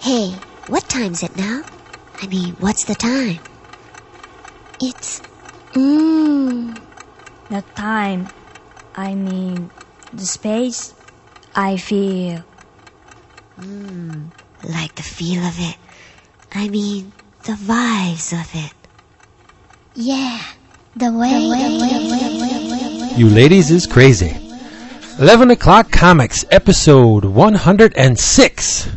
Hey, what time's it now? I mean, what's the time? It's. Mmm. The time. I mean, the space. I feel. Mmm. Like the feel of it. I mean, the vibes of it. Yeah. The way. The way. The way. The way. You ladies is crazy. 11 o'clock comics episode 106.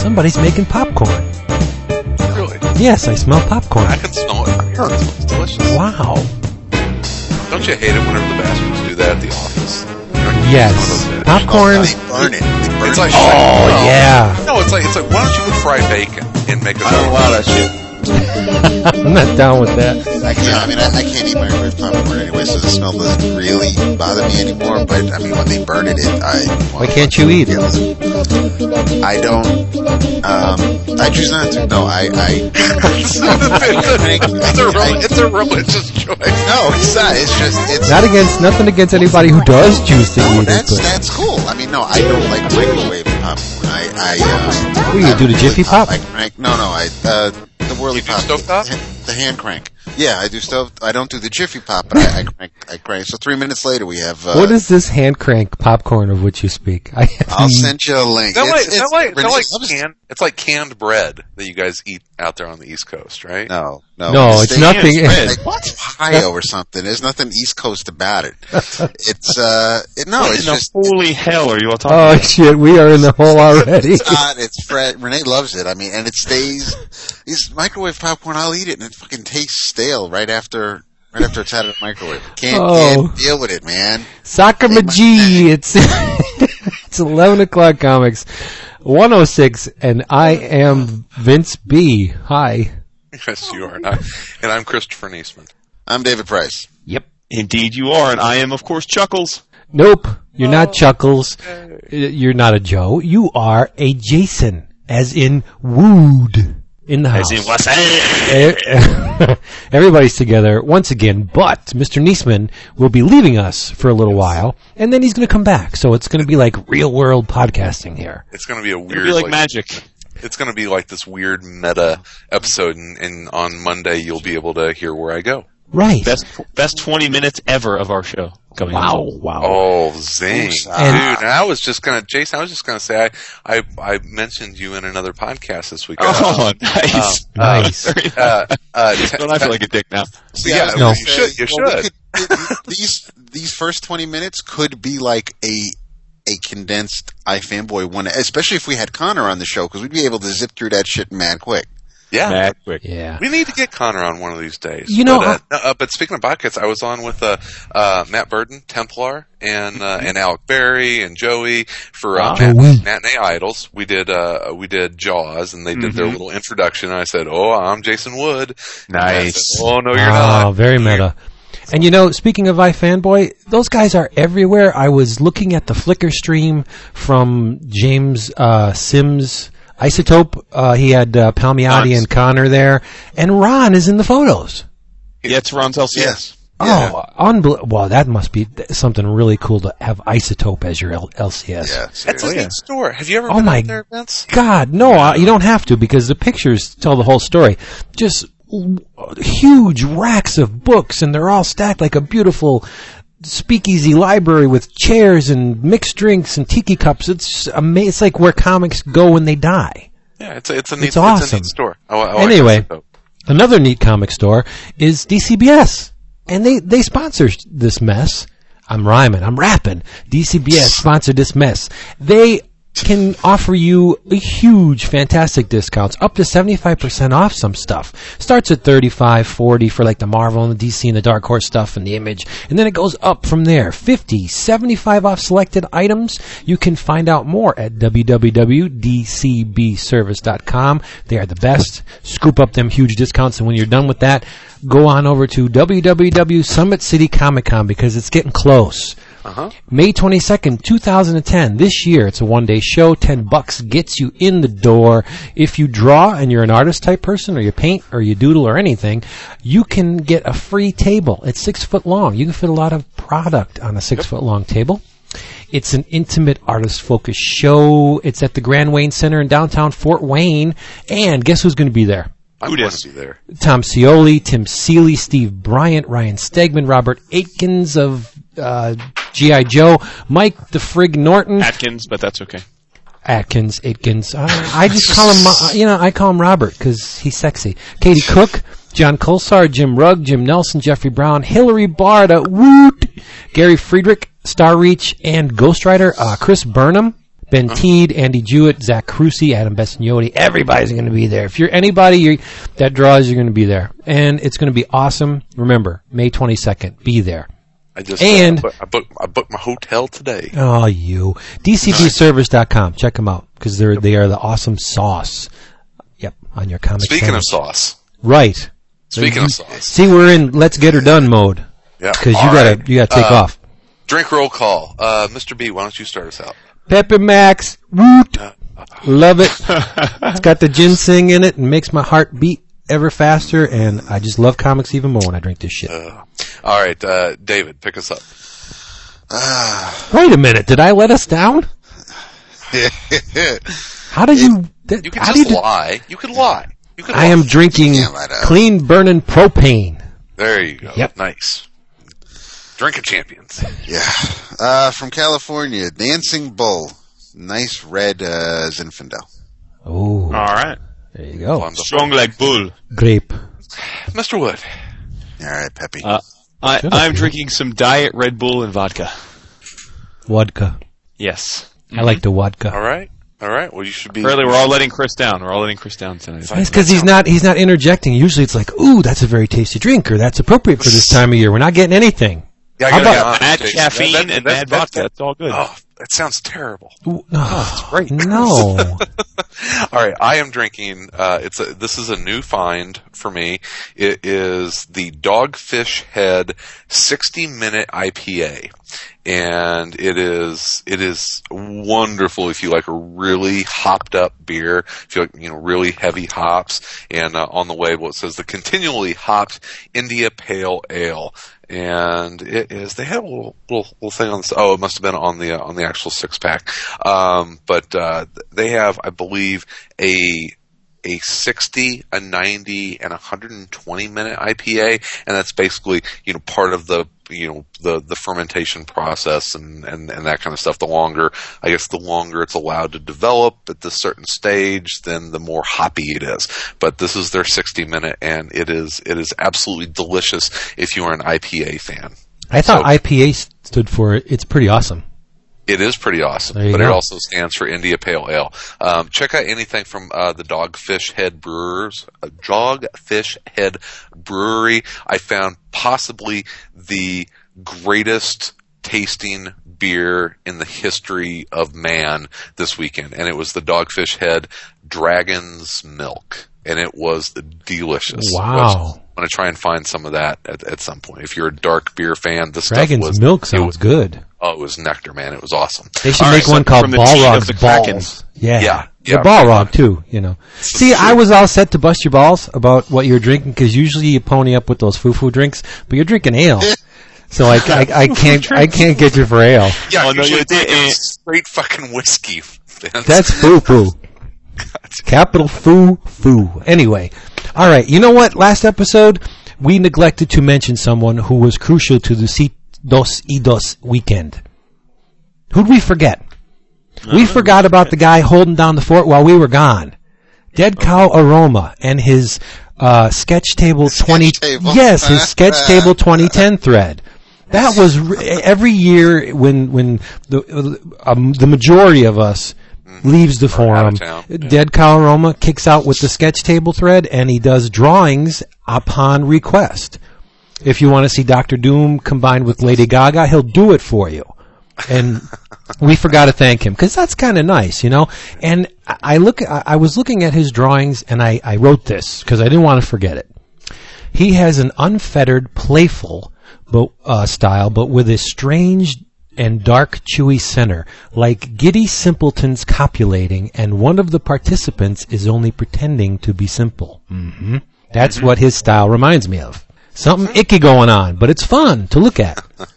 Somebody's making popcorn. Really? Yes, I smell popcorn. I can smell it from here. It smells delicious. Wow. Don't you hate it whenever the bastards do that at the office? You know, you Yes. Popcorn. They burn it. They burn It's like Oh, no. yeah. No, it's like it's like why don't you put fried bacon and make a I don't allow that shit. I'm not down with that. I can't, I mean, I, I can't eat microwave popcorn anyway, so the smell doesn't really bother me anymore. But I mean, when they burn it, it I. Why can't you eat it? I don't. Um, I choose not to. No, I. I it's, a, it's a religious choice. no, it's not. It's just. It's Not against nothing against anybody who does choose to No, eat it, that's but that's cool. I mean, no, I don't like microwave popcorn. I, I, uh, What do you I do, the really Jiffy Pop? I crank. No, no, I, uh, the whirly pop. stove top? The, the hand crank. Yeah, I do stove. I don't do the Jiffy Pop, but I, I crank. I crank. So three minutes later, we have. Uh, what is this hand crank popcorn of which you speak? I have I'll send you a link. Is like, It's- it's- like, is like canned, it's like canned bread that you guys eat out there on the East Coast, right? No, no, No, it's Stay- nothing- It's like Ohio or something. There's nothing East Coast about it. It's uh, it, no, What it's in just the holy hell are you all talking Oh about? shit, we are in the hole already. It's hot. It's fresh. Renee loves it. I mean, and it stays. These microwave popcorn, I'll eat it, and it fucking tastes stale right after. Right after it's out of the microwave, can't, Oh. can't deal with it, man. Sakama G, it's it's eleven o'clock comics, one oh six, and I am Vince B. Hi. Yes, you are. And, I, and I'm Christopher Niesman. I'm David Price. Yep. Indeed you are, and I am, of course, Chuckles. Nope, you're not Chuckles. Uh, You're not a Joe. You are a Jason, as in wooed in the house. As in, what's? Eh, Everybody's together once again, but Mr. Niesman will be leaving us for a little while, and then he's going to come back. So it's going to be like real world podcasting here. It's going to be a weird, be like like, magic. it's going to be like this weird meta episode, and, and on Monday you'll be able to hear where I go. Right. Best best 20 minutes ever of our show. Coming up. wow, wow. Oh, zing, Oops. dude! And- And I was just gonna, Jason. I was just gonna say, I, I, I mentioned you in another podcast this week. Oh, nice. Nice. Uh, uh, te- Don't I feel like a dick now? yeah, I No. gonna you should. You well, we should. could- these these first twenty minutes could be like a a condensed iFanboy one, especially if we had Conor on the show, because we'd be able to zip through that shit mad quick. Yeah. Mad quick. Yeah. We need to get Conor on one of these days. You know, but, uh, no, uh, but speaking of podcasts, I was on with uh, uh, Matt Burden, Templar, and uh, and Alec Berry and Joey for uh, Wow. Mat- Joey. Matinee Idols. We did uh, we did Jaws, and they did their Mhm. little introduction. And I said, "Oh, I'm Jason Wood." And I Nice. said, oh no, you're oh, not. very meta. And you know, speaking of iFanboy, those guys are everywhere. I was looking at the Flickr stream from James uh, Sims Isotope. Uh, he had uh, Palmiotti Nice. and Conor there, and Ron is in the photos. Yeah, it's Ron's LCS. Yes. Oh, unbelievable! Wow, that must be th- something really cool to have Isotope as your L- LCS. Yeah. That's a yeah. neat store. Have you ever Oh been my there, Vince? God, no, uh, you don't have to because the pictures tell the whole story. Just huge racks of books, and they're all stacked like a beautiful speakeasy library with chairs and mixed drinks and tiki cups. It's amazing. It's like where comics go when they die. Yeah, it's a, it's a neat, It's oh, oh, it's a awesome. neat store. I like Anyway. Another neat comic store is DCBS, and they they sponsor this mess. I'm rhyming. I'm rapping. DCBS sponsored this mess. They can offer you a huge, fantastic discounts, up to 75% off some stuff. Starts at 35, 40 for like the Marvel and the DC and the Dark Horse stuff and the Image, and then it goes up from there. 50, 75 off selected items. You can find out more at www.dcbservice.com. They are the best. Scoop up them huge discounts, and when you're done with that, go on over to www.summit City because it's getting close. Uh-huh. May 22nd, 2010. This year, it's a one-day show. 10 bucks gets you in the door. If you draw and you're an artist type person or you paint or you doodle or anything, you can get a free table. It's six foot long. You can fit a lot of product on a six foot long table. It's an intimate artist focused show. It's at the Grand Wayne Center in downtown Fort Wayne. And guess who's going to be there? I'm Who going dis? to be there. Tom Scioli, Tim Seeley, Steve Bryant, Ryan Stegman, Robert Aitkins of uh, G.I. Joe, Mike the Frig Norton, Atkins, but that's okay. Atkins, Atkins. I, I just call him, uh, you know, I call him Robert because he's sexy. Katie Cook, John Colsar, Jim Rugg, Jim Nelson, Jeffrey Brown, Hillary Barta, Woot, Gary Friedrich, Star Reach, and Ghostwriter, uh, Chris Burnham. Ben Teed, Andy Jewett, Zach Crucy, Adam Bessignoti. Everybody's going to be there. If you're anybody you're, that draws, you're going to be there. And it's going to be awesome. Remember, May 22nd. Be there. I just And- uh, I, booked, I booked my hotel today. Oh, you. DCBservice.com. Check them out because they're, they are the awesome sauce. Yep. On your comic Speaking of sauce, Right. speaking of sauce, See, we're in let's get her done mode yeah, because you gotta, right. you gotta take Uh, off. Drink roll call. Uh, Mr. B, why don't you start us out? Pepper Max. Woot. Love it. it's got the ginseng in it and makes my heart beat ever faster. And I just love comics even more when I drink this shit. All right, uh, David, pick us up. Wait a minute. Did I let us down? How did you? That, You can how just do you do- lie. You can lie. You can I lie. am drinking Yeah, let out. clean burning propane. There you go. Yep. Nice. Drinking champions. Yeah. Uh, from California, Dancing Bull. Nice red uh, Zinfandel. Oh, All right. There you go. Wonderful. Strong like bull. Grape. Mr. Wood. All right, Peppy. Uh, I, Good I'm idea. drinking some Diet Red Bull and vodka. Vodka. Yes. I like the vodka. All right. All right. Well, you should be. Apparently, we're all letting Chris down. We're all letting Chris down tonight. It's because he's not he's not interjecting. Usually it's like, ooh, that's a very tasty drink, or that's appropriate for this time of year. We're not getting anything. Yeah, I How gotta about- be Mad Jason. caffeine That- that- and that- mad that- vodka. That's all good. Oh, that sounds terrible. Ooh, no, great. No, All right, I am drinking. Uh, it's a, this is a new find for me. It is the Dogfish Head 60 minute IPA, and it is it is wonderful if you like a really hopped up beer. If you like you know really heavy hops, and uh, on the label it says the continually hopped India Pale Ale. And it is. They have a little little, little thing on this. Oh, it must have been on the uh, on the actual six pack. Um, but uh, they have, I believe, a a 60, a 90, and a 120 minute IPA, and that's basically you know part of the you know the the fermentation process and and and that kind of stuff. The longer, I guess, the longer it's allowed to develop at this certain stage, then the more hoppy it is. But this is their 60 minute, and it is it is absolutely delicious if you are an IPA fan. I thought So- IPA stood for it's pretty awesome. It is pretty awesome, but it also stands for India Pale Ale. Um, check out anything from uh, the Dogfish Head Brewers, uh, Dogfish Head Brewery. I found possibly the greatest tasting beer in the history of man this weekend, and it was the Dogfish Head Dragon's Milk, and it was delicious. Wow. I'm going to try and find some of that at, at some point. If you're a dark beer fan, this Dragon's stuff was milk it sounds was- good. Oh, it was nectar, man. It was awesome. They should All make right, one so called from the team Balrog's the Kraken. Balls. Yeah, Yeah, The yeah, Balrog too. You know. See, I was all set to bust your balls about what you're drinking because usually you pony up with those foo-foo drinks, but you're drinking ale. So I, I, I can't I can't get you for ale. Yeah, Oh, no, usually you did- it's straight fucking whiskey. That's foo foo. Capital foo foo. Anyway, all right. You know what? Last episode we neglected to mention someone who was crucial to the C dos y dos weekend. Who'd we forget? We forgot about the guy holding down the fort while we were gone. Dead Cow Aroma and his uh, sketch table twenty. table. Yes, his sketch table 2010 thread. That was re- every year when when the um, the majority of us leaves the out forum. town, yeah. Dead Cow Aroma kicks out with the sketch table thread, and he does drawings upon request. If you want to see Doctor Doom combined with Lady Gaga, he'll do it for you. And we forgot to thank him because that's kind of nice, you know. And I look, I I was looking at his drawings, and I, I wrote this because I didn't want to forget it. He has an unfettered, playful but, uh, style, but with a strange and dark, chewy center, like giddy simpletons copulating, and one of the participants is only pretending to be simple. hmm That's what his style reminds me of. Something icky going on, but it's fun to look at.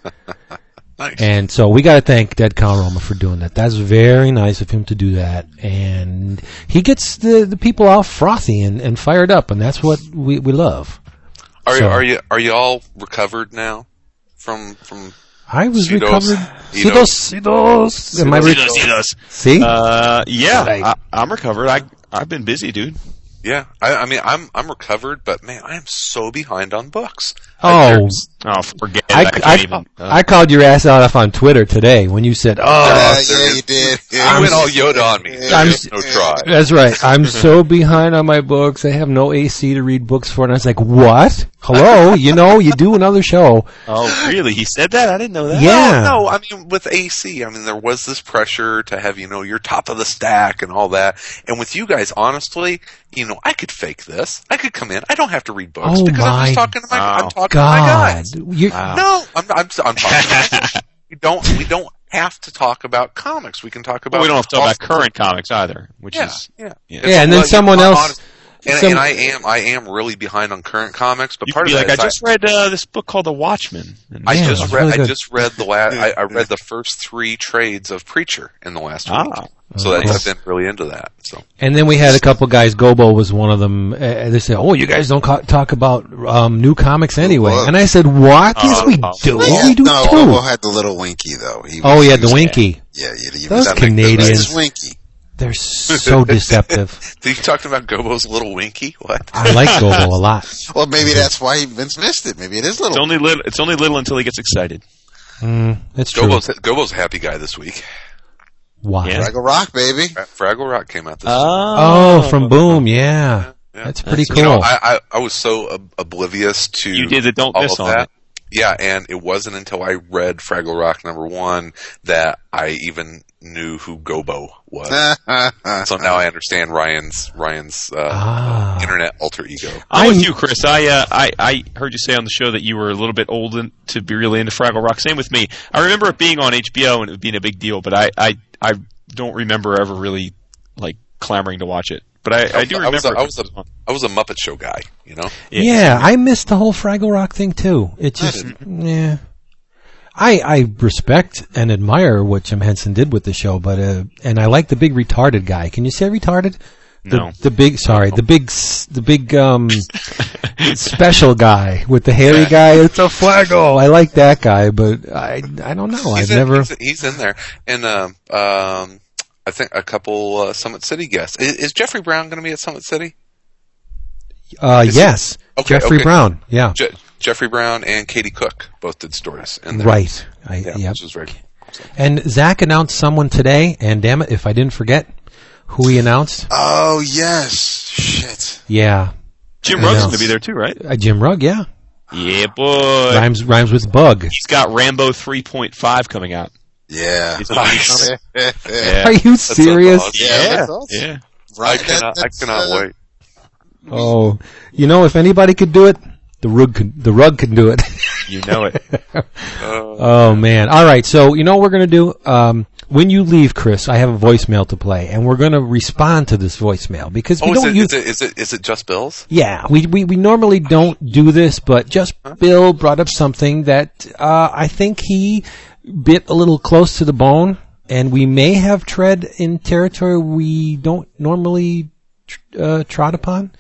Nice. And so we got to thank Dead Con Roma for doing that. That's very nice of him to do that. And he gets the, the people all frothy and, and fired up, and that's what we, we love. Are So- you are you are you all recovered now from from I was Pseudos. recovered. Pseudos. Pseudos. Am I re- See? Uh, yeah, I, I'm recovered. I I've been busy, dude. yeah? I, I mean I'm I'm recovered, but man, I am so behind on books. oh, Oh, forget it. I, I, I, even. uh, I called your ass out off on Twitter today when you said, "Oh, Uh, there yeah, is- you did. You Yeah. went all Yoda on me. I'm- no try. That's right. I'm so behind on my books. I have no AC to read books for. And I was like, what? Hello? you know, you do another show. oh, really? He said that? I didn't know that. Yeah. No, no, I mean with AC, I mean there was this pressure to have you know you're top of the stack and all that. And with you guys, honestly, you know I could fake this. I could come in. I don't have to read books Oh because I'm just talking to my I'm Wow. talking to my God. guys. You- No, I'm I'm, I'm talking. we don't we don't have to talk about comics. We can talk about. But we don't have to talk about current comics either, which Yeah, is yeah, yeah. Yeah, and then well, someone else- honest- and, some- and I am I am really behind on current comics, but part could of be that like, I is just read uh, this book called The Watchmen. And I Yeah, just read. really I just read the last. I, I read the first three trades of Preacher in the last Ah. week, so that, cool. I've been really into that. So And then we had a couple guys. Gobo was one of them. Uh, they said, "Oh, you guys don't co- talk about um, new comics anyway." Well- And I said, "What? yes, we Oh, do. Yeah, we do no, too." Obo had the little winky though. He oh, was- yeah, he the was- Winky. Yeah, yeah, he Those was that big- Canadians. that's winky. They're so deceptive. you talked about Gobo's little winky. What? I like Gobo a lot. Well, maybe that's why Vince missed it. Maybe it is it's little. only little. It's only little until he gets excited. Mm, it's true. Gobo's Gobo's a happy guy this week. Why? Yeah. Fraggle Rock, baby. Fraggle Rock came out this. Oh, from Boom, yeah. Yeah. That's pretty That's- cool. You know, I, I I was so ob- oblivious to You did the don't all miss of on that. it. Yeah, and it wasn't until I read Fraggle Rock number one that I even knew who Gobo was. so now I understand Ryan's Ryan's uh, Ah. internet alter ego. I'm with you, Chris. I, uh, I I heard you say on the show that you were a little bit old in, to be really into Fraggle Rock. Same with me. I remember it being on HBO and it being a big deal, but I, I, I don't remember ever really like clamoring to watch it. But I, I do I was a- remember. I was a- I was a Muppet Show guy, you know. yeah, I missed the whole Fraggle Rock thing too. It just, yeah. I I respect and admire what Jim Henson did with the show, but uh, and I like the big retarded guy. Can you say retarded? The, No. the big, sorry, the big, the big um, special guy with the hairy guy. It's a Flaggo. I like that guy, but I I don't know. I've He's in, never. He's, he's in there, and um, um, I think a couple uh, Summit City guests. Is, is Jeffrey Brown going to be at Summit City? Uh, is yes, Okay, Jeffrey okay. Brown. Yeah, Je- Jeffrey Brown and Katie Cook both did stories in there. right. I, Yeah, yep. which was very. cool. And Zach announced someone today, and damn it, if I didn't forget who he announced, Oh yes, shit. yeah, Jim I Rugg's going to be there too, right? uh, Jim Rugg, yeah, Yeah, boy. rhymes rhymes with bug. He's got Rambo 3.5 coming out. Yeah. He's a Nice. yeah. Yeah. Are you serious? awesome. Yeah. that's awesome. Yeah. I Right, cannot. that- I cannot uh, wait. Oh, you know, if anybody could do it, the rug could. The rug could do it. You know it. oh man! All right, so you know what we're gonna do. Um, when you leave, Chris, I have a voicemail to play, and we're gonna respond to this voicemail because we Oh, is don't it, use. is it? Is it? Is it just Bills? Yeah, we, we we normally don't do this, but just Bill brought up something that uh, I think he bit a little close to the bone, and we may have tread in territory we don't normally tr- uh, trot upon,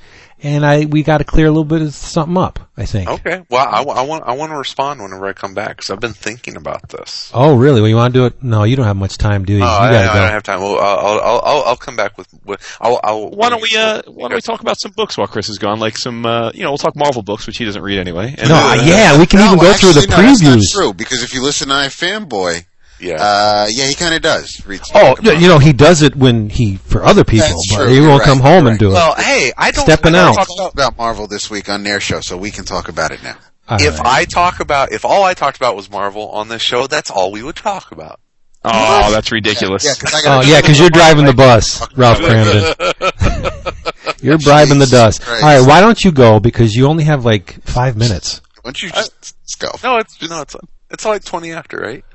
and I we got to clear a little bit of something up. I think. Okay. Well, I, I want. I want to respond whenever I come back because I've been thinking about this. Oh, really? Well, you want to do it? No, you don't have much time, do you? Oh, you I, gotta I go. don't have time. Well, I'll, I'll, I'll, I'll come back with. with I'll, I'll, Why don't we uh why don't we talk about some books while Chris is gone? Like some uh you know, we'll talk Marvel books, which he doesn't read anyway. And no, uh, yeah, we can No, even go through the actually, no, that's not previews. true because if you listen to iFanboy, Yeah. uh, yeah, he kind of does. Read Oh, fucking you know, he does it when he for other people, That's but true, he you're won't right, come home you're and do it. well, hey, I don't. Stepping I out. don't talk talk about- about Marvel this week on their show, so we can talk about it now. All If right. I talk about, if all I talked about was Marvel on this show, that's all we would talk about. Oh, that's ridiculous. Yeah, because Oh yeah, you're driving the bus, Ralph Kramden. You're bribing the dust. All Christ. right, why don't you go? Because you only have like five minutes. Why don't you just let's go? No, it's no, it's it's like twenty after, right?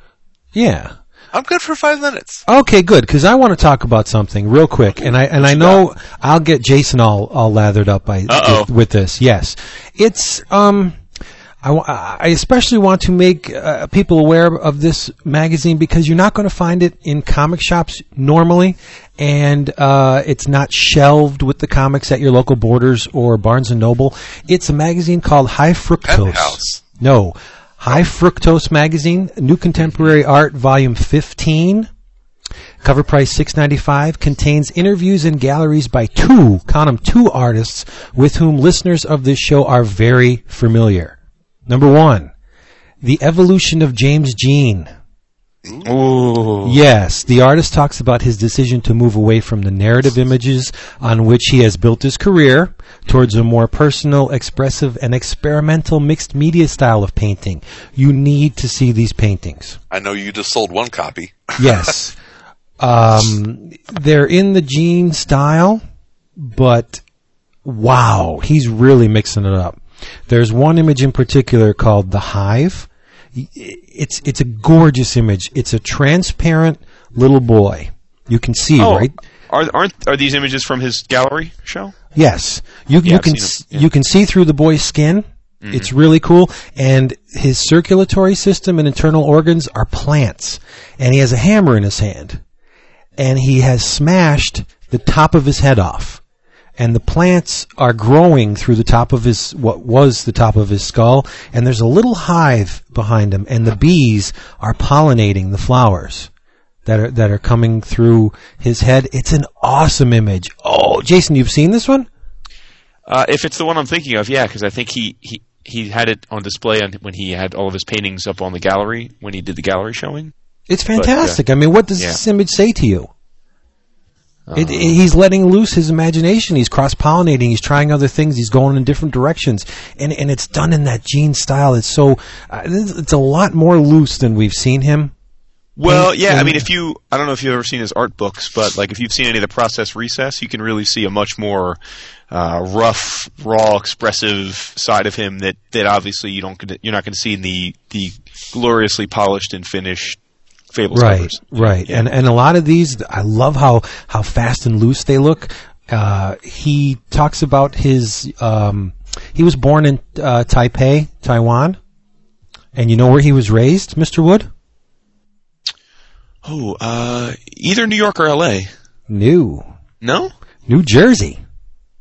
Yeah. I'm good for five minutes. Okay, good. Because I want to talk about something real quick, and I and I know I'll get Jason all all lathered up by with, with this. Yes, it's um. I, I especially want to make uh, people aware of this magazine because you're not going to find it in comic shops normally, and uh, it's not shelved with the comics at your local Borders or Barnes and Noble. It's a magazine called High Fructose. Penthouse. No, High Fructose magazine, New Contemporary Art, Volume 15. Cover price six ninety five contains interviews and galleries by two, count 'em, two artists with whom listeners of this show are very familiar. Number one, the evolution of James Jean. Ooh. Yes, the artist talks about his decision to move away from the narrative images on which he has built his career towards a more personal, expressive, and experimental mixed media style of painting. You need to see these paintings. I know you just sold one copy. Yes. um, they're in the Jean style, but wow, he's really mixing it up. There's one image in particular called The Hive. It's, it's a gorgeous image. It's a transparent little boy. You can see, Oh, right? are aren't are these images from his gallery show? Yes, you Yeah, you I've can yeah. you can see through the boy's skin. Mm-hmm. It's really cool, and his circulatory system and internal organs are plants, and he has a hammer in his hand, and he has smashed the top of his head off, and the plants are growing through the top of his what was the top of his skull, and there's a little hive behind him, and the bees are pollinating the flowers that are that are coming through his head. It's an awesome image. Oh, Jason, you've seen this one? Uh, if it's the one I'm thinking of, yeah, because I think he, he he had it on display on, when he had all of his paintings up on the gallery when he did the gallery showing. It's fantastic. I mean, what does Yeah. this image say to you? It, he's letting loose his imagination. He's cross pollinating. He's trying other things. He's going in different directions, and and it's done in that Jean style. It's so uh, it's a lot more loose than we've seen him. Well, yeah, I mean, if you, I don't know if you've ever seen his art books, but like if you've seen any of the Process Recess, you can really see a much more uh, rough, raw, expressive side of him that that obviously you don't you're not going to see in the the gloriously polished and finished Fables right, covers. right, Yeah. and and a lot of these, I love how how fast and loose they look. Uh, he talks about his. Um, he was born in uh, Taipei, Taiwan, and you know where he was raised, Mister Wood? Oh, uh, either New York or L.A. New, No. New Jersey.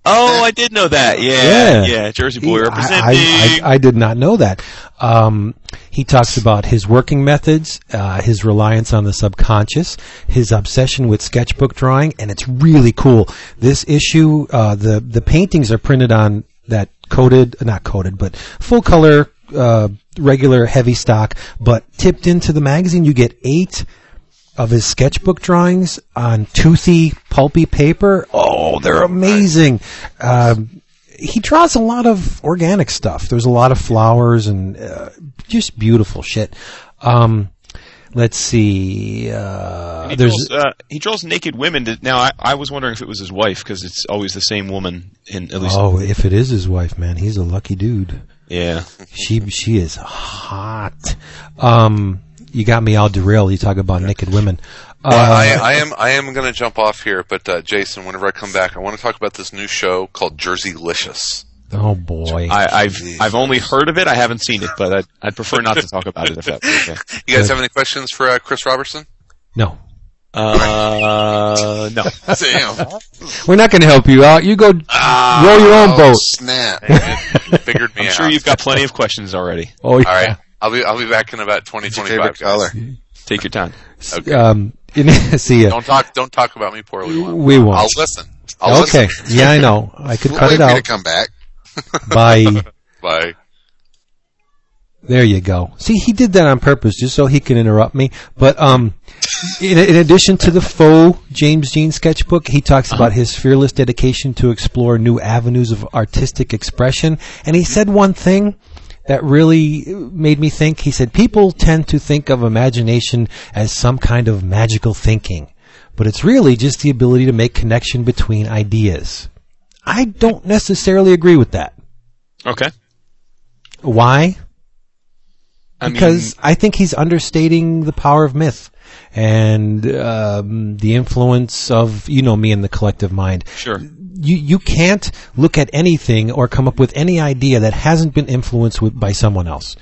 Oh, I did know that. Yeah, Yeah. yeah. Jersey boy representing. I, I, I did not know that. Um, he talks about his working methods, uh, his reliance on the subconscious, his obsession with sketchbook drawing, and it's really cool. This issue, uh, the the paintings are printed on that coated, not coated, but full color, uh, regular heavy stock, but tipped into the magazine. You get eight of his sketchbook drawings on toothy, pulpy paper. Oh, they're amazing. Um, he draws a lot of organic stuff. There's a lot of flowers and uh, just beautiful shit. Um, let's see. Uh, he, there's draws, uh, he draws naked women. Now, I, I was wondering if it was his wife because it's always the same woman in at least. oh, if it is his wife, man, he's a lucky dude. Yeah. She she is hot. Um, you got me all derailed. You talk about naked women. Uh, Well, I, I am I am going to jump off here, but uh, Jason, whenever I come back, I want to talk about this new show called Jerseylicious. oh boy. I, I've I've only heard of it. I haven't seen it, but I'd, I'd prefer not to talk about it if that's okay. You guys have any questions for uh, Chris Robertson? no. Uh, no. Damn. We're not going to help you out. You go row your own Oh, boat. snap. It figured me I'm out. sure you've got plenty of questions already. Oh, yeah. All right. I'll be I'll be back in about twenty What's your twenty favorite five. color? Take your time. Okay. Um, see ya. Don't talk don't talk about me poorly. We won't. I'll listen. I'll okay. listen. Yeah, I know. I could We'll cut it for you to out. come back. Bye. Bye. There you go. See, he did that on purpose just so he can interrupt me. But um, in, in addition to the faux James Jean sketchbook, he talks about his fearless dedication to explore new avenues of artistic expression. And he said one thing that really made me think. He said, people tend to think of imagination as some kind of magical thinking, but it's really just the ability to make connection between ideas. I don't necessarily agree with that. Okay. Why? I because mean, I think he's understating the power of myth and um, the influence of you know me and the collective mind. sure. You you can't look at anything or come up with any idea that hasn't been influenced with, by someone else.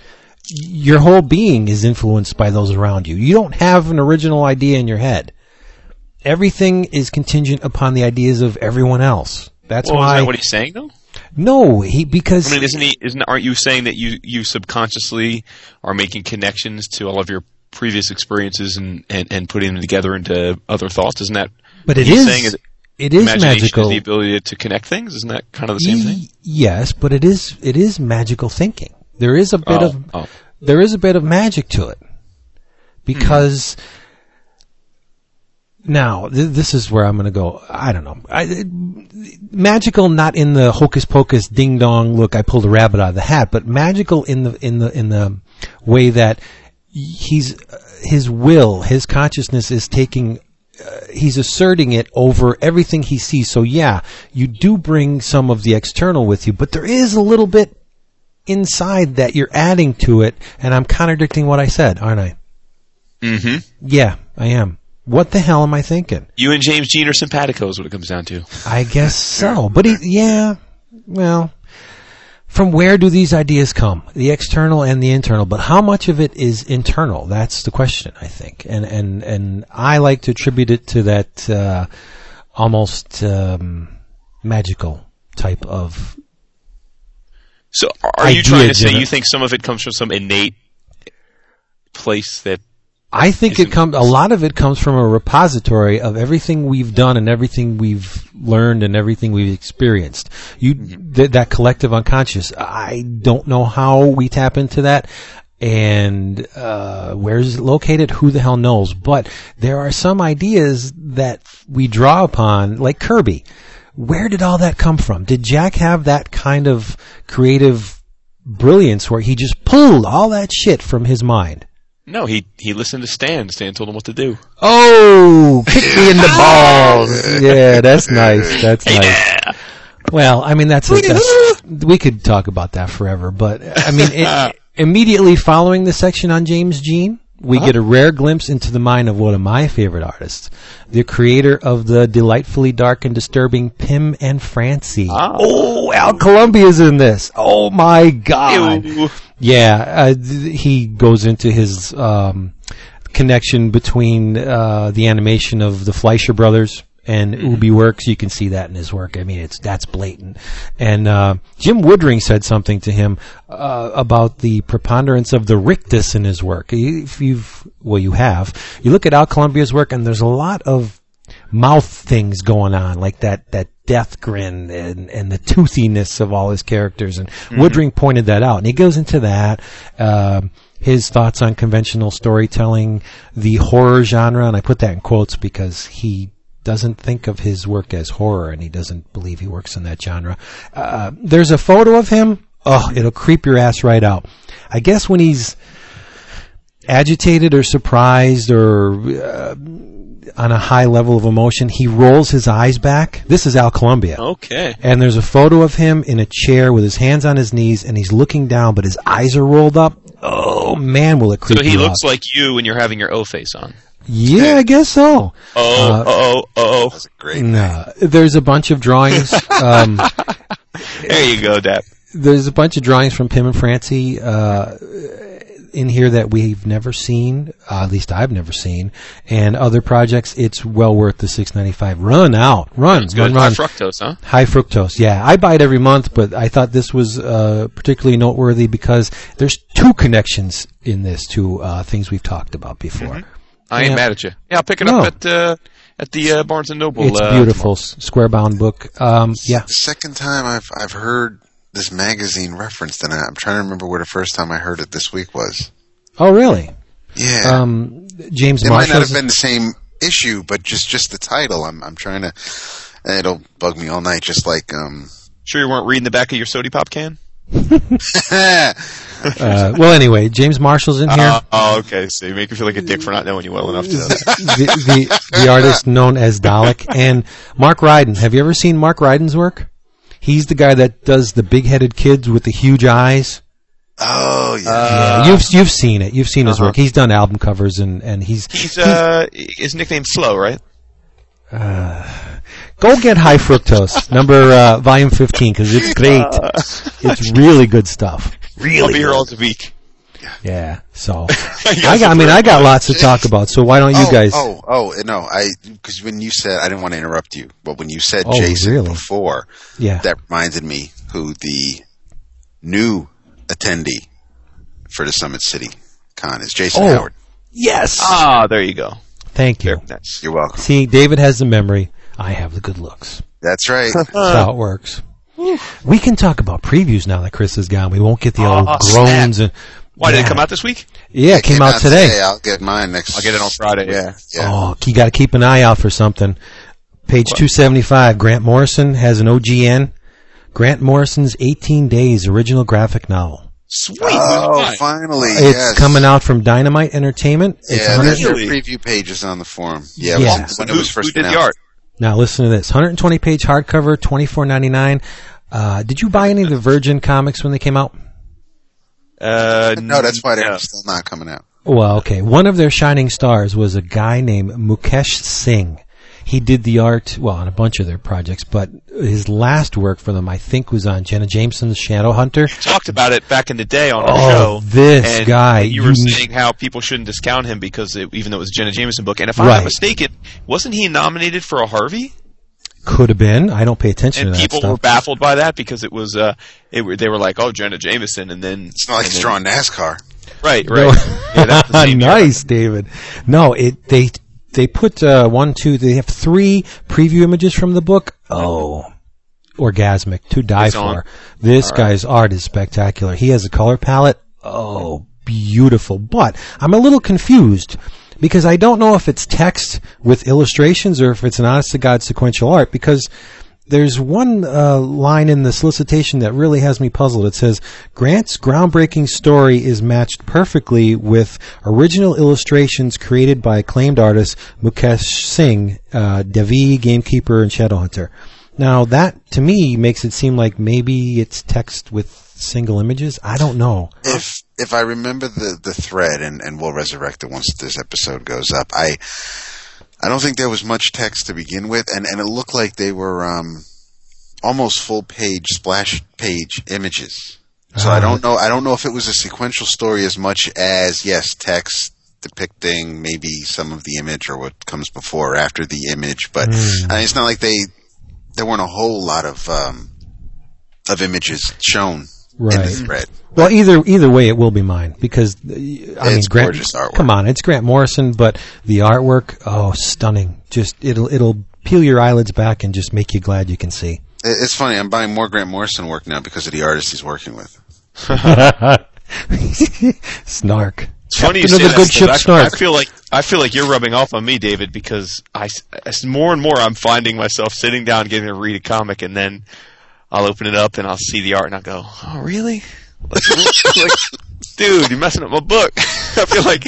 Your whole being is influenced by those around you. You don't have an original idea in your head. Everything is contingent upon the ideas of everyone else. That's Well, why. is that what he's saying though? no, he because I mean, isn't he? Isn't aren't you saying that you you subconsciously are making connections to all of your previous experiences and and, and putting them together into other thoughts? Isn't that? but it is. Saying is, it is magical. is the ability to connect things. Isn't that kind of the same thing? Yes, but it is it is magical thinking. There is a bit Oh, of oh. there is a bit of magic to it because now th- this is where I'm going to go. I don't know. I, magical, not in the hocus pocus, ding dong. Look, I pulled a rabbit out of the hat, but magical in the in the in the way that he's his will, his consciousness is taking uh, he's asserting it over everything he sees. So yeah, you do bring some of the external with you, but there is a little bit inside that you're adding to it, and I'm contradicting what I said, aren't I? Mm-hmm. Yeah, I am. What the hell am I thinking? You and James Jean are simpatico, is what it comes down to. I guess so. But he, yeah, well, from where do these ideas come? The external and the internal. But how much of it is internal? That's the question, I think. And and and I like to attribute it to that uh, almost um, magical type of. So, are you trying to say you think some of it comes from some innate place that? I think it comes. A lot of it comes from a repository of everything we've done and everything we've learned and everything we've experienced. You th- that collective unconscious. I don't know how we tap into that. And uh, where is it located? Who the hell knows? But there are some ideas that we draw upon, like Kirby. Where did all that come from? Did Jack have that kind of creative brilliance where he just pulled all that shit from his mind? No, he he listened to Stan. Stan told him what to do. Oh, kick me in the balls. Yeah, that's nice. That's nice. Well, I mean, that's, a, that's we could talk about that forever, but I mean, it, immediately following the section on James Jean, we get a rare glimpse into the mind of one of my favorite artists, the creator of the delightfully dark and disturbing Pim and Francie. Oh, Al Columbia's in this. Oh my God. Ew. Yeah, uh, th- he goes into his um, connection between uh, the animation of the Fleischer brothers and Ub Iwerks. You can see that in his work. I mean, it's that's blatant. And uh, Jim Woodring said something to him uh, about the preponderance of the rictus in his work. If you've well, you have. You look at Al Columbia's work, and there's a lot of mouth things going on, like that that death grin and and the toothiness of all his characters. And Woodring pointed that out, and he goes into that. Um, his thoughts on conventional storytelling, the horror genre, and I put that in quotes because he doesn't think of his work as horror, and he doesn't believe he works in that genre. Uh, there's a photo of him. Oh, it'll creep your ass right out. I guess when he's agitated or surprised or uh, on a high level of emotion, he rolls his eyes back. This is Al Columbia. Okay. And there's a photo of him in a chair with his hands on his knees and he's looking down, but his eyes are rolled up. Oh man, will it creep So he looks out. like you when you're having your O face on. Yeah, I guess so. Oh, Uh, oh, oh, That's a great. No, there's a bunch of drawings. Um. There you go, Dap. there's a bunch of drawings from Pim and Francie uh, in here that we've never seen. Uh, at least I've never seen. And other projects, it's well worth the six ninety five. Run out, run, It's run, good. High fructose, huh? High fructose, yeah. I buy it every month, but I thought this was uh, particularly noteworthy because there's two connections in this to uh, things we've talked about before. I ain't Yeah. mad at you. Yeah, I'll pick it No. up at uh, at the uh, Barnes and Noble. It's uh, beautiful, s- square bound book. Um, yeah, Second time I've I've heard this magazine referenced, and I- I'm trying to remember where the first time I heard it this week was. Oh, really? Yeah, Um, James it might not have been the same issue, but just just the title. I'm I'm trying to. It'll bug me all night, just like um. Sure, you weren't reading the back of your sody pop can. uh, well, anyway, James Marshall's in here. Uh, oh, okay. So you make me feel like a dick for not knowing you well enough to know the, the the artist known as Dalek and Mark Ryden. Have you ever seen Mark Ryden's work? He's the guy that does the big-headed kids with the huge eyes. Oh yeah. Uh, yeah, you've you've seen it. You've seen his Uh-huh. work. He's done album covers and and he's He's uh, his nickname's Slow, right? Go get High Fructose number uh, volume fifteen because it's great. it's really good stuff. Really, I'll be here good. all the week. Yeah. So guys I got. I mean, I got lots to talk about. So why don't you oh, guys? Oh, oh, no, I because when you said I didn't want to interrupt you, but when you said Oh, Jason really? before, yeah. that reminded me who the new attendee for the Summit City Con is. Jason Oh. Howard. yes. Ah, there you go. Thank you. Very nice. You're welcome. See, David has the memory. I have the good looks. That's right. That's how it works. We can talk about previews now that Chris is gone. We won't get the old Oh, groans and. Why did Yeah. it come out this week? Yeah, it came, out today. I'll get mine next. I'll get it on Friday. Yeah. Yeah. Oh, you got to keep an eye out for something. Page 275, Grant Morrison has an OGN. Grant Morrison's 18 Days original graphic novel. Sweet. Oh, Fine. finally! It's yes. coming out from Dynamite Entertainment. It's Yeah, 100 there's your preview pages on the forum. Yeah, Yeah. when- when it who, was first who did the art? Now listen to this. 120 page hardcover, 24.99. Uh, did you buy any of the Virgin comics when they came out? Uh, No, that's why they're no. still not coming out. Well, okay. One of their shining stars was a guy named Mukesh Singh. He did the art, well, on a bunch of their projects, but his last work for them, I think, was on Jenna Jameson's Shadow Hunter. talked about it back in the day on our Oh, show. this and guy, You were you- saying how people shouldn't discount him because it, even though it was a Jenna Jameson book, and if I'm Right. not mistaken, wasn't he nominated for a Harvey? Could have been. I don't pay attention And to that people stuff. were baffled by that because it was uh, it they were like, oh, Jenna Jameson, and then It's not like and he's drawing NASCAR. Right, right. yeah, that's the same year. nice, David. No, it they they put uh, one, two. They have three preview images from the book. Oh, orgasmic to die It's on. for. This guy's art is spectacular. He has a color palette. Oh, beautiful. But I'm a little confused because I don't know if it's text with illustrations or if it's an honest to god sequential art because. There's one uh, line in the solicitation that really has me puzzled. It says, Grant's groundbreaking story is matched perfectly with original illustrations created by acclaimed artist Mukesh Singh, uh, Devi, Gamekeeper, and Shadowhunter. Now, that to me makes it seem like maybe it's text with single images. I don't know. If if I remember the the thread, and and we'll resurrect it once this episode goes up. I I don't think there was much text to begin with, and and it looked like they were um almost full page splash page images. So I Ah. don't know. I don't know if it was a sequential story as much as yes, text depicting maybe some of the image or what comes before or after the image. But Hmm. I mean, it's not like they there weren't a whole lot of um, of images shown in the Right. Well, either either way, it will be mine because I mean, Grant. gorgeous artwork. Come on, it's Grant Morrison, but the artwork, oh, stunning! Just it'll it'll peel your eyelids back and just make you glad you can see. It's funny. I'm buying more Grant Morrison work now because of the artist he's working with. Snark. It's funny you say the good ship I, Snark. I feel like I feel like you're rubbing off on me, David, because I as more and more I'm finding myself sitting down, getting to read a comic, and then I'll open it up and I'll see the art, and I'll go, "Oh, really? Like, like, dude, you're messing up my book." I feel like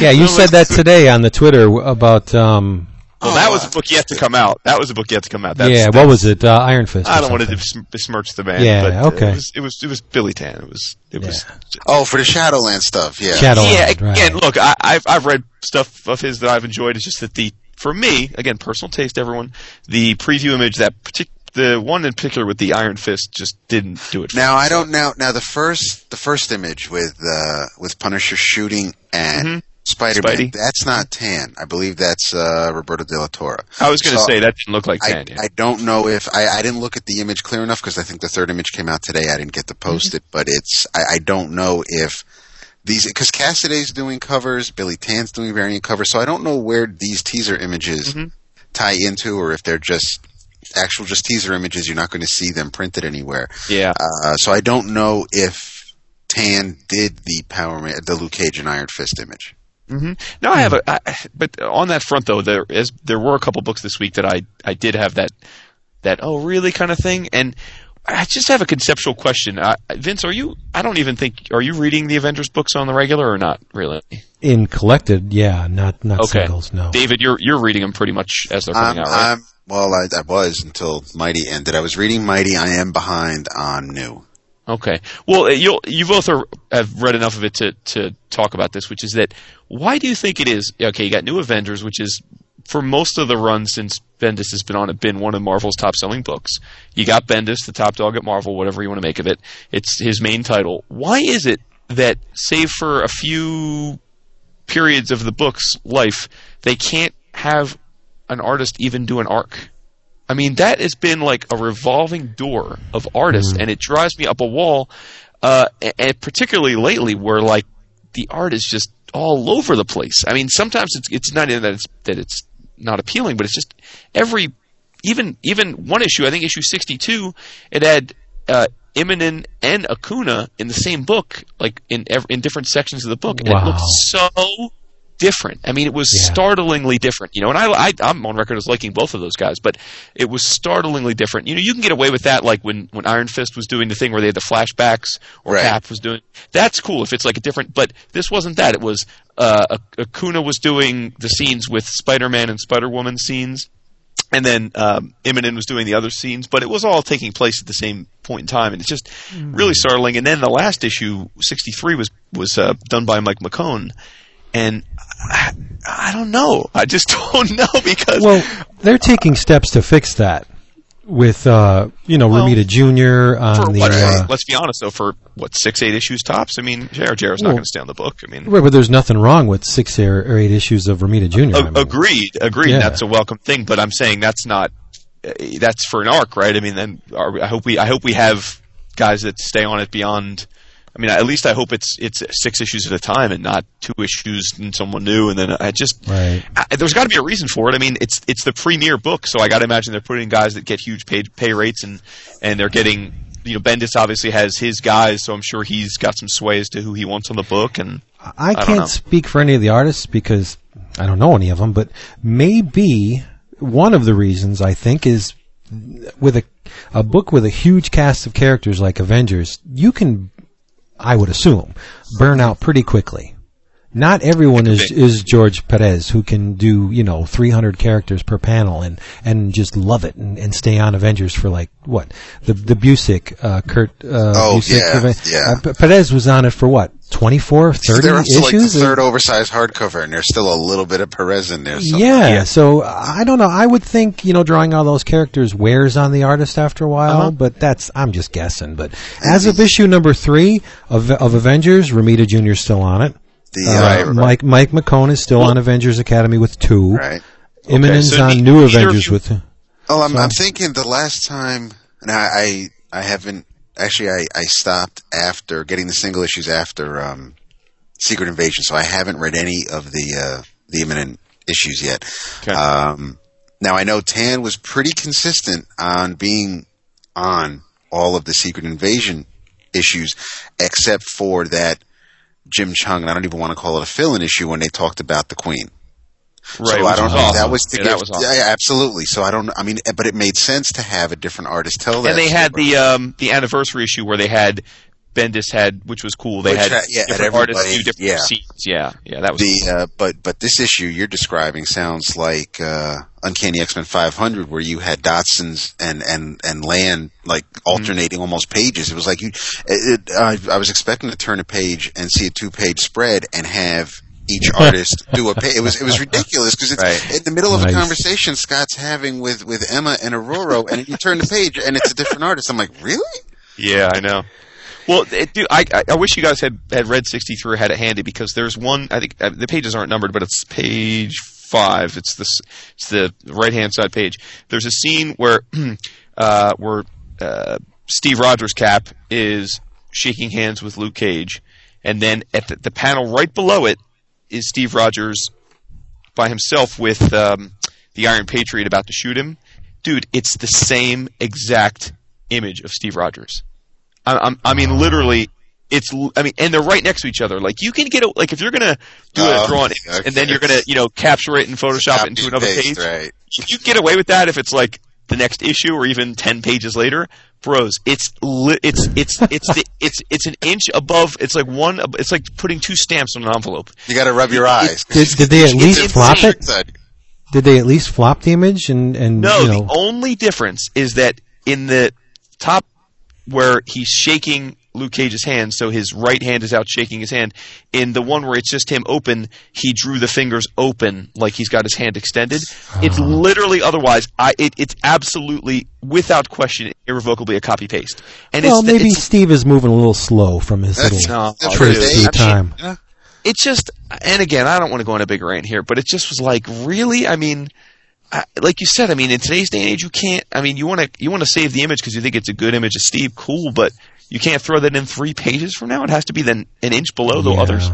Yeah, you said that today on the Twitter about um. well, that was a book yet to come out. That was a book yet to come out. That's, yeah, what was it? Uh, Iron Fist. I don't want to something. besmirch the man. Yeah, but uh, okay. It was, it was it was Billy Tan. It was it was Oh, for the Shadowland stuff. Yeah. Shadow. yeah, Land, right. again, look, I, I've I've read stuff of his that I've enjoyed. It's just that the for me, again, personal taste. Everyone, the preview image that partic- the one in particular with the Iron Fist just didn't do it. For Now. I don't now. Now the first the first image with uh, with Punisher shooting at Mhm. Spider Man. That's not Tan. I believe that's uh, Roberto de la Torre. I was going to So, say that didn't look like I, Tan. Yeah. I don't know if I, I didn't look at the image clear enough because I think the third image came out today. I didn't get to post it, but it's I, I don't know if these because Cassaday's doing covers, Billy Tan's doing variant covers, so I don't know where these teaser images Mhm. tie into or if they're just actual just teaser images. You're not going to see them printed anywhere. yeah. Uh, so I don't know if Tan did the Power Man, the Luke Cage and Iron Fist image. hmm No, I have a, I, but on that front though, there is there were a couple books this week that I I did have that that oh really kind of thing, and I just have a conceptual question. Uh, Vince, are you? I don't even think are you reading the Avengers books on the regular or not really? in collected, yeah, not not Okay. singles. No. David, you're you're reading them pretty much as they're coming I'm, out, right? I'm- well, I, I was until Mighty ended. I was reading Mighty. I am behind on New. Okay. Well, uh, you'll you both are, have read enough of it to to talk about this, which is that why do you think it is? Okay, you got New Avengers, which is for most of the run since Bendis has been on it, been one of Marvel's top selling books. You got Bendis, the top dog at Marvel, whatever you want to make of it. It's his main title. Why is it that, save for a few periods of the book's life, they can't have an artist even do an arc? I mean, that has been like a revolving door of artists, and it drives me up a wall. Uh, and particularly lately, where like the art is just all over the place. I mean, sometimes it's it's not even that it's that it's not appealing, but it's just every even even one issue. I think issue sixty two. It had uh, Immonen and Acuna in the same book, like in in different sections of the book, and it Wow. looked so different. I mean, it was Yeah. startlingly different. You know, and I, I I'm on record as liking both of those guys, but it was startlingly different. You know, you can get away with that, like when when Iron Fist was doing the thing where they had the flashbacks, or Right. Cap was doing. That's cool if it's like a different. But this wasn't that. It was uh, Acuna was doing the scenes with Spider Man and Spider Woman scenes. And then um, Immonen was doing the other scenes, but it was all taking place at the same point in time, and it's just really startling. And then the last issue, sixty three, was was uh, done by Mike McKone, and I, I don't know. I just don't know because Well, they're taking steps to fix that with, uh, you know, Well, Romita Jr. on the. what, Uh, let's be honest though, for what six eight issues tops. I mean, J.R. Jarrett's not going to stay on the book. I mean, right, but there's nothing wrong with six or, or eight issues of Romita Jr. I A- mean. agreed, agreed. Yeah. That's a welcome thing, but I'm saying that's not. uh, That's for an arc, right? I mean, then we- I hope we I hope we have guys that stay on it beyond. I mean, at least I hope it's it's six issues at a time and not two issues and someone new, and then I just Right. I, there's got to be a reason for it. I mean, it's it's the premier book, so I got to imagine they're putting guys that get huge pay pay rates, and and they're getting you know Bendis obviously has his guys, so I'm sure he's got some sway as to who he wants on the book, and I don't can't know. speak for any of the artists because I don't know any of them, but maybe one of the reasons I think is with a a book with a huge cast of characters like Avengers, you can, I would assume, burn out pretty quickly. Not everyone is, is George Perez who can do, you know, 300 characters per panel and, and just love it and, and stay on Avengers for like, what? The, the Busiek, uh, Kurt, uh, Oh, Busiek, yeah, yeah. uh, Perez was on it for what? 24, 30 They're up like the issues? third oversized hardcover, and there's still a little bit of Perez in there. somewhere. Yeah, Yeah. so I don't know. I would think you know drawing all those characters wears on the artist after a while, Uh-huh. but that's I'm just guessing. But as of issue number three of of Avengers, Romita Jr. is still on it. The, Uh, uh, Right, right. Mike Mike McKone is still on Avengers Academy with two. right. Immonen's so on ne- New Avengers you- with. Oh, I'm, So- I'm thinking the last time. Now, I I haven't actually. I, I stopped after getting the single issues after um, Secret Invasion, so I haven't read any of the uh, the Immonen issues yet. Okay. Um, now I know Tan was pretty consistent on being on all of the Secret Invasion issues, except for that Jim Cheung, and I don't even want to call it a fill-in issue when they talked about the Queen. right, So I don't think awesome. that was to Yeah, give. that was awesome. yeah, yeah, absolutely. So I don't. I mean, but it made sense to have a different artist tell that. and they had story. the um, the anniversary issue where they had Bendis had, which was cool. They Which had had- yeah, different artists do different yeah. scenes. Yeah, yeah, that was the cool. uh, but but this issue you're describing sounds like uh, Uncanny X Men 500, where you had Dodson's and and and Land like Mm-hmm. alternating almost pages. It was like you. It, it, I, I was expecting to turn a page and see a two page spread and have. Each artist do a page. It was it was ridiculous because it's Right. in the middle of Nice. a conversation Scott's having with with Emma and Aurora, and you turn the page and it's a different artist. I'm like, really? Yeah, I know. Well, it, dude, I, I wish you guys had had read sixty three or had it handy because there's one. I think uh, the pages aren't numbered, but it's page five. It's this. It's the right hand side page. There's a scene where uh, where uh, Steve Rogers' Cap is shaking hands with Luke Cage, and then at the, the panel right below it is Steve Rogers by himself with um, the Iron Patriot about to shoot him. Dude, it's the same exact image of Steve Rogers. I, I'm, I mean, literally, it's. l- I mean, and they're right next to each other. Like you can get a, like if you're gonna do Oh, a drawing, okay. and then you're gonna you know capture it and Photoshop it into another paste, page. right? You get away with that if it's like the next issue or even ten pages later. Bros, it's li- it's it's it's the, it's it's an inch above. It's like one. It's like putting two stamps on an envelope. You got to rub your eyes. Did, did they at least it's flop it? insane. Did they at least flop the image and and No, you know? the only difference is that in the top where he's shaking Luke Cage's hand, so his right hand is out shaking his hand. In the one where it's just him open, he drew the fingers open like he's got his hand extended. It's ah. literally otherwise. I it, it's absolutely without question irrevocably a copy paste. And well, it's maybe it's, Steve is moving a little slow from his That's, little No, that's trace what it through time. Yeah. it's just and again i don't want to go on a big rant here but it just was like really i mean I, like you said i mean in today's day and age you can't i mean you want to you want to save the image because you think it's a good image of steve cool but you can't throw that in three pages from now it has to be then an inch below the Yeah. others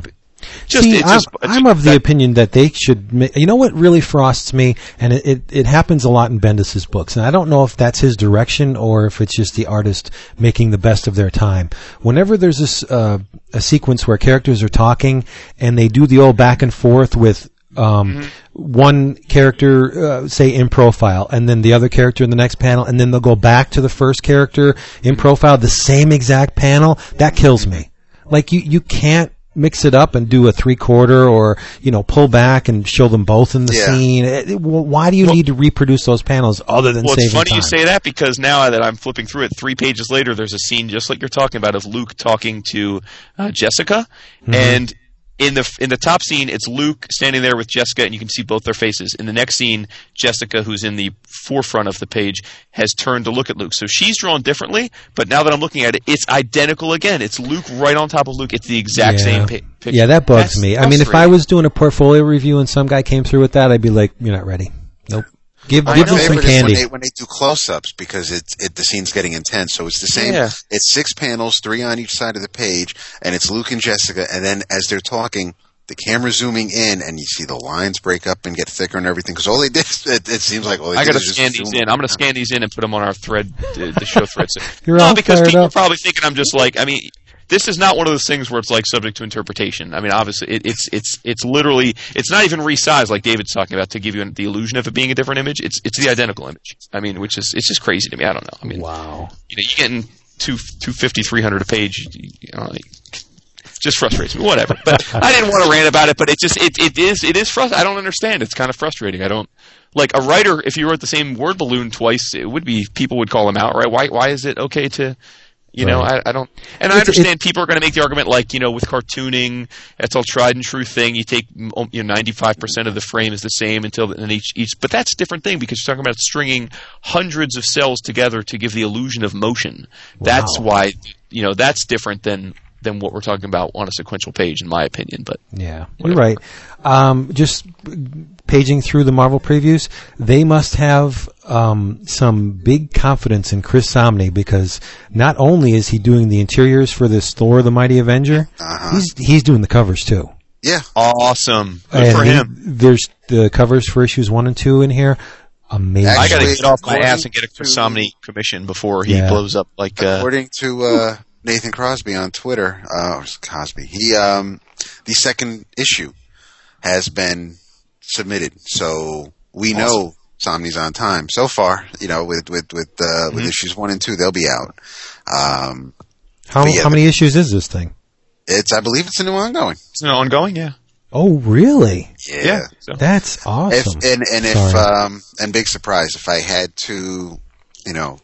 just See, it's I'm, just I'm of the that- opinion that they should. Ma- you know what really frosts me, and it, it, it happens a lot in Bendis's books, and I don't know if that's his direction or if it's just the artist making the best of their time. Whenever there's this uh, a sequence where characters are talking and they do the old back and forth with. Um, Mm-hmm. One character, uh, say in profile, and then the other character in the next panel, and then they'll go back to the first character in profile, the same exact panel. That kills me. Like you, you can't mix it up and do a three quarter or you know pull back and show them both in the Yeah. scene. It- it- well, why do you need to reproduce those panels other than Well, saving it's funny time? you say that because now that I'm flipping through it, three pages later, there's a scene just like you're talking about of Luke talking to uh, Jessica, Mm-hmm. and in the in the top scene, it's Luke standing there with Jessica, and you can see both their faces. In the next scene, Jessica, who's in the forefront of the page, has turned to look at Luke. So she's drawn differently, but now that I'm looking at it, it's identical again. It's Luke right on top of Luke. It's the exact Yeah. same pa- picture. Yeah, that bugs That's me. I mean, if I was doing a portfolio review and some guy came through with that, I'd be like, "You're not ready. Nope. Give give them some favorite is when candy." they, when they do close-ups because it's it, the scene's getting intense. So it's the same. Yeah. It's six panels, three on each side of the page, and it's Luke and Jessica. And then as they're talking, the camera's zooming in, and you see the lines break up and get thicker and everything. Because all they did, it, it seems like all they I did got to is just scan these zoom in. I'm going to scan these in and put them on our thread, uh, the show thread. You're no, all because fired people up. are probably thinking I'm just like. I mean, this is not one of those things where it's like subject to interpretation. I mean, obviously, it, it's it's it's literally it's not even resized like David's talking about to give you the illusion of it being a different image. It's it's the identical image. I mean, which is it's just crazy to me. I don't know. I mean, Wow. you know, you're getting two two fifty, three hundred a page. You know, like, just frustrates me. Whatever. But I didn't want to rant about it. But it just it it is it is frustrating. I don't understand. It's kind of frustrating. I don't like a writer. If you wrote the same word balloon twice, it would be people would call him out, right? Why why is it okay to you know, Right. I, I don't, and I It's- understand people are going to make the argument like, you know, with cartooning, it's all tried and true thing. You take, you know, 95% of the frame is the same until, and each, each, but that's a different thing because you're talking about stringing hundreds of cells together to give the illusion of motion. That's why, you know, that's different than, than what we're talking about on a sequential page, in my opinion. But Yeah, you're right. Um, just paging through the Marvel previews, they must have um, some big confidence in Chris Samnee because not only is he doing the interiors for this Thor: The Mighty Avenger, Uh-huh. he's he's doing the covers too. Yeah. awesome. Good And for he- him. There's the covers for issues one and two in here. Amazing. I got to get off my ass and get a Chris Samnee commission before he Yeah. blows up like, uh, According to uh, Nathan Crosby on Twitter, uh, Cosby, he um, the second issue has been submitted, so we know Samnee's on time so far. You know, with with with uh, Mm-hmm. with issues one and two, they'll be out. Um, how yeah, how many issues is this thing? it's I believe it's a new ongoing. it's an ongoing, yeah. Oh, really? Yeah. So. That's If awesome. and and if um and big surprise if I had to, you know,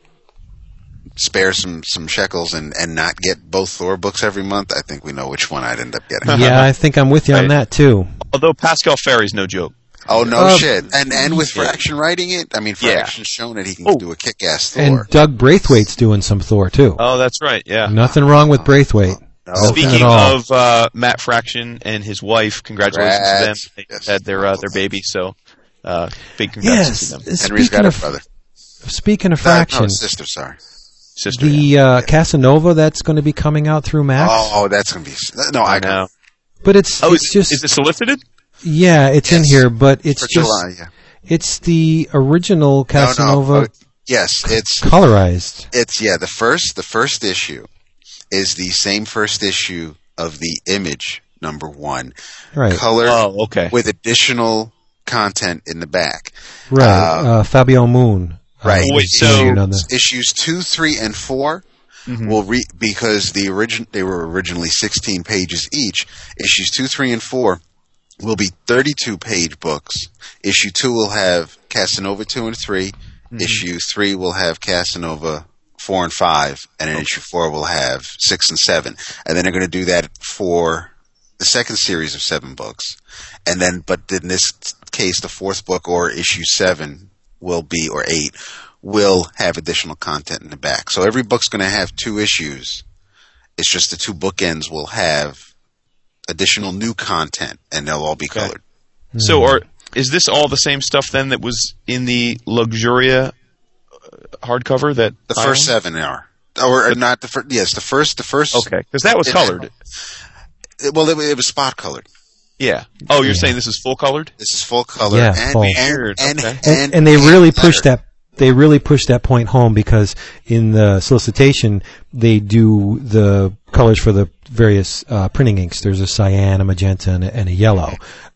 spare some some shekels and and not get both Thor books every month, I think we know which one I'd end up getting. yeah, I think I'm with you on that too. Although Pasqual Ferry's no joke. Oh no Uh, shit! And and with yeah. Fraction writing it, I mean Yeah. Fraction's shown that he can Oh. do a kick-ass Thor. And Doug Braithwaite's doing some Thor too. Oh, that's right. Yeah. Nothing wrong with Braithwaite. No. Speaking of uh, Matt Fraction and his wife, congratulations Congrats. to them. They Yes. had their uh, their baby, so uh, big congrats Yes. to them. Henry's Speaking got a of brother. speaking of No, no, fraction, his sister. Sorry. Sister. the uh, Casanova that's going to be coming out through Max, Oh, oh, that's gonna be no. I I know. but it's Oh, it's is, just is it solicited? yeah, it's in here, but it's for just July. Yeah. it's the original No, Casanova no. oh, yes, it's colorized. it's yeah. The first the first issue is the same first issue of the image number one, Right, color Oh, okay. with additional content in the back. right. uh, Uh, Fabio Moon. Uh, Right. Wait, so- featured issues two, three, and 4 Mm-hmm. will re because the origin they were originally sixteen pages each. Issues two, three, and four will be thirty-two page books. Issue two will have Casanova two and 3 Mm-hmm. Issue three will have Casanova four and five, and in issue four we'll have six and seven, and then they're going to do that for the second series of seven books, and then but in this case, the fourth book or issue seven will be or eight will have additional content in the back. So every book's going to have two issues. It's just the two bookends will have additional new content, and they'll all be Okay. colored. So, are is this all the same stuff then that was in the Luxuria uh, hardcover that The I first own? seven are, or, or not the first. Yes, the first. The first. Okay, because that was It- colored. it- well, it, it was spot colored. Yeah. Oh, you're Yeah. saying this is full colored? This is full color. Yeah, and, full. and, and, okay. and, and, and they really letter. push that they really push that point home because in the solicitation they do the colors for the various uh, printing inks. There's a cyan, a magenta, and a, and a yellow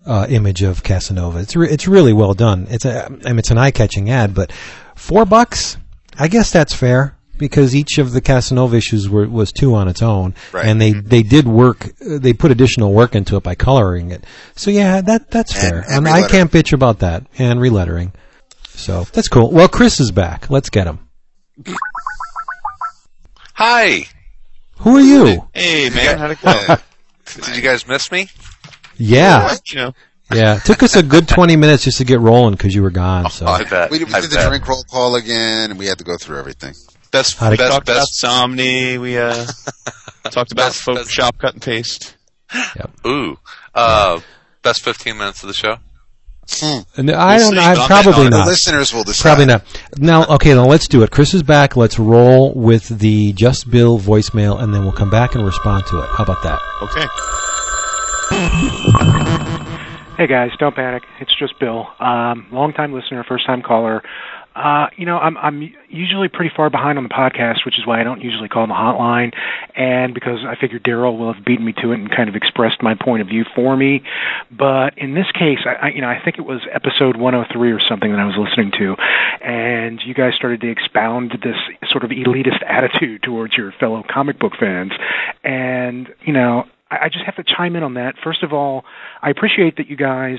uh, image of Casanova. It's re- it's really well done. It's a I mean, it's an eye catching ad, but four bucks, I guess that's fair. Because each of the Casanova issues were, was two on its own, Right. and they, they did work. uh, They put additional work into it by coloring it. So yeah, that that's And- fair. and I can't bitch about that and relettering. So that's cool. Well, Chris is back. Let's get him. Hi. Who are you? Hey man, how'd it go? Did you guys miss me? Yeah, you know, yeah. It took us a good twenty minutes just to get rolling because you were gone. So I bet. we, we I did the bet. drink roll call again, and we had to go through everything. Best, How'd it best, about best. Samnee. We uh, talked about Best- best- Photoshop cut and paste. Ooh. Uh, best 15 minutes of the show? And I We'll don't. see, I but I'm probably betting on it. The not. listeners will decide. Probably not. Now, okay, now let's do it. Chris is back. Let's roll with the Just Bill voicemail, and then we'll come back and respond to it. How about that? Okay. Hey guys, don't panic. It's just Bill. Um, long time listener, first time caller. Uh, you know, I'm I'm usually pretty far behind on the podcast, which is why I don't usually call the hotline, and because I figure Daryl will have beaten me to it and kind of expressed my point of view for me. But in this case, I, I you know I think it was episode 103 or something that I was listening to, and you guys started to expound this sort of elitist attitude towards your fellow comic book fans, and you know I I just have to chime in on that. First of all, I appreciate that you guys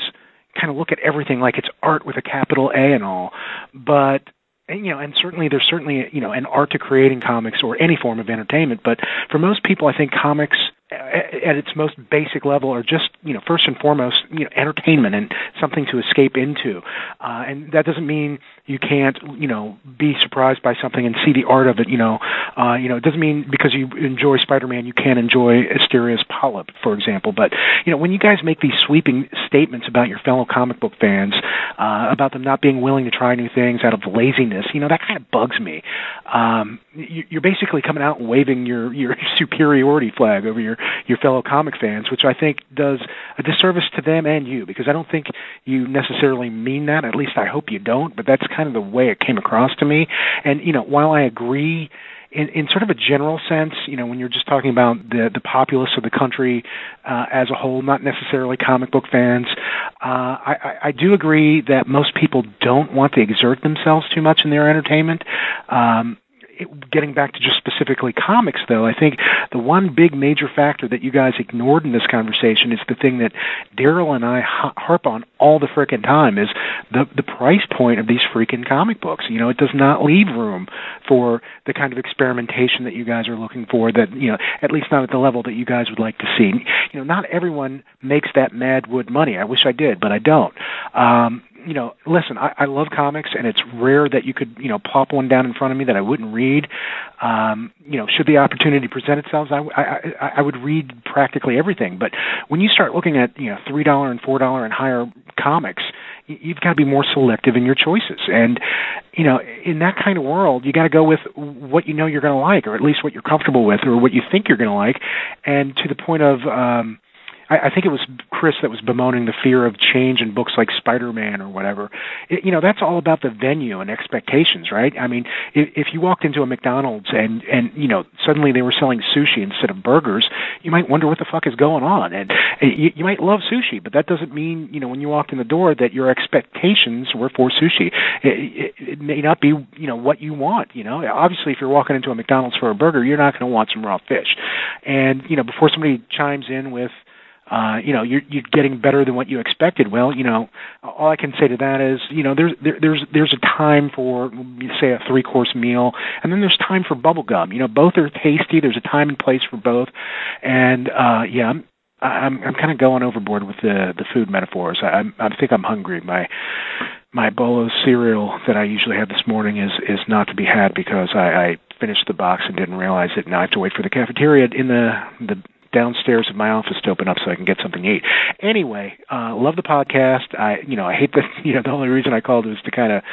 kind of look at everything like it's art with a capital A and all, but you know, and certainly there's certainly you know an art to creating comics or any form of entertainment. But for most people, I think comics at its most basic level are just you know first and foremost you know entertainment and something to escape into. Uh, and that doesn't mean you can't you know be surprised by something and see the art of it. You know, uh, you know it doesn't mean because you enjoy Spider-Man you can't enjoy Asterios Polyp, for example. But you know when you guys make these sweeping statements about your fellow comic book fans, uh, about them not being willing to try new things out of laziness, you know that kind of bugs me. Um, you, you're basically coming out and waving your your superiority flag over your your fellow comic fans, which I think does a disservice to them and you because I don't think you necessarily mean that. At least I hope you don't. But that's kind of the way it came across to me. And you know, while I agree in, in sort of a general sense, you know, when you're just talking about the the populace of the country uh, as a whole, not necessarily comic book fans, uh, I, I, I do agree that most people don't want to exert themselves too much in their entertainment. Um, it, getting back to just specifically comics, though, I think the one big major factor that you guys ignored in this conversation is the thing that Daryl and I ha- harp on all the frickin' time is the the price point of these freaking comic books. You know, it does not leave room for the kind of experimentation that you guys are looking for. That you know, at least not at the level that you guys would like to see. You know, not everyone makes that mad wood money. I wish I did, but I don't. Um, you know, listen, I, I love comics, and it's rare that you could, you know, plop one down in front of me that I wouldn't read. Um, you know, should the opportunity present itself, I, I, I, I would read practically everything. But when you start looking at, you know, three dollar and four dollar and higher comics, you've got to be more selective in your choices. And you know, in that kind of world, you got to go with what you know you're going to like, or at least what you're comfortable with, or what you think you're going to like. And to the point of um, I, I think it was Chris that was bemoaning the fear of change in books like Spider-Man or whatever. It, you know, that's all about the venue and expectations, right? I mean, if, if you walked into a McDonald's and and you know suddenly they were selling sushi instead of burgers, you might wonder what the fuck is going on, and, and you, you might love sushi, but that doesn't mean you know when you walked in the door that your expectations were for sushi. It, it, it may not be you know what you want. You know, obviously if you're walking into a McDonald's for a burger, you're not going to want some raw fish. And you know, before somebody chimes in with uh, you know, you're you're getting better than what you expected. Well, you know, all I can say to that is, you know, there's there, there's there's a time for say a three course meal, and then there's time for bubble gum. You know, both are tasty. There's a time and place for both, and uh, yeah, I'm I'm I'm kind of going overboard with the the food metaphors. I I think I'm hungry. My my bowl of cereal that I usually have this morning is is not to be had because I, I finished the box and didn't realize it. Now I have to wait for the cafeteria in the the downstairs of my office to open up so I can get something to eat. Anyway, uh, love the podcast. I you know I hate that you know the only reason I called was to kind of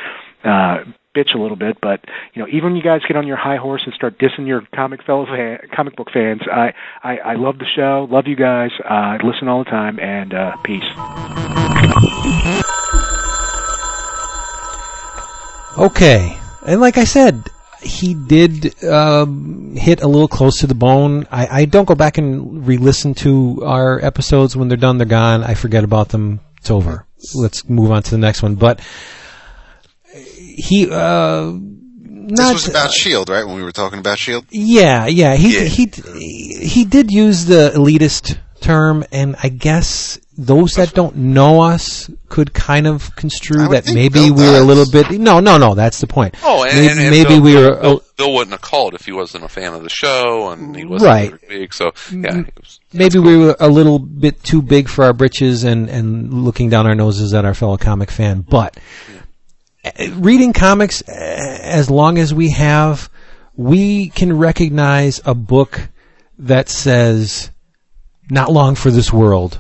uh, bitch a little bit, but you know, even when you guys get on your high horse and start dissing your comic fellow fan, comic book fans, I, I I love the show, love you guys, uh, listen all the time, and uh, peace. Okay, and like I said, he did um, hit a little close to the bone. I, I don't go back and re-listen to our episodes when they're done. They're gone. I forget about them. It's over. Let's move on to the next one. But he uh, This was about Shield, right? When we were talking about Shield. yeah, yeah. He Yeah. he he did use the elitist term, and I guess those that don't know us could kind of construe that maybe Bill we were a little bit. No, no, no. That's the point. Oh, and, maybe, and, and maybe Bill, we were. Bill, Bill wouldn't have called if he wasn't a fan of the show, and he wasn't Right. every week. So yeah, was, maybe we were a little bit too big for our britches and, and looking down our noses at our fellow comic fan. But uh, reading comics uh, as long as we have, we can recognize a book that says "Not long for this world."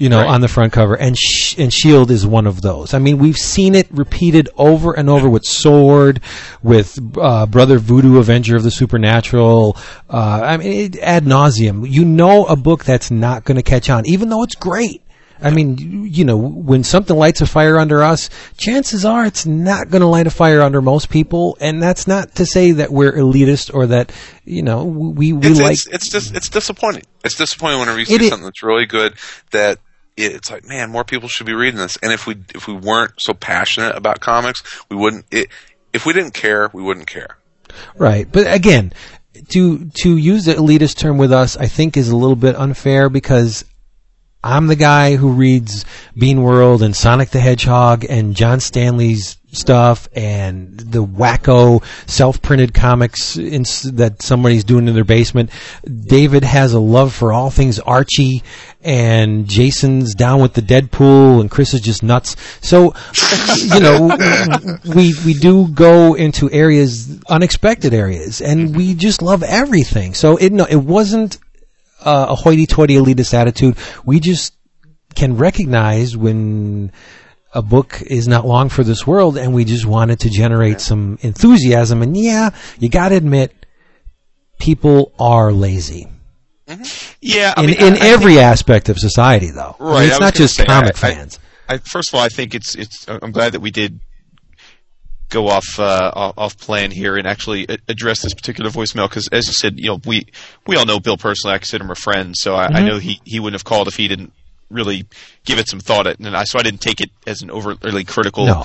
You know, Right. on the front cover, and Sh- and Shield is one of those. I mean, we've seen it repeated over and over with Sword, with uh, Brother Voodoo, Avenger of the Supernatural. Uh, I mean, it, ad nauseum. You know, a book that's not going to catch on, even though it's great. I mean, you, know, when something lights a fire under us, chances are it's not going to light a fire under most people, and that's not to say that we're elitist or that you know we we it's, like. it's it's just it's disappointing. It's disappointing whenever you see something that's really good that it's like, man, more people should be reading this. And if we if we weren't so passionate about comics, we wouldn't. It, if we didn't care, we wouldn't care. Right, but again, to to use the elitist term with us, I think is a little bit unfair because I'm the guy who reads Bean World and Sonic the Hedgehog and John Stanley's stuff and the wacko self-printed comics in, that somebody's doing in their basement. David has a love for all things Archie and Jason's down with the Deadpool and Chris is just nuts. So, you know, we, we do go into areas, unexpected areas and we just love everything. So it, no, it wasn't uh, a hoity-toity elitist attitude. We just can recognize when a book is not long for this world, and we just wanted to generate some enthusiasm. And yeah, you got to admit, people are lazy Yeah, I in mean, in I- I every think- aspect of society, though. I mean, Right, I it's not just say, comic fans. I, first of all, I think it's it's. I'm glad that we did go off uh, off plan here and actually address this particular voicemail because, as you said, you know, we we all know Bill personally. I consider him a friend, so I, Mm-hmm. I know he he wouldn't have called if he didn't really give it some thought. And I so I didn't take it as an overly critical. No.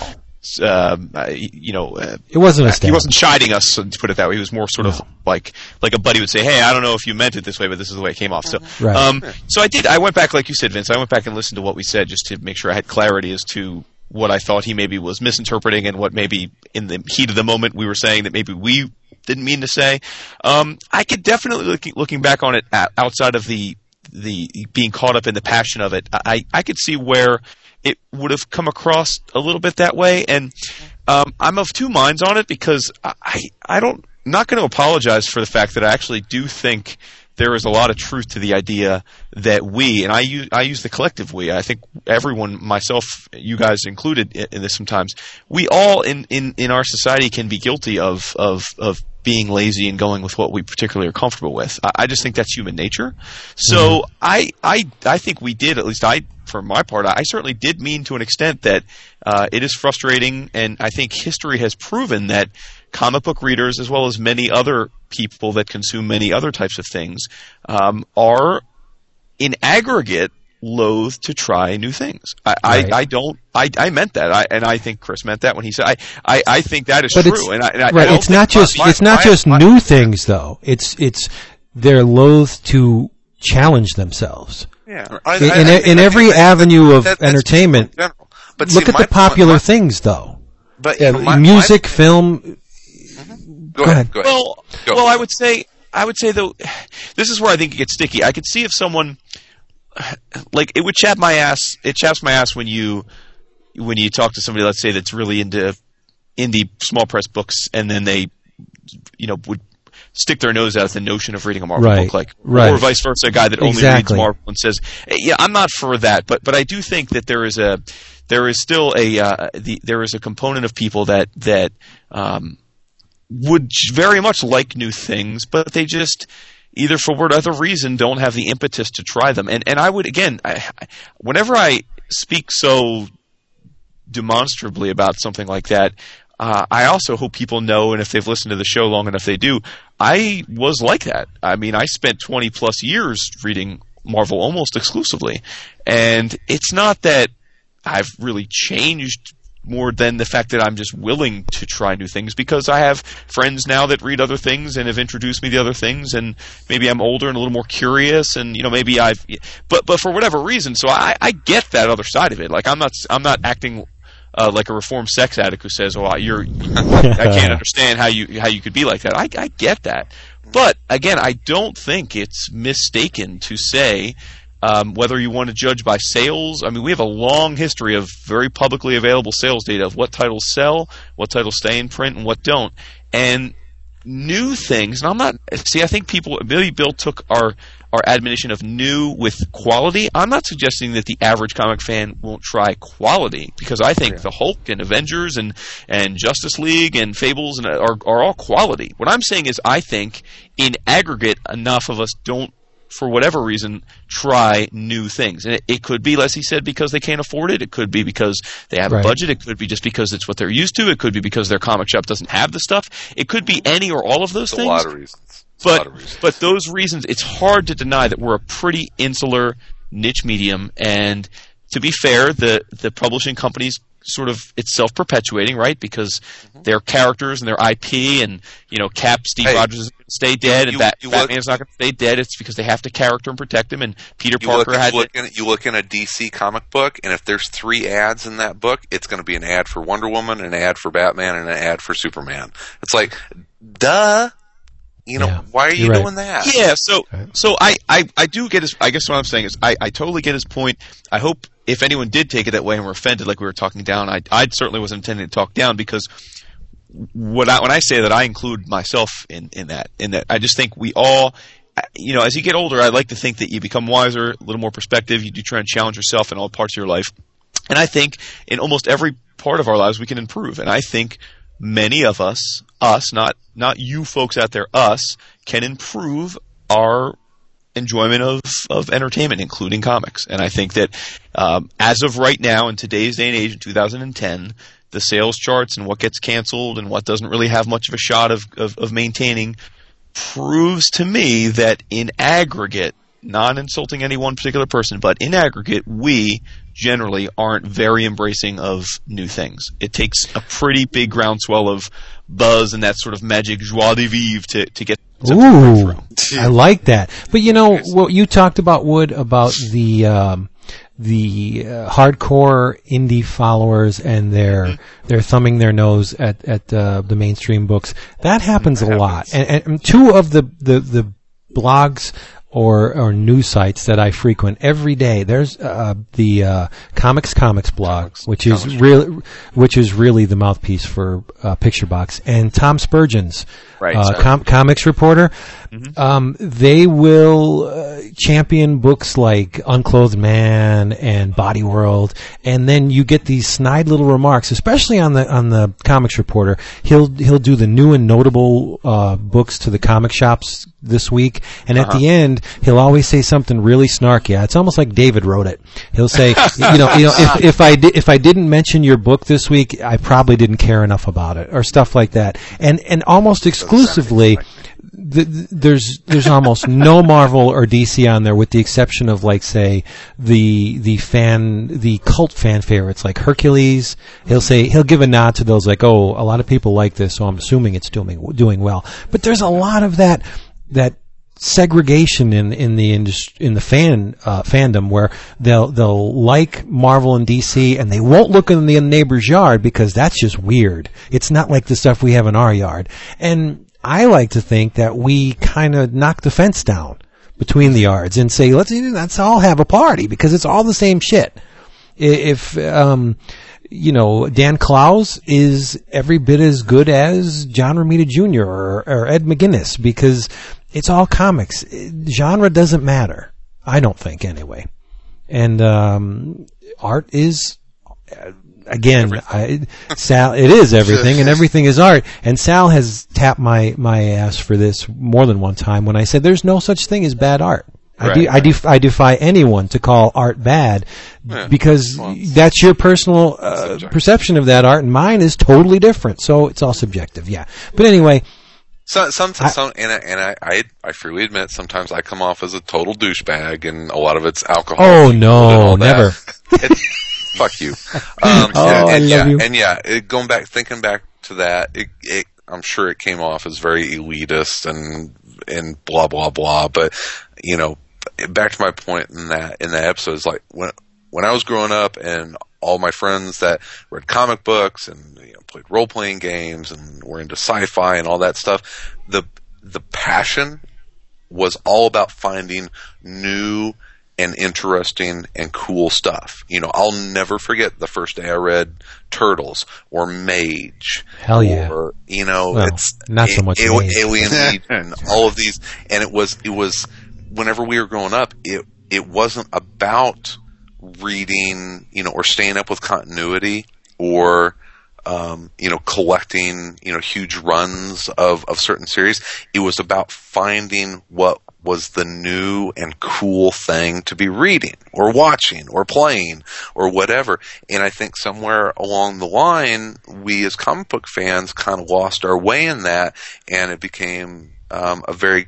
Um, you know, uh, It wasn't a he wasn't chiding us, to put it that way. He was more sort of like like a buddy would say, "Hey, I don't know if you meant it this way, but this is the way it came off." So, Right. um, so I did. I went back, like you said, Vince. I went back and listened to what we said just to make sure I had clarity as to what I thought he maybe was misinterpreting and what maybe in the heat of the moment we were saying that maybe we didn't mean to say. Um, I could definitely looking looking back on it outside of the the being caught up in the passion of it. I I could see where it would have come across a little bit that way and. Um, I'm of two minds on it because I, I don't, not going to apologize for the fact that I actually do think there is a lot of truth to the idea that we, and I use, I use the collective we, I think everyone, myself, you guys included in, in this sometimes, we all in, in, in our society can be guilty of, of, of being lazy and going with what we particularly are comfortable with. I, I just think that's human nature. So I, I, I think we did, at least I, for my part, I certainly did mean to an extent that uh, it is frustrating, and I think history has proven that comic book readers, as well as many other people that consume many other types of things, um, are in aggregate loath to try new things. I, Right. I, I don't. I, I meant that, I, and I think Chris meant that when he said. I, I, I think that is But true. it's, and I, and I, I right, don't it's not just my- it's not my- just my- new things though. It's it's they're loath to challenge themselves. Yeah. I- in, I- in, I- in I every that- avenue of that- entertainment. But Look see, at the popular point- things, though. But you my- music, my- film. Go, Go ahead. ahead. Go ahead. Well, Go. well, I would say, I would say though, this is where I think it gets sticky. I could see if someone, like, it would chap my ass. It chaps my ass when you, when you talk to somebody, let's say, that's really into indie small press books, and then they, you know, would stick their nose out at the notion of reading a Marvel Right, book, like, right. or vice versa, a guy that only Exactly. reads Marvel and says, "Eh, "Yeah, I'm not for that," but but I do think that there is a, there is still a, uh, the there is a component of people that that. Um, would very much like new things, but they just either for whatever reason don't have the impetus to try them. And and I would again, I, whenever I speak so demonstrably about something like that, uh, I also hope people know, and if they've listened to the show long enough, they do. I was like that. I mean, I spent 20 plus years reading Marvel almost exclusively, and it's not that I've really changed more than the fact that I'm just willing to try new things because I have friends now that read other things and have introduced me to other things and maybe I'm older and a little more curious and you know maybe I've but but for whatever reason so I, I get that other side of it. Like I'm not I'm not acting uh, like a reformed sex addict who says oh you're I can't understand how you how you could be like that. I, I get that. But again I don't think it's mistaken to say um, whether you want to judge by sales. I mean, we have a long history of very publicly available sales data of what titles sell, what titles stay in print, and what don't. And new things, and I'm not, see, I think people, maybe Bill took our, our admonition of new with quality. I'm not suggesting that the average comic fan won't try quality, because I think the Hulk and Avengers and, and Justice League and Fables and are, are all quality. What I'm saying is I think in aggregate enough of us don't for whatever reason, try new things. And it, it could be, as he said, because they can't afford it. It could be because they have Right. a budget. It could be just because it's what they're used to. It could be because their comic shop doesn't have the stuff. It could be any or all of those It's a things. lot of reasons. It's a lot But of reasons. but those reasons, it's hard to deny that we're a pretty insular niche medium. And to be fair, the the publishing companies sort of it's self perpetuating, right? Because their characters and their IP, and you know, Cap, Steve Hey, Rogers is going to stay dead, and you- Bat- you look- Batman's not going to stay dead. It's because they have to character and protect him. And Peter You look, Parker had you, look to, in, you look in a DC comic book, and if there's three ads in that book, it's going to be an ad for Wonder Woman, an ad for Batman, and an ad for Superman. It's like, duh. You know, Yeah, why are you right. doing that? Yeah, so Right. so I, I, I do get his. I guess what I'm saying is I, I totally get his point. I hope if anyone did take it that way and were offended, like we were talking down, I I certainly wasn't intending to talk down because what I, when I say that I include myself in in that in that I just think we all. You know, as you get older, I like to think that you become wiser, a little more perspective. You do try and challenge yourself in all parts of your life, and I think in almost every part of our lives we can improve. And I think many of us, us, not not you folks out there, us, can improve our enjoyment of, of entertainment, including comics. And I think that um, as of right now, in today's day and age, in 2010, the sales charts and what gets canceled and what doesn't really have much of a shot of, of, of maintaining proves to me that in aggregate, not insulting any one particular person, but in aggregate, we generally aren't very embracing of new things. It takes a pretty big groundswell of buzz and that sort of magic joie de vivre to, to get Ooh. I like that. But you know what you talked about, Wood, about the um, the uh, hardcore indie followers and their they're thumbing their nose at at uh, the mainstream books. That happens a lot. And, and two of the the the blogs or or news sites that I frequent every day. There's uh, the uh, Comics Comics blog, which is really which is really the mouthpiece for uh, Picture Box, and Tom Spurgeon's Right, uh, com- comics reporter. Um, they will uh, champion books like Unclothed Man and Body World, and then you get these snide little remarks, especially on the on the comics reporter. He'll he'll do the new and notable uh, books to the comic shops this week, and at the end he'll always say something really snarky. It's almost like David wrote it. He'll say, you know, you know, if, if I di- if I didn't mention your book this week, I probably didn't care enough about it, or stuff like that, and and almost exclusively th- th- there's there's almost no Marvel or DC on there, with the exception of like say the the fan the cult fan favorites like Hercules. He'll say he'll give a nod to those like oh a lot of people like this, so I'm assuming it's doing doing well. But there's a lot of that that segregation in in the industry, in the fan uh, fandom where they'll they'll like Marvel and DC and they won't look in the neighbor's yard because that's just weird. It's not like the stuff we have in our yard. And I like to think that we kind of knock the fence down between the yards and say let's let's all have a party because it's all the same shit. If um, you know, Dan Clowes is every bit as good as John Romita Jr. or, or Ed McGuinness because it's all comics. Genre doesn't matter. I don't think anyway. And um, art is again, I, Sal. It is everything, and everything is art. And Sal has tapped my my ass for this more than one time when I said there's no such thing as bad art. I, de- I, def- I defy anyone to call art bad Yeah. because Well, that's your personal uh, perception of that art, and mine is totally different. So it's all subjective, yeah. But anyway, So, some, I- some, and, I, and I, I, I freely admit, sometimes I come off as a total douchebag, and a lot of it's alcohol. oh no, never. Fuck you. Um, Oh, and, I love yeah, you. And yeah, it, going back, thinking back to that, it, it, I'm sure it came off as very elitist and and blah blah blah. But you know, back to my point in that in that episode is like when when I was growing up and all my friends that read comic books and you know, played role playing games and were into sci-fi and all that stuff, the the passion was all about finding new and interesting and cool stuff. You know, I'll never forget the first day I read Turtles or Mage. Hell yeah. Or, you know, Well, it's not so much A-. Alien Legion and all of these. And it was, it was, whenever we were growing up, it, it wasn't about reading, you know, or staying up with continuity or, um, you know, collecting, you know, huge runs of, of certain series. It was about finding what was the new and cool thing to be reading or watching or playing or whatever. And I think somewhere along the line, we as comic book fans kind of lost our way in that and it became, um, a very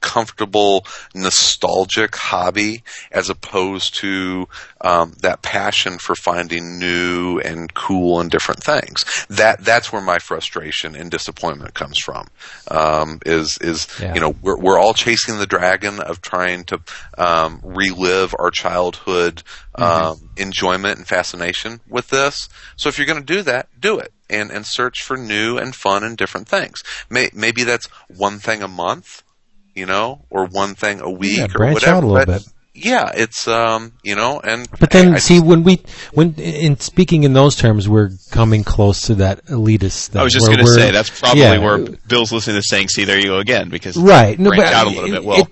comfortable, nostalgic hobby as opposed to um, that passion for finding new and cool and different things. That that's where my frustration and disappointment comes from. Um, is is Yeah. you know we're we're all chasing the dragon of trying to um, relive our childhood um, enjoyment and fascination with this. So if you're going to do that, do it. And, and search for new and fun and different things. May, maybe that's one thing a month, you know, or one thing a week Yeah, or branch whatever. out a little but bit. Yeah, it's um, you know, and But then, I- I see, when we, when in speaking in those terms, we're coming close to that elitist. Thing I was just going to say that's probably yeah, where Bill's listening to saying, "See, there you go again," because Right. No, branch but out a it- little bit. Well, it-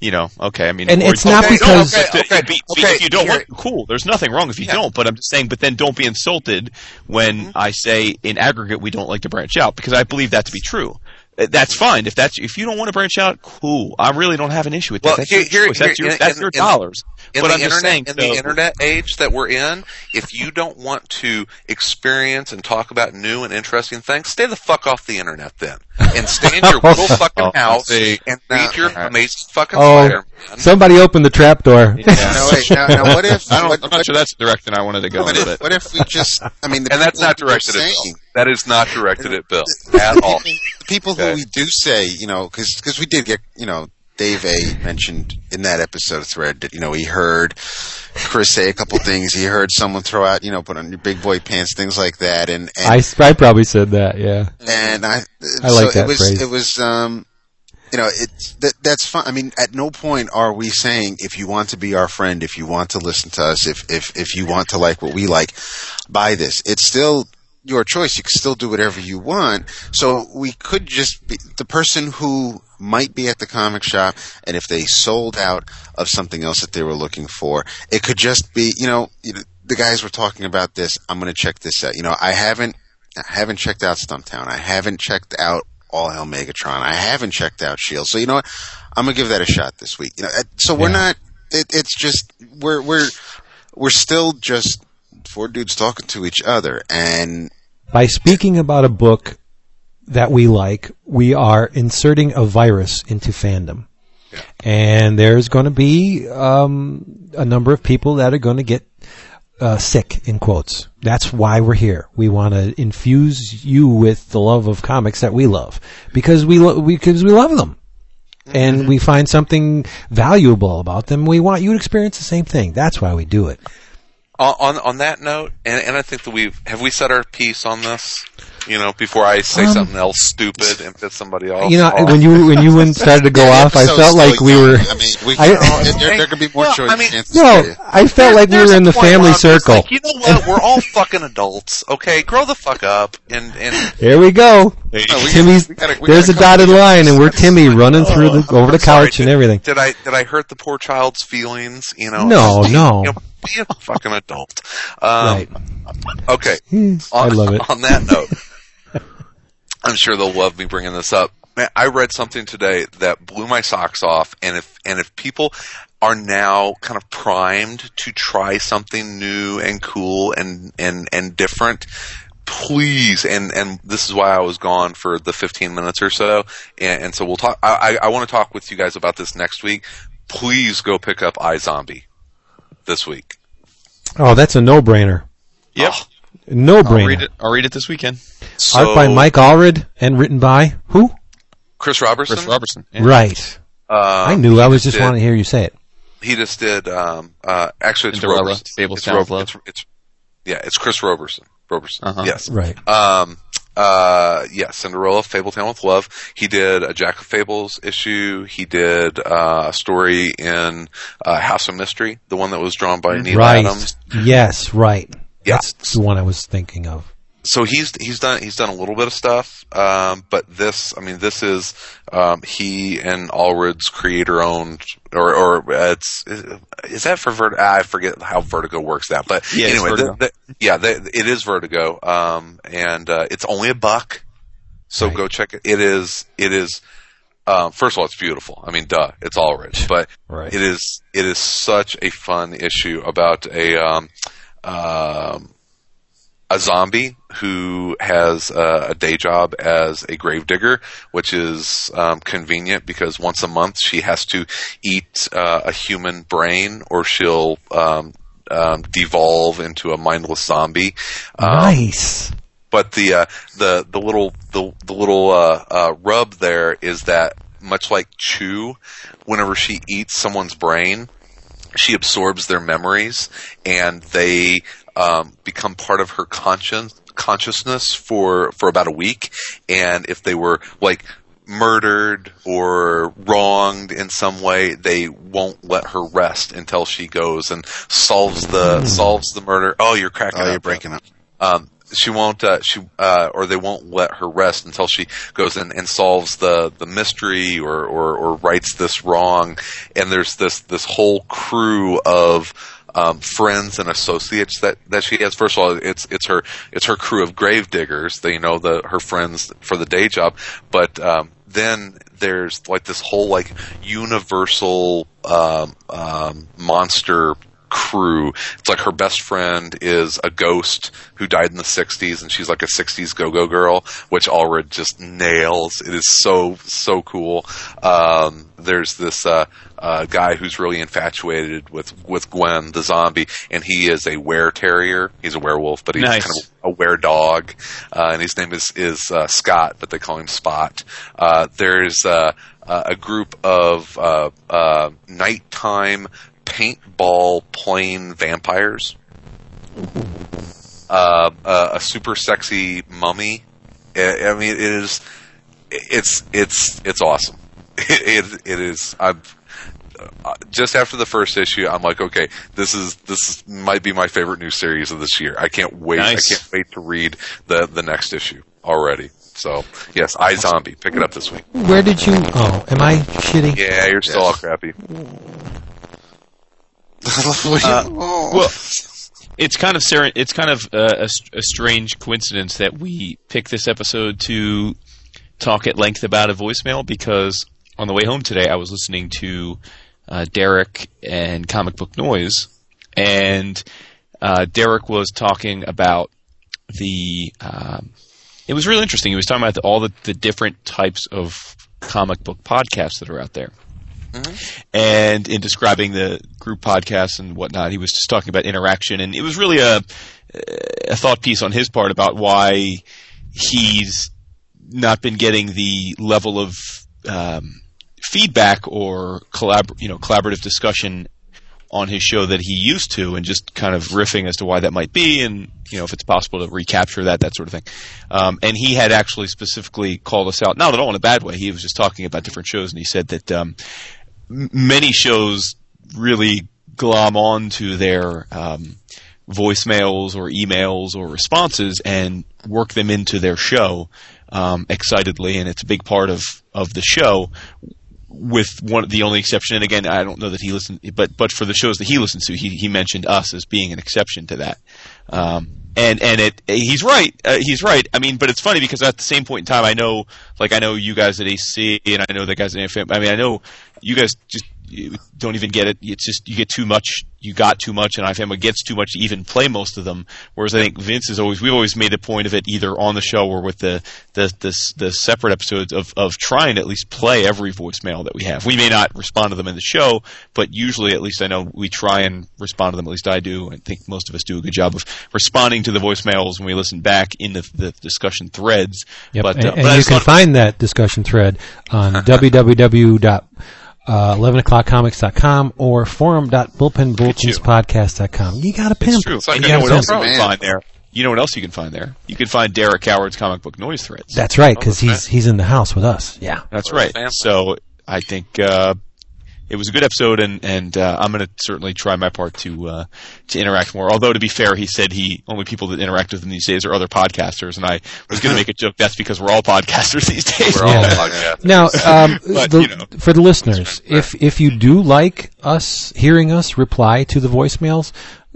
you know, okay. I mean, And it's not okay, because- no, Okay, if- okay, if, if you don't here- want cool. There's nothing wrong if you Yeah. don't. But I'm just saying. But then don't be insulted when Mm-hmm. I say in aggregate we don't like to branch out because I believe that to be true. Uh, That's fine. If that's if you don't want to branch out, cool. I really don't have an issue with Well, that. That's here- your here- choice. That's here- your, in- that's in- your in- dollars. in but the I'm just internet, saying. in so- the internet age that we're in, if you don't want to experience and talk about new and interesting things, stay the fuck off the internet then, and stay in your little fucking house see. and read your amazing fucking Oh, Spider-Man. somebody opened the trap door. Yeah. Now, wait, now, now what if? I don't, what, I'm not sure that's the direction I wanted to go. what with if, it. what if we just? I mean, the And that's people not who are directed at saying, Bill. That is not directed at Bill at all. the people Okay. who we do say, you know, because we did get, you know, Dave A mentioned in that episode thread that you know he heard Chris say a couple things. He heard someone throw out, you know, put on your big boy pants, things like that, and and I, I probably said that. Yeah. and I, I so like that it was phrase. it was um you know it's that that's fine. I mean, at no point are we saying if you want to be our friend, if you want to listen to us, if if if you want to like what we like, buy this. It's still your choice. You can still do whatever you want. So we could just be the person who might be at the comic shop, and if they sold out of something else that they were looking for, it could just be you know. The guys were talking about this. I'm going to check this out. You know, I haven't I haven't checked out Stumptown. I haven't checked out All Hail Megatron. I haven't checked out Shield. So you know what? I'm gonna give that a shot this week. You know, uh, so we're Yeah. not. It, it's just we're we're we're still just four dudes talking to each other, and By speaking about a book that we like, we are inserting a virus into fandom. And there's going to be um, a number of people that are going to get uh, sick, in quotes. That's why we're here. We want to infuse you with the love of comics that we love because we lo- because we love them. and we find something valuable about them. We want you to experience the same thing. That's why we do it. On, on on that note, and, and I think that we've have we set our piece on this. You know, before I say Um, something else stupid and piss somebody off. You know, off. when you when you went started to go Yeah, off, I episode's felt like we were. I mean, we I- can there, there could be more Well, choice I mean- No. I felt like we were in the family circle. Like, you know what? We're all fucking adults. Okay, grow the fuck up. And and Here we go. No, we- Timmy's we gotta- there's a dotted line, and we're Timmy running through the over the I'm sorry, couch and everything. Did I did I hurt the poor child's feelings? You know. No, no. You know, be a fucking adult. Um, Right. Okay. I On- love it. On that note, I'm sure they'll love me bringing this up. Man, I read something today that blew my socks off, and if and if people are now kind of primed to try something new and cool and and and different, please and and this is why I was gone for the 15 minutes or so, and, and so we'll talk. I I, I want to talk with you guys about this next week. Please go pick up iZombie this week. Oh, that's a no-brainer. Yep. Oh, I'll read No-brainer. it. I'll read it this weekend. Art by Mike Allred and written by who? Chris Robertson. Chris Robertson. Yeah. Right. Um, I knew. I was just did- wanting to hear you say it. he just did um uh actually it's Cinderella, Roberson. It's, Town Ro- Love. it's, it's yeah it's Chris Roberson Roberson Uh-huh. yes Right. um uh yeah Cinderella Fabletown with Love he did a Jack of Fables issue he did uh, a story in uh, House of Mystery the one that was drawn by Neal right. Adams Yes. Right. Yeah. That's the one I was thinking of. So he's he's done he's done a little bit of stuff, um, but this I mean this is um, he and Allred's creator owned or or it's is that for Vertigo? I forget how Vertigo works that, but Yeah, anyway, the, the, yeah, the, it is Vertigo, um, and uh, it's only a buck, so Right. go check it. It is it is. Um, first of all, it's beautiful. I mean, duh, it's Allred, but Right. it is it is such a fun issue about a um, um, a zombie who has uh, a day job as a gravedigger, which is um, convenient because once a month she has to eat uh, a human brain or she'll um, um, devolve into a mindless zombie. Um, nice. but the uh, the the little the the little uh, uh, rub there is that much like Chew, whenever she eats someone's brain, she absorbs their memories and they um, become part of her conscience consciousness for for about a week. And if they were like murdered or wronged in some way, they won't let her rest until she goes and solves the solves the murder. Oh, you're cracking Oh, up. you're breaking up. Um, she won't. Uh, she uh, or they won't let her rest until she goes in and solves the the mystery or, or or rights this wrong. And there's this this whole crew of um, friends and associates that, that she has. First of all, it's it's her it's her crew of grave diggers. They you know the her friends for the day job, but um, then there's like this whole like universal um, um, monster crew. It's like her best friend is a ghost who died in the 60s and she's like a 60s go-go girl, which Allred just nails. It is so, so cool. Um, there's this, uh, uh, guy who's really infatuated with, with Gwen, the zombie, and he is a were terrier. He's a werewolf, but he's Nice. kind of a were dog, uh, and his name is, is, uh, Scott, but they call him Spot. Uh, there's, uh, uh, a group of, uh, uh, nighttime paintball playing vampires. Uh, uh, a super sexy mummy. I, I mean, it is. It's it's it's awesome. It it, it is. I'm uh, just after the first issue. I'm like, okay, this is this is, might be my favorite new series of this year. I can't wait. Nice. I can't wait to read the the next issue already. So yes, iZombie. Pick it up this week. Where did you? Oh, am I shitty? Yeah, you're still all crappy. Oh. Well, it's kind of ser- it's kind of uh, a, a strange coincidence that we picked this episode to talk at length about a voicemail because on the way home today I was listening to uh, Derek and Comic Book Noise, and uh, Derek was talking about the. Um, it was really interesting. He was talking about the, all the, the different types of comic book podcasts that are out there. And in describing the group podcasts and whatnot, he was just talking about interaction, and it was really a a thought piece on his part about why he's not been getting the level of um, feedback or collab, you know, collaborative discussion on his show that he used to, and just kind of riffing as to why that might be, and you know, if it's possible to recapture that, that sort of thing. Um, and he had actually specifically called us out, not at all in a bad way. He was just talking about different shows, and he said that um, many shows really glom onto their um, voicemails or emails or responses and work them into their show um, excitedly, and it's a big part of of the show. With one, the only exception, and again, I don't know that he listened, but but for the shows that he listens to, he he mentioned us as being an exception to that. Um, and and it he's right uh, he's right I mean but it's funny because at the same point in time I know like I know you guys at AC and I know the guys at AFM I mean I know you guys just you don't even get it it's just you get too much you got too much and IFM gets too much to even play most of them whereas I think Vince is always we've always made a point of it either on the show or with the the the, the separate episodes of of trying to at least play every voicemail that we have we may not respond to them in the show but usually at least I know we try and respond to them at least I do I think most of us do a good job of responding to the voicemails when we listen back in the, the discussion threads. Yep. But, and, uh, but I you can find that discussion thread on www. Uh, 11o'clockcomics.com or forum.bullpenbulletinspodcast.com. You got a pimp. It's true. It's like and a you know what else you problem. can find there? You know what else you can find there? You can find Derek Coward's comic book noise threads. That's right, because Oh, he's he's in the house with us. Yeah. That's right. So I think uh, it was a good episode, and and uh, I'm going to certainly try my part to uh, to interact more. Although to be fair, he said he only people that interact with him these days are other podcasters, and I was going to make a joke. That's because we're all podcasters these days. We're all Yeah. podcasters. Now, um, But, the- you know. for the listeners, if if you do like us hearing us reply to the voicemails,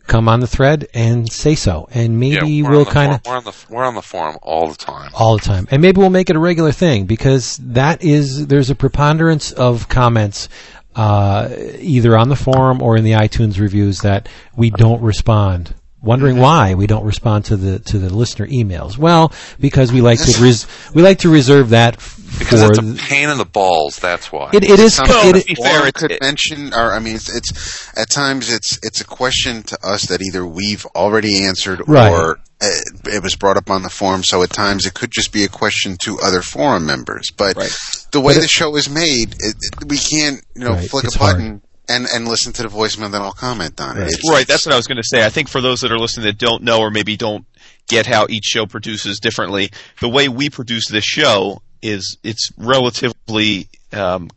come on the thread and say so, and maybe we're we'll kind of we're on the we're on the forum all the time. all the time, and maybe we'll make it a regular thing because that is there's a preponderance of comments. Uh, either on the forum or in the iTunes reviews that we don't respond. Wondering why we don't respond to the to the listener emails? Well, because we like to res- we like to reserve that f- Because for it's a the- pain in the balls. That's why. it, it is Something Well, it, to be fair, it's- could it- mention, or I mean, it's, it's at times it's it's a question to us that either we've already answered Right. or uh, it was brought up on the forum. So at times it could just be a question to other forum members. But Right. the way But it- the show is made, it, it- we can't you know Right, flick it's a button and and listen to the voicemail, then I'll comment on Right. it. It's, Right, that's what I was going to say. I think for those that are listening that don't know or maybe don't get how each show produces differently, the way we produce this show is it's relatively um,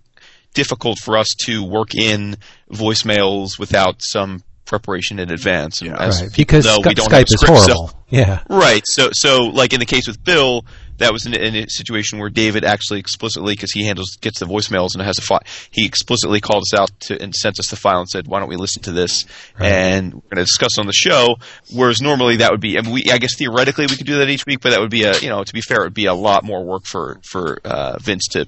difficult for us to work in voicemails without some preparation in advance. And as right, because know, we don't have a Skype is script, so- horrible. yeah, Right. So, so like in the case with Bill, that was in, in a situation where David actually explicitly, because he handles gets the voicemails and has a file, he explicitly called us out to, and sent us the file and said, "Why don't we listen to this?" And we're going to discuss on the show. Whereas normally that would be, I, mean, we, I guess theoretically we could do that each week, but that would be a, you know, to be fair, it would be a lot more work for for uh, Vince to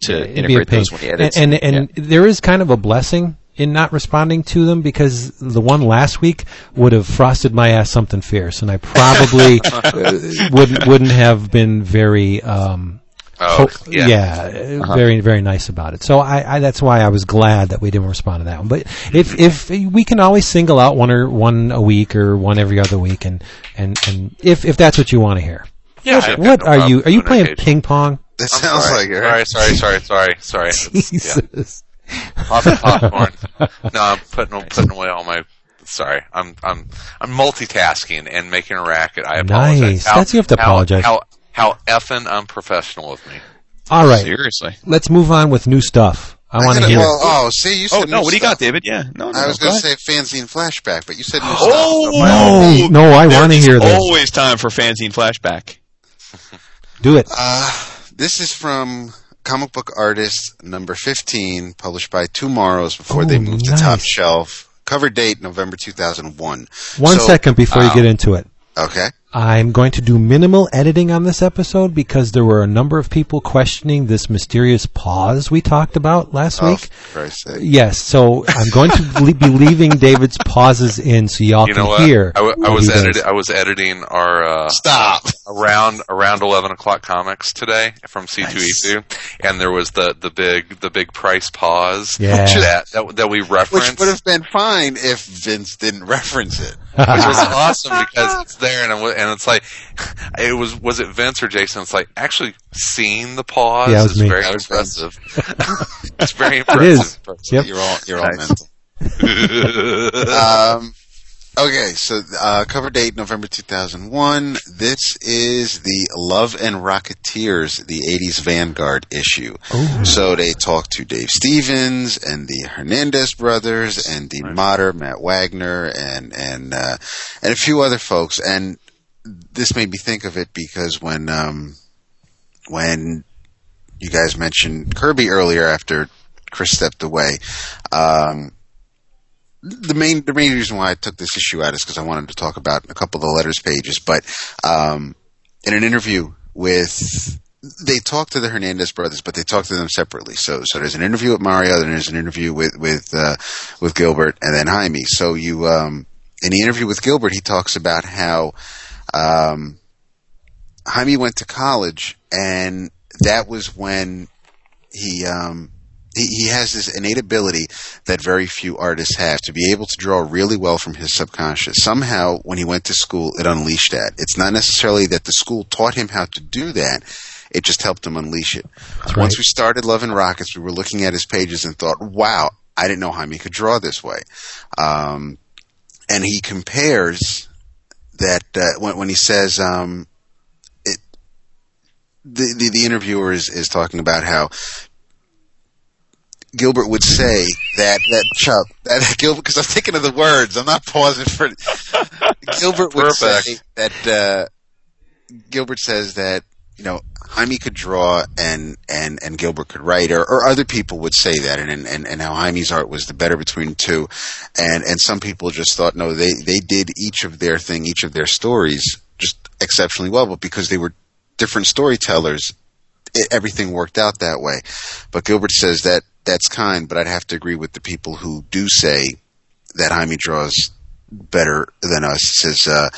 to a integrate those when he edits. And and, and there is kind of a blessing in not responding to them because the one last week would have frosted my ass something fierce, and I probably uh, wouldn't wouldn't have been very. Um, Oh, ho- yeah. yeah, uh, very very nice about it. So I, I that's why I was glad that we didn't respond to that one. But if if we can always single out one or one a week or one every other week, and and and if if that's what you want to hear. Yeah, What, what no are you? Are you playing ping pong? that sounds sorry. like it. right? Sorry, sorry, sorry, sorry, sorry. Yeah. Jesus. Pop popcorn. No, I'm putting putting away all my. Sorry, I'm I'm I'm multitasking and making a racket. I apologize. Nice. That's- you have to how, apologize. How how effing unprofessional of me. All right. seriously. Let's move on with new stuff. I want to hear. Well, oh, see, you said Oh no! new What do you got, David? Yeah, no, no. I was no, going to say fanzine flashback, but you said new Oh, stuff. no, no, I want to hear this. Always time for fanzine flashback. Do it. Uh, this is from Comic Book Artist number 15, published by TwoMorrows before they Oh, moved to. Top Shelf. Cover date November 2001. One So, second before you um, get into it. Okay. I'm going to do minimal editing on this episode because there were a number of people questioning this mysterious pause we talked about last Oh, week. Christ's sake. Yes, so I'm going to be leaving David's pauses in so y'all You can know what? hear. I, w- I what was he does. editing. I was editing our uh, Stop. around around eleven o'clock comics today from C two E two, and there was the the big the big price pause Yeah. that, that that we referenced, Which would have been fine if Vince didn't reference it. Which was awesome because it's there, and, I w- and it's like it was was it Vince or Jason? It's like actually seeing the pause Yeah, it was is me. very was Vince. impressive. it's very impressive. It is. impressive. Yep. You're all you're all Nice. mental. um, okay, so uh, cover date November 2001. This is the Love and Rocketeers, the 80s Vanguard issue. So they talk to Dave Stevens and the Hernandez brothers and the Motter, Matt Wagner, and and uh, and a few other folks. And this made me think of it because when um, when you guys mentioned Kirby earlier after Chris stepped away. Um, the main the main reason why I took this issue out is because I wanted to talk about a couple of the letters pages. But um, in an interview with they talk to the Hernandez brothers, but they talk to them separately. So so there's an interview with Mario, then there's an interview with with uh, with Gilbert, and then Jaime. So you um, in the interview with Gilbert, he talks about how um, Jaime went to college, and that was when he um, he, he has this innate ability that very few artists have to be able to draw really well from his subconscious. Somehow, when he went to school, it unleashed that. It's not necessarily that the school taught him how to do that. It just helped him unleash it. Once we started Love and Rockets, we were looking at his pages and thought, wow, I didn't know Jaime could draw this way. Um, and he compares that uh, when, when he says um, it, the, the the interviewer is, is talking about how Gilbert would say that that Chuck that Gilbert because I'm thinking of the words. I'm not pausing for Gilbert would say that uh, Gilbert says that you know Jaime could draw and and and Gilbert could write or, or other people would say that and, and and how Jaime's art was the better between the two. And and some people just thought no they they did each of their thing each of their stories just exceptionally well but because they were different storytellers it, everything worked out that way but Gilbert says that that's kind but I'd have to agree with the people who do say that Jaime draws better than us says uh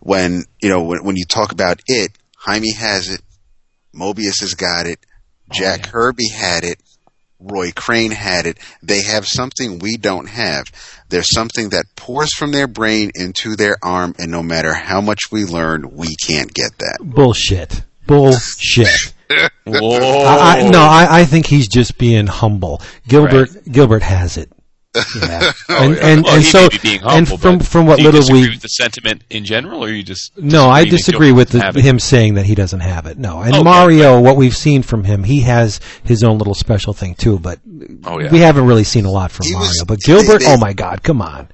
when you know when when you talk about it Jaime has it Moebius has got it Jack Kirby had it Roy Crane had it. They have something we don't have. There's something that pours from their brain into their arm, and no matter how much we learn, we can't get that. Bullshit. Bullshit. Whoa. I, I, no, I, I think he's just being humble. Gilbert Gilbert has it. Yeah. and and, Well, and so being humble, and from from what little disagree we with the sentiment in general, or you just no, I disagree with the, doesn't have it? him saying that he doesn't have it. No, and Okay. Mario, what we've seen from him, he has his own little special thing too. But Oh yeah. we haven't really seen a lot from He Mario. was- but Gilbert, they- they- oh my God, come on!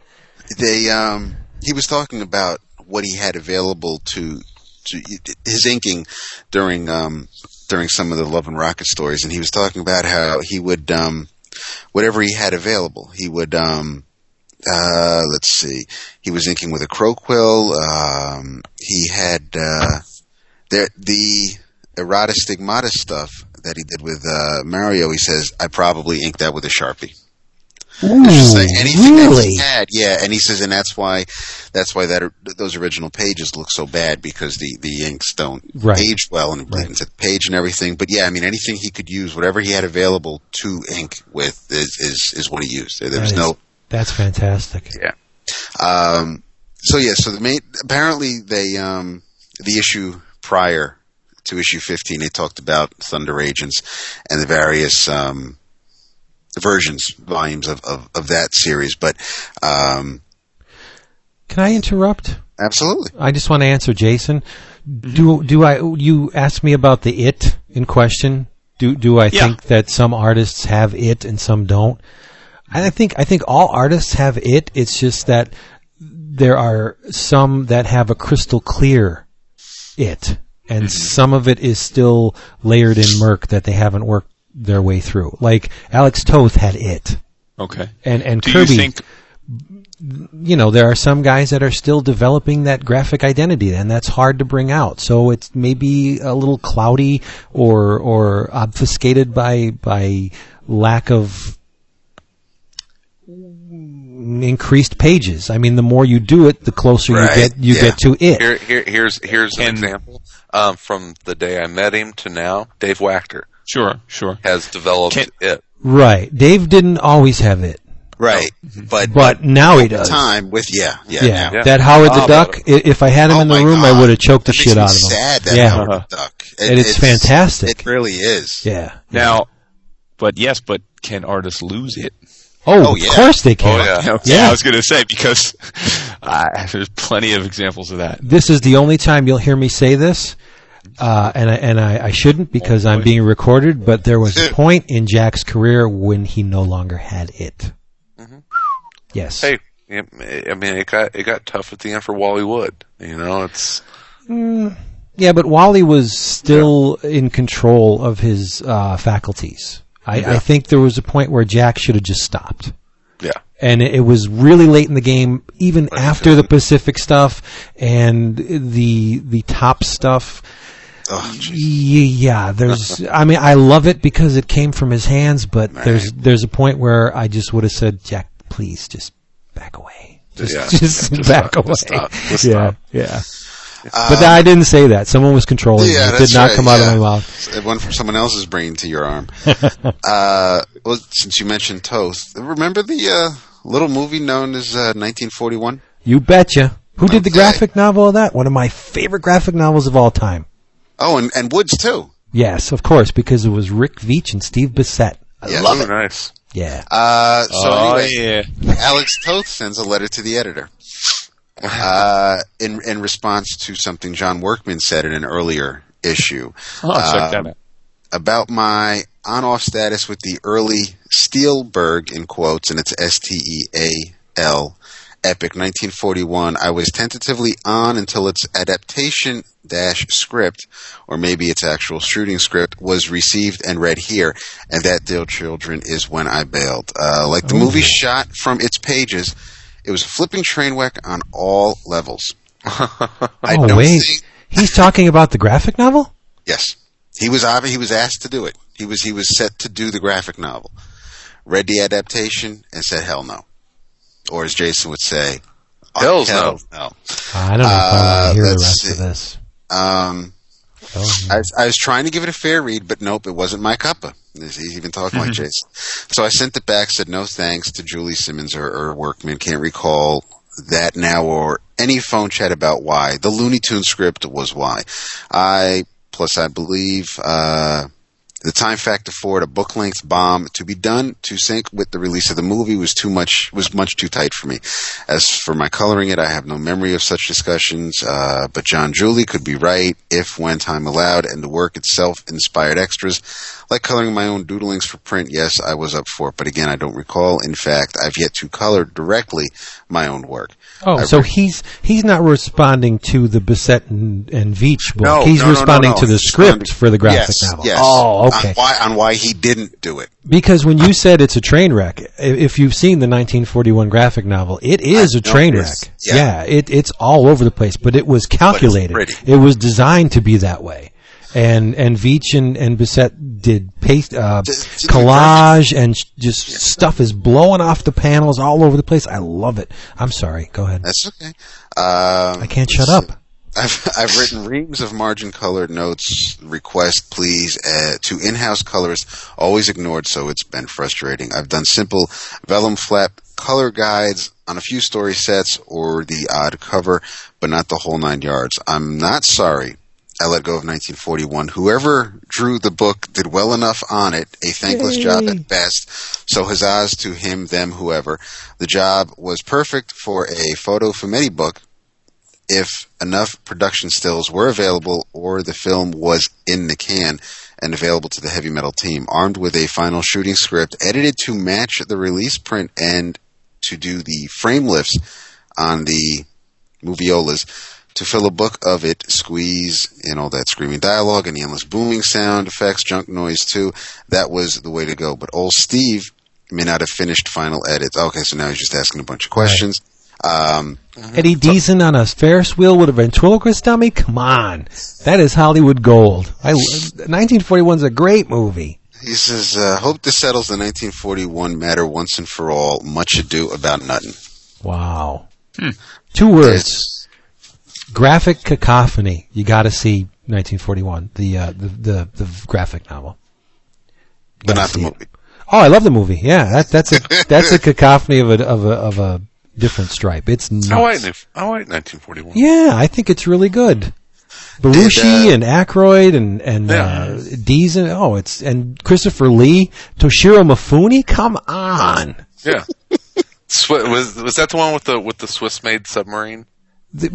They um he was talking about what he had available to to his inking during um during some of the Love and Rocket stories, and he was talking about how he would um whatever he had available, he would um uh let's see, he was inking with a crow quill. Um, he had uh the the errata stigmata stuff that he did with uh, Mario. He says I probably inked that with a sharpie. Ooh, Just saying, anything that really? he had, yeah, and he says, and that's why, that's why that those original pages look so bad because the the inks don't Right. age well and Right. into the page and everything. But yeah, I mean, anything he could use, whatever he had available to ink with, is is, is what he used. There, there was is- no That's fantastic. um, so yeah, so the main apparently they um, the issue prior to issue fifteen, they talked about Thunder Agents and the various um, versions, volumes of, of, of that series. But um, Can I interrupt? absolutely, I just want to answer Jason. Do do I? You asked me about the it in question. Do do I Yeah. think that some artists have it and some don't? I think I think all artists have it. It's just that there are some that have a crystal clear it, and some of it is still layered in murk that they haven't worked their way through. Like Alex Toth had it, Okay. and and Do Kirby you think? you know, there are some guys that are still developing that graphic identity, and that's hard to bring out. So it's maybe a little cloudy or or obfuscated by by lack of increased pages. I mean, the more you do it, the closer Right, you get you yeah. get to it. Here, here, here's here's an And- example um, from the day I met him to now. Dave Wachter Sure, sure. has developed Can- it. Right. Dave didn't always have it. right. But But now he does. time with yeah, yeah. Yeah. Yeah. that Howard the Duck. about If I had him Oh in the my room, I would have choked the That makes shit out of him. Sad that yeah, Howard the Duck. It- And it's fantastic. It really is. yeah. Now, but yes, but can artists lose it? Oh, Oh, of yeah. course they can. Oh, yeah. Yeah. I was going to say because uh, there's plenty of examples of that. This is the only time you'll hear me say this, uh, and I, and I, I shouldn't because I'm being recorded. But there was a point in Jack's career when he no longer had it. Yes. Hey, I mean, it got it got tough at the end for Wally Wood. You know, it's Yeah, but Wally was still in control of his uh, faculties. I, I think there was a point where Jack should have just stopped. yeah. and it, it was really late in the game, even after the Pacific stuff and the the top stuff. Oh, Yeah, there's. I mean, I love it because it came from his hands, but there's there's a point where I just would have said, Jack, please just back away. Just, Yeah. just just back stop, away. just stop, yeah, stop. yeah. but I didn't say that. Someone was controlling Yeah, me. It did not right, come out yeah. of my mouth. It went from someone else's brain to your arm. uh, well, since you mentioned Toth, remember the uh, little movie known as uh, 1941? You betcha. Who did the graphic novel of that? One of my favorite graphic novels of all time. Oh, and, and Woods too. Yes, of course, because it was Rick Veitch and Steve Bissette. I Yes. love Oh, it. nice. Yeah. Uh, so oh anyway, yeah, Alex Toth sends a letter to the editor. Uh, in in response to something John Workman said in an earlier issue oh, check that out. about my on-off status with the early Steelberg in quotes, and it's S T E A L epic 1941. I was tentatively on until its adaptation dash script, or maybe its actual shooting script, was received and read here, and that deal, children, is when I bailed. Uh, like the movie shot from its pages, it was a flipping train wreck on all levels. I oh wait, think he's talking about the graphic novel. Yes, he was he was asked to do it. He was he was set to do the graphic novel. Read the adaptation and said hell no, or as Jason would say, oh, Hells hell no. I don't know if I Uh, want to hear the rest see. of this. Um, Oh, I, was- I was trying to give it a fair read, but nope, it wasn't my cuppa. He's even talking like Jason. So I sent it back, said no thanks to Julie Simmons or, or Workman. Can't recall that now or any phone chat about why. The Looney Tune script was why. I, plus I believe, uh, the time factor for it, a book length bomb to be done to sync with the release of the movie was too much, was much too tight for me. As for my coloring it, I have no memory of such discussions, uh, but John Julie could be right if when time allowed and the work itself inspired extras. Like coloring my own doodlings for print, yes, I was up for it, but again, I don't recall. In fact, I've yet to color directly my own work. Oh, I've so re- he's he's not responding to the Bissette and, and Veitch book. No, he's no, no, no, responding no. to the He's script responding- for the graphic yes, novel. Yes. Oh, okay. On why, on why he didn't do it. Because when you said it's a train wreck, if you've seen the 1941 graphic novel, it is I a train wreck. is. Yeah. it, it's all over the place, but it was calculated. pretty. It was designed to be that way. And and Veitch and, and Bissette did paste uh, Did- did the collage and just stuff is blowing off the panels all over the place. I love it. I'm sorry. Go ahead. That's okay. Um, I can't shut up. I've, I've written reams of margin colored notes, request please, uh, to in-house colorists, always ignored, so it's been frustrating. I've done simple vellum flap color guides on a few story sets or the odd cover, but not the whole nine yards. I'm not sorry. I let go of 1941. Whoever drew the book did well enough on it, a thankless job at best. So huzzahs to him, them, whoever. The job was perfect for a photo fumetti book, if enough production stills were available or the film was in the can and available to the heavy metal team, armed with a final shooting script edited to match the release print and to do the frame lifts on the moviolas. To fill a book of it, squeeze in all that screaming dialogue and the endless booming sound effects, junk noise too. That was the way to go. But old Steve may not have finished final edits. Okay, so now he's just asking a bunch of questions. Um, Eddie Deezen on a Ferris wheel with a ventriloquist dummy? Come on. That is Hollywood gold. I, 1941 is a great movie. He says, uh, hope this settles the 1941 matter once and for all. Much ado about nothing. Wow. Two words. Graphic cacophony. You got to see 1941, the, uh, the the the graphic novel. You But not the see it. movie. Oh, I love the movie. Yeah, that, that's a that's a cacophony of a of a of a different stripe. It's nuts. I like, I like 1941. Yeah, I think it's really good. Belushi Did, uh, and Aykroyd and and Yeah. uh, oh, it's and Christopher Lee, Toshiro Mifune. Come on, Yeah. Was was that the one with the with the Swiss made submarine? it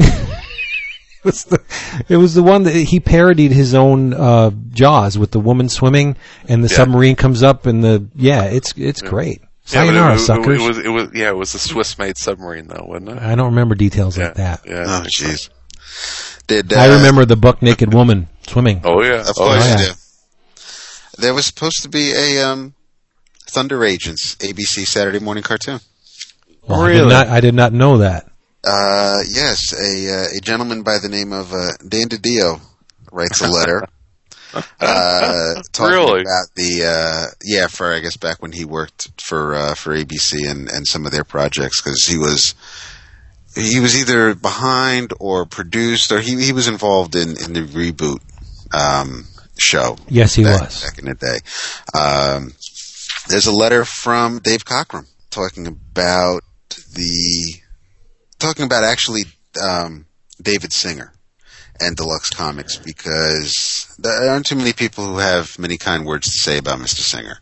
was the it was the one that he parodied his own uh, Jaws with the woman swimming and the Yeah. submarine comes up and the yeah, it's it's great. Yeah, but it- Sayonara, it, suckers. It, was it was yeah, it was a Swiss made submarine though, wasn't it? I don't remember details Yeah. like that. Yeah. Oh, jeez. Did uh, I remember the buck naked woman swimming. Oh yeah. Of oh, course yeah. you do. There was supposed to be a um, Thunder Agents ABC Saturday morning cartoon. Well, I did Really? not I did not know that. Uh, yes, a uh, a gentleman by the name of uh, Dan DiDio writes a letter. Uh, talking Really? about the uh, yeah for I guess back when he worked for uh, for ABC and, and some of their projects because he was he was either behind or produced or he he was involved in in the reboot um, show Yes, he back, was. back in the day. Um, there's a letter from Dave Cockrum talking about the talking about actually um, David Singer and Deluxe Comics because there aren't too many people who have many kind words to say about Mr. Singer.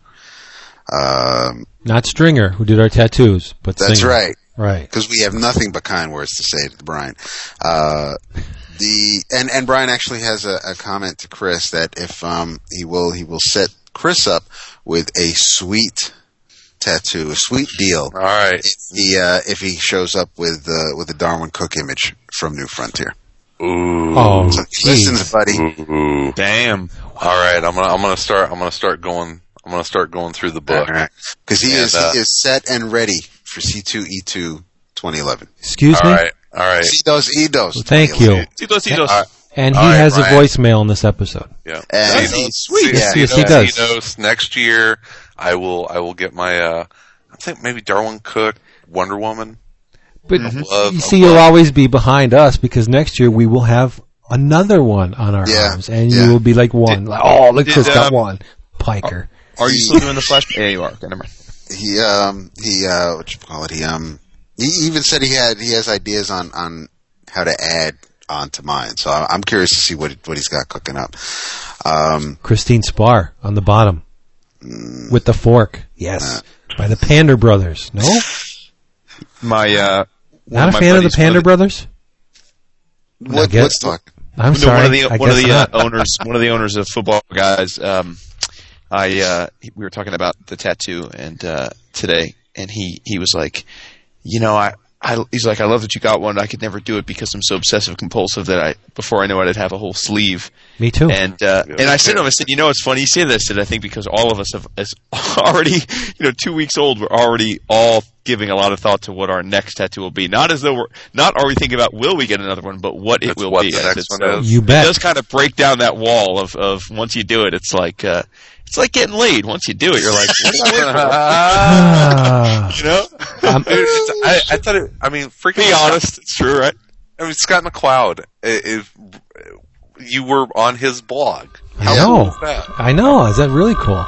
Um, Not Stringer, who did our tattoos, but that's Singer. right. Right. because we have nothing but kind words to say to Brian. Uh, the and and Brian actually has a, a comment to Chris that if um, he will he will set Chris up with a sweet tattoo, a sweet deal. All right. If he uh, if he shows up with uh, with the Darwyn Cooke image from New Frontier, Ooh. Oh, so listen, jeez. buddy. Ooh. Damn. All right. I'm gonna I'm gonna start I'm gonna start going I'm gonna start going through the book. Because he And, is uh, he is set and ready for C2E2 2011. Excuse All me? right. All right. Eidos, Eidos. Thank you. Tito's, Tito's. All right. And he All right, has Brian. a voicemail in this episode. Yeah. And See, he's- see, yeah. see, Yes, he does. knows next year I will I will get my uh I think maybe Darwyn Cooke Wonder Woman. But love- you see, you'll always be behind us because next year we will have another one on our Yeah, arms, and yeah. you will be like one. Did- like, oh, look, did, Chris got um, one. Piker. Are you still doing the flash? Yeah, you are. Okay, never mind. he um he uh what you call it he um he even said he had he has ideas on on how to add onto mine so I- i'm curious to see what what he's got cooking up um Christine Spar on the bottom with the fork. Yes, by the Pander Brothers. No, My uh, not a my fan of the buddies, one Pander Brothers. what guess- what's talking I'm No, sorry. one of the one of the uh, owners, one of the owners of football guys. Um, I uh, we were talking about the tattoo and uh, today, and he he was like, you know, I. I, he's like, I love that you got one. I could never do it because I'm so obsessive compulsive that I, before I know it, I'd have a whole sleeve. Me too. And uh, and I said to him, I said, you know, it's funny you say this, and I think because all of us have is already, you know, two weeks old, we're already all giving a lot of thought to what our next tattoo will be. Not as though we're not are we thinking about will we get another one, but what it will what be. the next it's, one is. you It bet. does kind of break down that wall of of once you do it, it's like uh, it's like getting laid. Once you do it, you're like, what did I wait for? Ah, you know. I'm- Dude, I, I thought it. I mean, freaking Be honest, it's true, right? I mean, Scott McCloud. i- If you were on his blog, I how cool know. is that? I know. Is that really cool?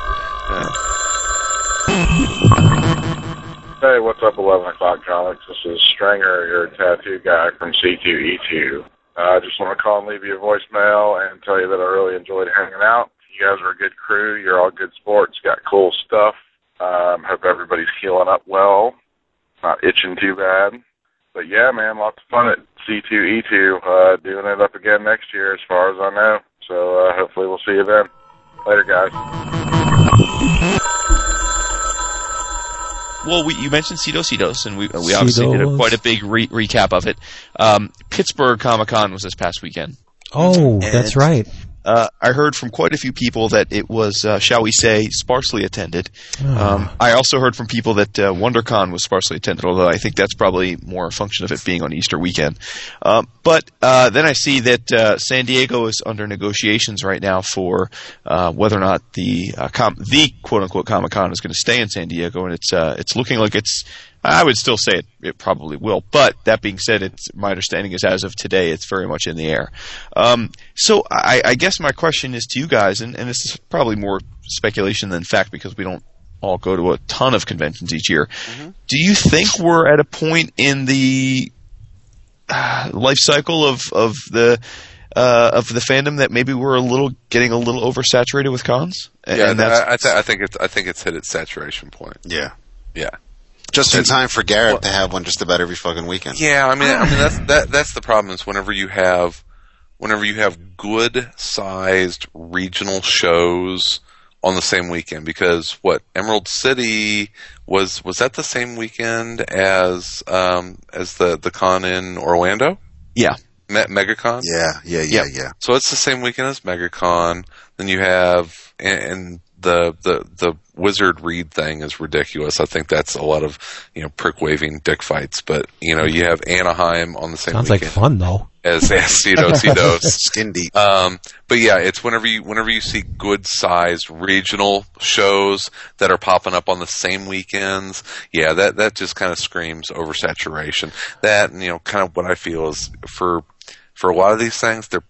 Hey, what's up, 11 o'clock comics? This is Stringer, your tattoo guy from C2E2. Uh, I just want to call and leave you a voicemail and tell you that I really enjoyed hanging out. You guys are a good crew. You're all good sports. Got cool stuff. Um, hope everybody's healing up well. Not itching too bad. But yeah, man, lots of fun at C2E2. Uh, doing it up again next year, as far as I know. So uh, hopefully we'll see you then. Later, guys. Well, we, you mentioned Cedo Cedos, and we we obviously did a, quite a big re- recap of it. Um, Pittsburgh Comic Con was this past weekend. Oh, that's right. Uh, I heard from quite a few people that it was, uh, shall we say, sparsely attended. Um, I also heard from people that uh, WonderCon was sparsely attended, although I think that's probably more a function of it being on Easter weekend. Um, but uh, then I see that uh, San Diego is under negotiations right now for uh, whether or not the uh, com- the quote unquote Comic Con is going to stay in San Diego, and it's uh, it's looking like it's. I would still say it, it probably will, but that being said, it's my understanding is as of today, it's very much in the air. Um, so I, I guess my question is to you guys, and, and this is probably more speculation than fact because we don't all go to a ton of conventions each year. Do you think we're at a point in the uh, life cycle of of the uh, of the fandom that maybe we're a little getting a little oversaturated with cons? And- Yeah, and that's I, I, th- I think it's I think it's hit its saturation point. Yeah. Yeah. Just in time for Gareb well- to have one just about every fucking weekend. Yeah, I mean, I mean that's that that's the problem is whenever you have whenever you have good sized regional shows on the same weekend because what Emerald City was was that the same weekend as um as the the con in Orlando yeah. Me- MegaCon Yeah, yeah, yeah, Yep. yeah. so it's the same weekend as MegaCon then you have and, and the the the wizard Reed thing is ridiculous I think that's a lot of you know prick waving dick fights but you know you have Anaheim on the same. Sounds like fun though. as as Cedo Cedos. Skin deep. Um, but yeah, it's whenever you whenever you see good sized regional shows that are popping up on the same weekends, yeah, that that just kind of screams oversaturation. That and, you know, kind of what I feel is for for a lot of these things, they're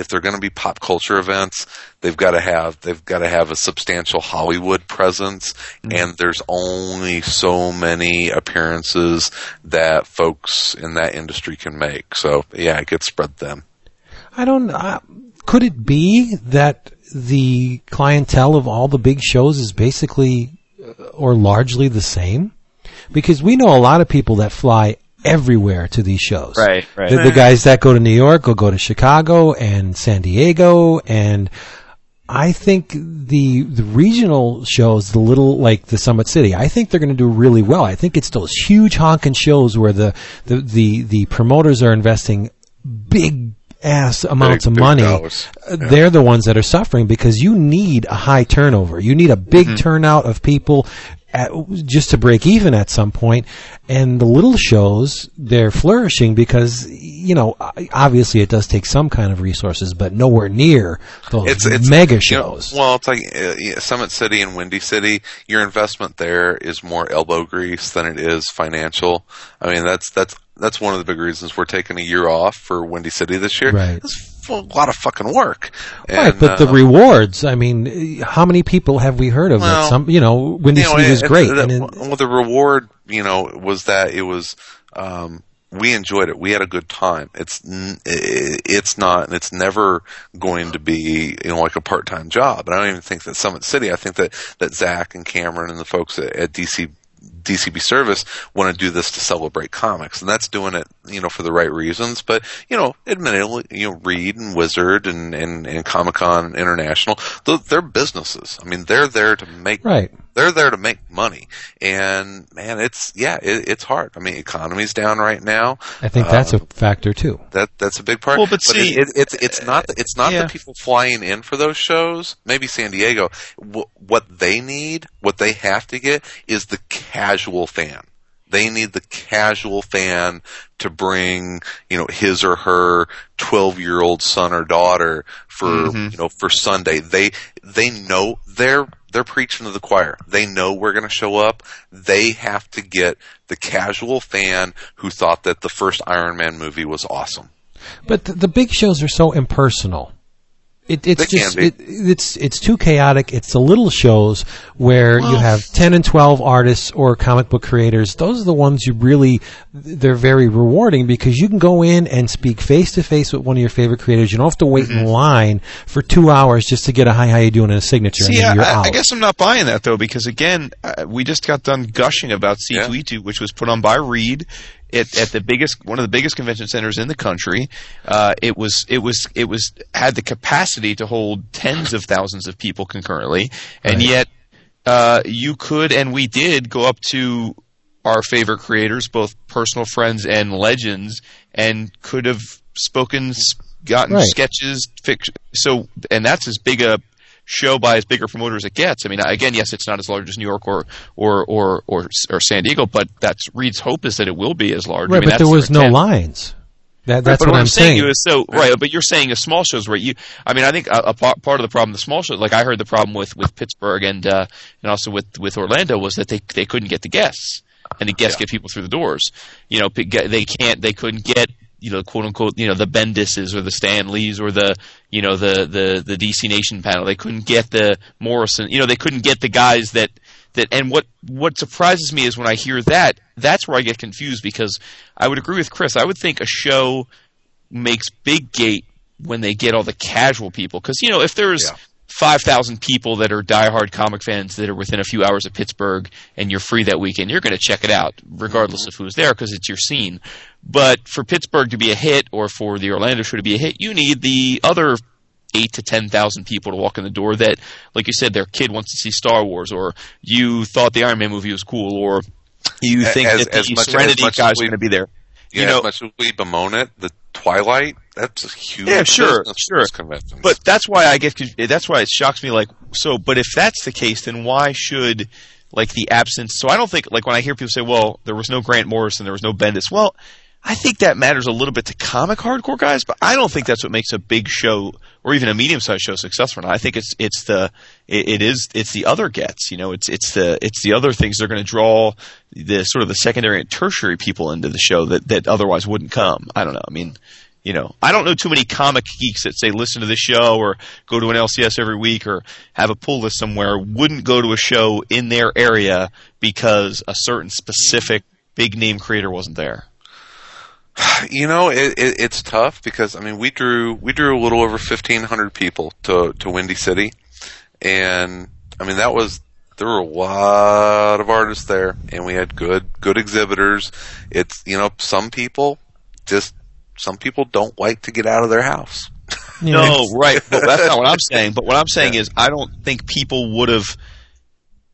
if they're going to be pop culture events, they've got to have they've got to have a substantial Hollywood presence, and there's only so many appearances that folks in that industry can make. So yeah, it gets spread thin. I don't. Uh, could it be that the clientele of all the big shows is basically uh, or largely the same? Because we know a lot of people that fly everywhere to these shows. Right, right. The, the guys that go to New York will go to Chicago and San Diego, and I think the the regional shows, the little like the Summit City, I think they're going to do really well. I think it's those huge honking shows where the the the, the promoters are investing big ass amounts Big- of big money. dollars. Uh, They're the ones that are suffering because you need a high turnover. You need a big Mm-hmm. turnout of people at, just to break even at some point. And the little shows, they're flourishing because, you know, obviously it does take some kind of resources, but nowhere near those It's it's mega you know, shows. well, it's like uh, Summit City and Windy City. Your investment there is more elbow grease than it is financial. I mean, that's that's that's one of the big reasons we're taking a year off for Windy City this year. Right. A lot of fucking work. right, And, but the uh, rewards, I mean, how many people have we heard of that Well, some, you know, Windy you know, City is great. it- and it- well, the reward, you know, was that it was. Um, we enjoyed it. We had a good time. It's it's not, and it's never going to be, you know, like a part time job. And I don't even think that Summit City. I think that that Zach and Cameron and the folks at, at DC. DCB service want to do this to celebrate comics, and that's doing it, you know, for the right reasons. But you know, admittedly, you know, Reed and Wizard and and, and Comic Con International, th- they're businesses. I mean, they're there to make right. They're there to make money. And man it's yeah it, it's hard. I mean economy's down right now. I think that's Uh, a factor too. that that's a big part. Well, but see- it, it, it's it's not it's not yeah. the people flying in for those shows. Maybe san diego. Wh- what they need what they have to get is the casual fan they need the casual fan to bring, you know, his or her 12 year old son or daughter for, Mm-hmm. you know, for Sunday. They, they know they're, they're preaching to the choir. They know we're going to show up. They have to get the casual fan who thought that the first Iron Man movie was awesome. But the, the big shows are so impersonal. It, it's They just it, it's it's too chaotic. It's the little shows where you have ten and twelve artists or comic book creators. Those are the ones you really they're very rewarding because you can go in and speak face to face with one of your favorite creators. You don't have to wait Mm-hmm. in line for two hours just to get a hi, how you doing, and a signature, See, and then I, you're I- out. I guess I'm not buying that though, because again, uh, we just got done gushing about C2E2, which was put on by Reed at, at the biggest, one of the biggest convention centers in the country. Uh, it was, it was, it was had the capacity to hold tens of thousands of people concurrently, and yet uh, you could and we did go up to our favorite creators, both personal friends and legends, and could have spoken, gotten Right. sketches, fiction. So, and that's as big a show by as big a promoter as it gets. I mean, again, yes, it's not as large as New York or or or or, or San Diego, but that's Reed's hope is that it will be as large. I right, mean, but that's there was their no intent. lines. That, that's but what, I'm saying. saying. is so right, but you're saying a small shows where you. I mean, I think a, a part of the problem, the small shows, like I heard the problem with with Pittsburgh and uh, and also with with Orlando was that they they couldn't get the guests, and the guests get people through the doors. You know, they can't, they couldn't get you know, quote unquote, you know, the Bendises or the Stan Lees or the, you know, the, the, the DC Nation panel. They couldn't get the Morrison, you know, they couldn't get the guys that, that and what what surprises me is when I hear that that's where I get confused because I would agree with Chris. I would think a show makes big gate when they get all the casual people because you know if there's Yeah. Five thousand people that are diehard comic fans that are within a few hours of Pittsburgh and you're free that weekend, you're going to check it out regardless of who's there because it's your scene. But for Pittsburgh to be a hit or for the Orlando show to be a hit, you need the other eight to ten thousand people to walk in the door that, like you said, their kid wants to see Star Wars, or you thought the Iron Man movie was cool, or you think As- that the as much- as much guys going to be there. Yeah, you know, as much as we bemoan it, the Twilight, that's a huge Yeah, sure, sure. But that's why I get. That's why it shocks me. Like so, but if that's the case, then why should like the absence? So I don't think like when I hear people say, "Well, there was no Grant Morrison, there was no Bendis." Well, I think that matters a little bit to comic hardcore guys, but I don't think that's what makes a big show or even a medium sized show successful. I think it's it's the it, it is it's the other gets. You know, it's it's the it's the other things they're going to draw the sort of the secondary and tertiary people into the show that that otherwise wouldn't come. I don't know. I mean. You know, I don't know too many comic geeks that say listen to this show or go to an LCS every week or have a pull list somewhere wouldn't go to a show in their area because a certain specific big name creator wasn't there. you know, it, it, it's tough because I mean, we drew we drew a little over fifteen hundred people to to Windy City, and I mean that was there were a lot of artists there, and we had good good exhibitors. It's you know some people just some people don't like to get out of their house. You No, right. But that's not what I'm saying. But what I'm saying is, I don't think people would have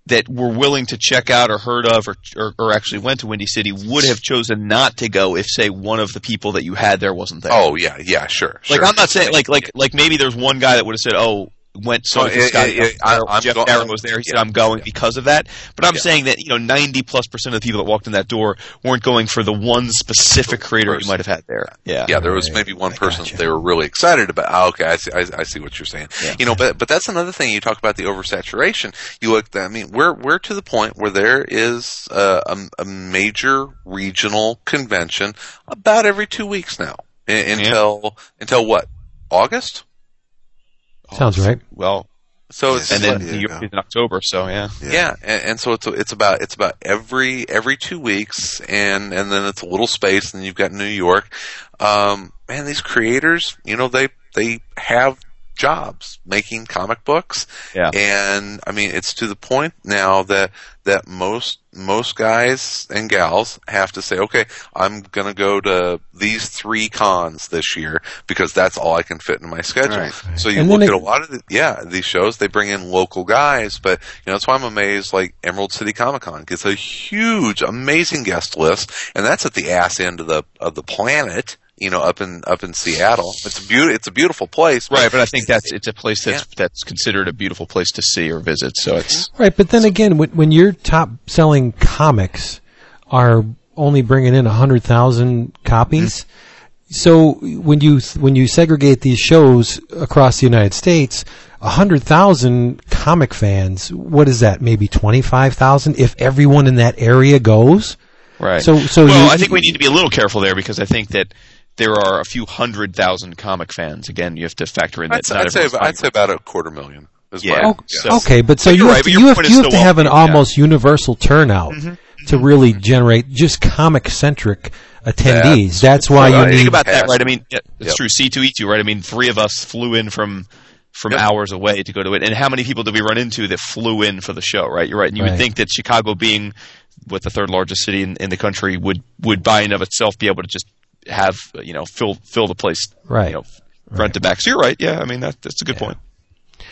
that were willing to check out or heard of or, or or actually went to Windy City would have chosen not to go if, say, one of the people that you had there wasn't there. Oh yeah, yeah, sure. like sure. I'm not saying like like like maybe there's one guy that would have said, "Oh, went so No, this it- guy." it- it- I- I'm Jeff go- Barron was there. He said, "I'm going yeah. because of that." But I'm Yeah. saying that you know, 90 plus percent of the people that walked in that door weren't going for the one specific creator you might have had there. Yeah, yeah, there was maybe one I person gotcha. they were really excited about. Oh, okay, I see. I, I see what you're saying. Yeah. You know, but but that's another thing. You talk about the oversaturation. You look. I mean, we're we're to the point where there is a, a, a major regional convention about every two weeks now. I- Until until what? August. Sounds right. Well, So it's and then New York is in October, so yeah. Yeah, and, and so it's it's about it's about every every two weeks, and and then it's a little space, and you've got New York. Um, man, these creators, you know, they they have jobs making comic books, Yeah. and I mean, it's to the point now that that most most guys and gals have to say, okay, I'm gonna go to these three cons this year because that's all I can fit in my schedule. Right. So you And look at it- a lot of the, yeah these shows they bring in local guys, but you know that's why I'm amazed. Like Emerald City Comic Con gets a huge, amazing guest list, and that's at the ass end of the of the planet. You know, up in up in Seattle, it's a beautiful it's a beautiful place. Right, but I think that's it's a place that's that's considered a beautiful place to see or visit. So it's mm-hmm. Right, but then again, when, when your top selling comics are only bringing in a hundred thousand copies, mm-hmm. so when you when you segregate these shows across the United States, a hundred thousand comic fans, what is that? Maybe twenty five thousand if everyone in that area goes. right. So so well, you, I think we need to be a little careful there because I think that there are a few hundred thousand comic fans. Again, you have to factor in that I'd, not I'd say about, I'd say about a quarter million. Is Yeah. my Oh, guess. okay, but so But you you're have right, to, you have, you have to have an yeah. almost universal turnout Mm-hmm. to really generate just comic centric attendees. That's why Well, you think need. about that, right? I mean, yeah, it's Yep. true. C two E two, right? I mean, three of us flew in from from Yep. hours away to go to it, and how many people did we run into that flew in for the show? Right? You're right, and you Right. would think that Chicago, being what the third largest city in, in the country, would would by and of itself be able to just have you know fill fill the place Right. you know front to back. So you're right. Yeah, I mean that that's a good point.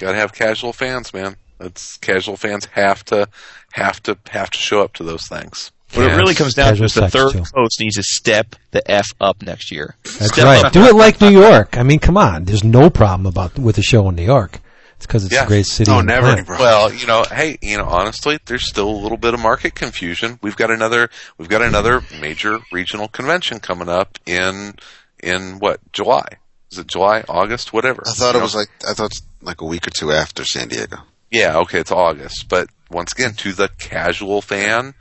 Got to have casual fans, man. It's casual fans have to have to have to show up to those things. What it really comes down Casual to is the third too. host needs to step the f up next year. That's Step right. up. Do it like New York. I mean, come on. There's no problem about with a show in New York. It's because it's Yeah. a great city. Oh, on never planet. Well, you know, hey, you know, honestly, there's still a little bit of market confusion. We've got another, we've got another major regional convention coming up in, in what, July? Is it July, August, whatever? I thought You it know? was like I thought it's like a week or two after San Diego. Yeah, okay, it's August, but once again, to the casual fan,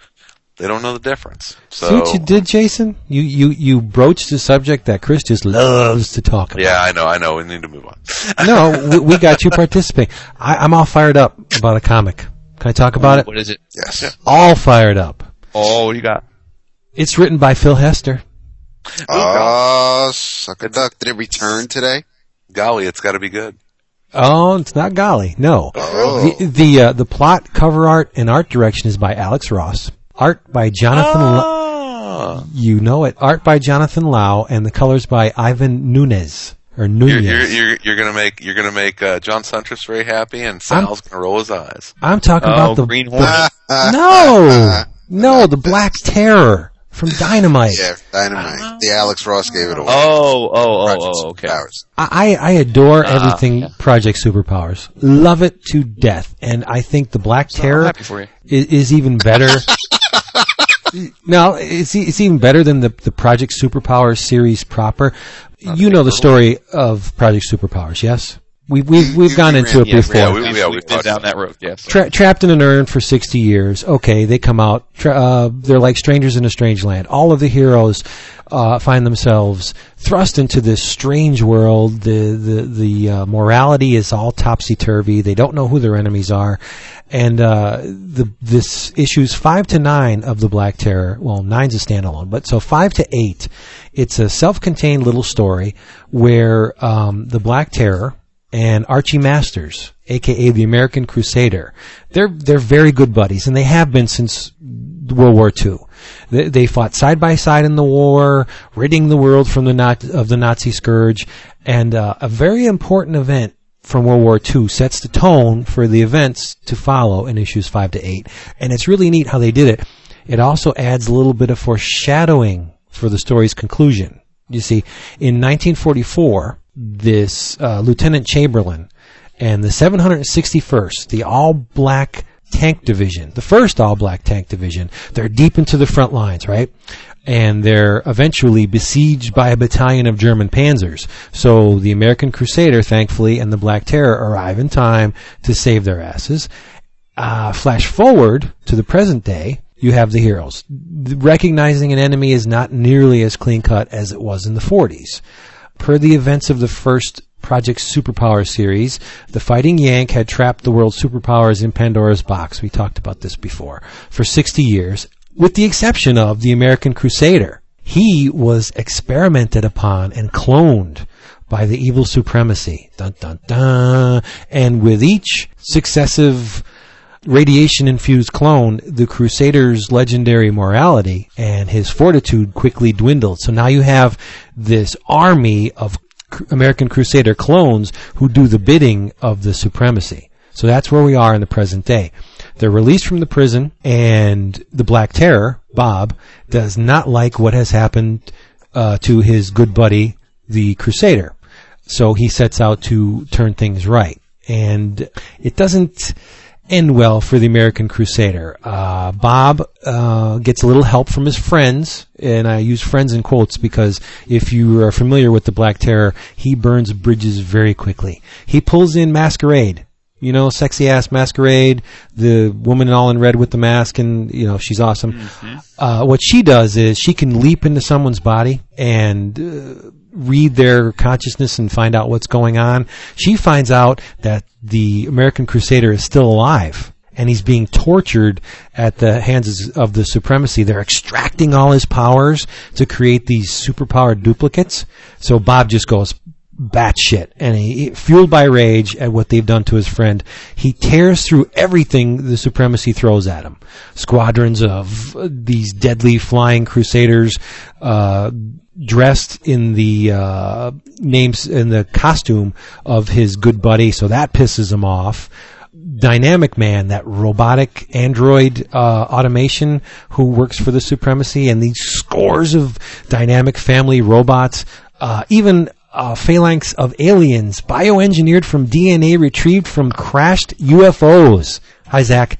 they don't know the difference. So, See what you did, Jason? You, you, you broached a subject that Chris just loves to talk about. yeah, I know, I know, we need to move on. no, we, we got you participating. I, I'm all fired up about a comic. Can I talk about it? What is it? Yes. All fired up. Oh, what do you got? It's written by Phil Hester. Oh, suck a duck. Did it return today? Golly, it's got to be good. Oh, it's not Golly. No. Oh. The the, uh, the plot, cover art, and art direction is by Alex Ross. Art by Jonathan. Lau- Oh. you know it. Art by Jonathan Lau, and the colors by Ivan Nunez or You're, Nunez. you're, you're, you're gonna make you're gonna make uh, John Suntress very happy, and Sal's gonna roll his eyes. I'm talking Oh, about the Green Hornet. no, no, the Black Terror from Dynamite. Yeah, Dynamite. The Alex Ross gave it away. Oh, oh, oh, Project oh, okay. Superpowers. I, I adore Ah, everything yeah. Project Superpowers. Love it to death. And I think the Black I'm Terror happy for you. is, is even better. no, it's, it's even better than the, the Project Superpowers series proper. You know the story of Project Superpowers, yes? We, we've, we've gone into it Yeah, before. Yeah, we- yeah, We've we've been down that road. Yes. Tra- trapped in an urn for 60 years. Okay, they come out. Tra- uh, they're like strangers in a strange land. All of the heroes uh, find themselves thrust into this strange world. The the the uh, morality is all topsy turvy. They don't know who their enemies are, and uh, the this issues five to nine of the Black Terror. Well, nine's a standalone, but so five to eight. It's a self-contained little story where um, the Black Terror and Archie Masters, aka the American Crusader. They're they're very good buddies, and they have been since World War II. They, they fought side by side in the war, ridding the world from the Nat- of the Nazi scourge, and uh, a very important event from World War II sets the tone for the events to follow in issues five to eight. And it's really neat how they did it. It also adds a little bit of foreshadowing for the story's conclusion. You see, in 1944, this uh, Lieutenant Chamberlain and the 761st, the all-black tank division, the first all-black tank division, they're deep into the front lines, right? And they're eventually besieged by a battalion of German panzers. So the American Crusader, thankfully, and the Black Terror arrive in time to save their asses. Uh, flash forward to the present day, you have the heroes. Recognizing an enemy is not nearly as clean cut as it was in the 40s. Per the events of the first Project Superpower series, the Fighting Yank had trapped the world's superpowers in Pandora's box. We talked about this before. For 60 years, with the exception of the American Crusader. He was experimented upon and cloned by the evil supremacy. Dun dun dun. And with each successive radiation infused clone, the Crusader's legendary morality and his fortitude quickly dwindled. So now you have this army of American Crusader clones who do the bidding of the supremacy. So that's where we are in the present day. They're released from the prison, and the Black Terror, Bob, does not like what has happened uh, to his good buddy, the Crusader. So he sets out to turn things right. And it doesn't end well for the American Crusader. Uh, Bob uh, gets a little help from his friends, and I use friends in quotes because if you are familiar with the Black Terror, he burns bridges very quickly. He pulls in Masquerade. You know, sexy ass Masquerade, the woman all in red with the mask, and you know she's awesome. Uh, what she does is she can leap into someone's body and uh, read their consciousness and find out what's going on. She finds out that the American Crusader is still alive and he's being tortured at the hands of the supremacy. They're extracting all his powers to create these superpowered duplicates. So Bob just goes batshit and he, fueled by rage at what they've done to his friend, he tears through everything the supremacy throws at him. Squadrons of these deadly flying crusaders, uh, dressed in the uh, names in the costume of his good buddy, so that pisses him off. Dynamic Man, that robotic android uh, automation who works for the supremacy, and these scores of dynamic family robots, uh, even uh, phalanx of aliens bioengineered from DNA retrieved from crashed UFOs. Hi, Zach.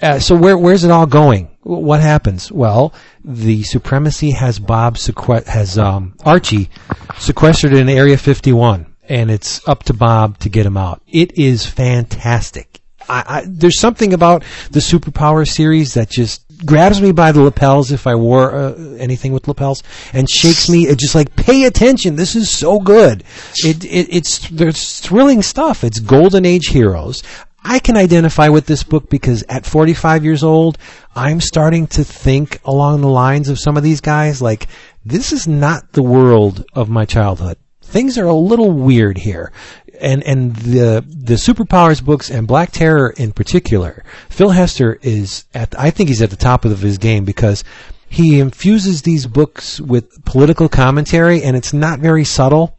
Uh, so where where's it all going? What happens? Well, the supremacy has Bob has um, Archie sequestered in Area 51, and it's up to Bob to get him out. It is fantastic. I, I, there's something about the superpower series that just grabs me by the lapels if I wore uh, anything with lapels and shakes me. It just like pay attention. This is so good. It, it it's there's thrilling stuff. It's golden age heroes. I can identify with this book because at 45 years old, I'm starting to think along the lines of some of these guys. Like, this is not the world of my childhood. Things are a little weird here. And, and the, the superpowers books and Black Terror in particular, Phil Hester is at, I think he's at the top of his game because he infuses these books with political commentary and it's not very subtle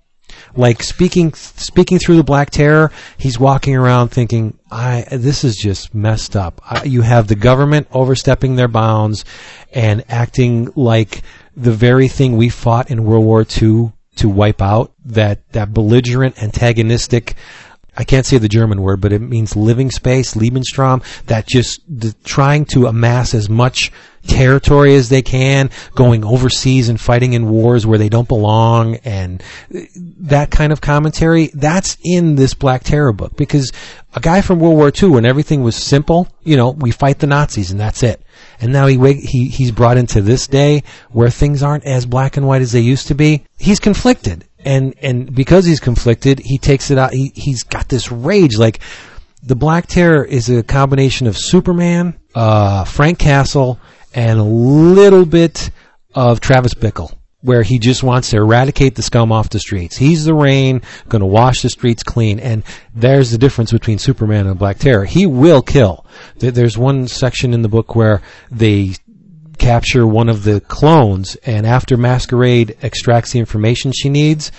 like speaking speaking through the Black Terror, he's walking around thinking, "I this is just messed up." I, you have the government overstepping their bounds and acting like the very thing we fought in World War II to wipe out that that belligerent, antagonistic. I can't say the German word, but it means living space, Lebensraum, that just the, trying to amass as much territory as they can, going overseas and fighting in wars where they don't belong, and that kind of commentary, that's in this Black Terror book. Because a guy from World War II, when everything was simple, you know, we fight the Nazis and that's it. And now he, he he's brought into this day where things aren't as black and white as they used to be. He's conflicted, and and because he's conflicted, he takes it out. He he's got this rage like. The Black Terror is a combination of Superman, uh, Frank Castle, and a little bit of Travis Bickle, where he just wants to eradicate the scum off the streets. He's the rain, going to wash the streets clean, and there's the difference between Superman and Black Terror. He will kill. There's one section in the book where they capture one of the clones, and after Masquerade extracts the information she needs,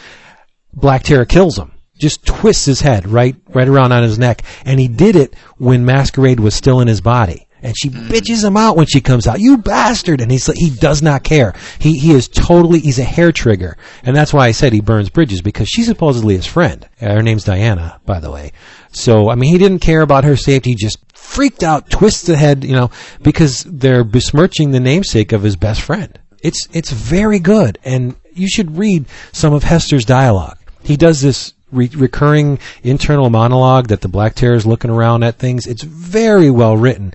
Black Terror kills him. Just twists his head right, right around on his neck, and he did it when Masquerade was still in his body and she mm. bitches him out when she comes out. You bastard! And he's he does not care. He he is totally he's a hair trigger, and that's why I said he burns bridges because she's supposedly his friend. Her name's Diana, by the way. So I mean, he didn't care about her safety. He just freaked out, twists the head, you know, because they're besmirching the namesake of his best friend. It's it's very good, and you should read some of Hester's dialogue. He does this re- recurring internal monologue that the Black Terror is looking around at things. It's very well written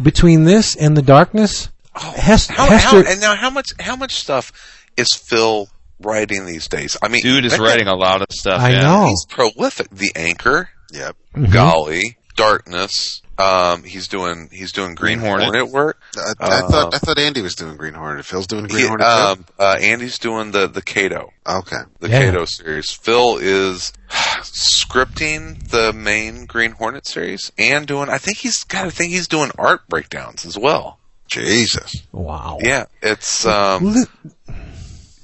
between this and the darkness, oh, Hester, How, Hester how, and now, how much how much stuff is Phil writing these days? I mean, Dude is writing a lot of stuff. I yeah. know. He's prolific. The Anchor, Yep. Mhm. Golly, Darkness. Um, he's doing he's doing Green, Green Hornet. Hornet work. I, I Uh, thought I thought Andy was doing Green Hornet. Phil's doing Green He- Hornet. um, uh, Andy's doing the the Kato. Okay. the Yeah. Kato series. Phil is scripting the main Green Hornet series and doing. I think he's got. I think he's doing art breakdowns as well. Jesus. wow. Yeah, it's um, Li-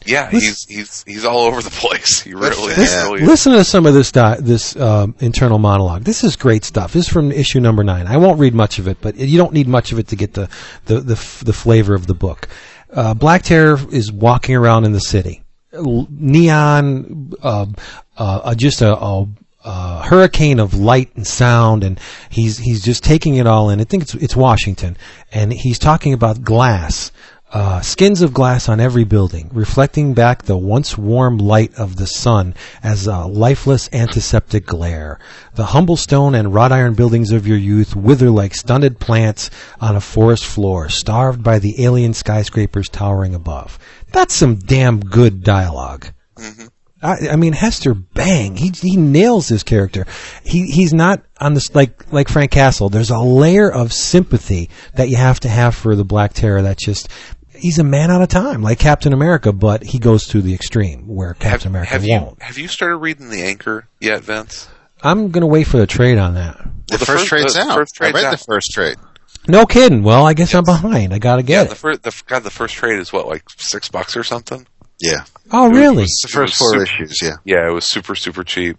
yeah. He's he's he's all over the place. He really, is. Listen to some of this di- this um, internal monologue. This is great stuff. This is from issue number nine. I won't read much of it, but you don't need much of it to get the the the, f- the flavor of the book. Uh, Black Terror is walking around in the city, L- neon, uh, uh, just a, a, a hurricane of light and sound, and he's he's just taking it all in. I think it's it's Washington, and he's talking about glass. Uh, skins of glass on every building, reflecting back the once warm light of the sun as a lifeless antiseptic glare. The humble stone and wrought iron buildings of your youth wither like stunted plants on a forest floor, starved by the alien skyscrapers towering above. That's some damn good dialogue. I, I mean, Hester Bang, he he nails his character. He he's not on this like like Frank Castle. There's a layer of sympathy that you have to have for the Black Terror. That just he's a man out of time, like Captain America, but he goes to the extreme where Captain Have, America have you won't. have you started reading the Anchor yet, Vince? I'm gonna wait for the trade on that. The, the first, first- trade's the out. first trade's I read out. the first trade. No kidding. Well, I guess I'm behind. I gotta Yeah, get the it. first the God, the first trade is what like six bucks or something. Yeah. Oh, really? It's the first four super- issues. Yeah. Yeah, it was super super cheap.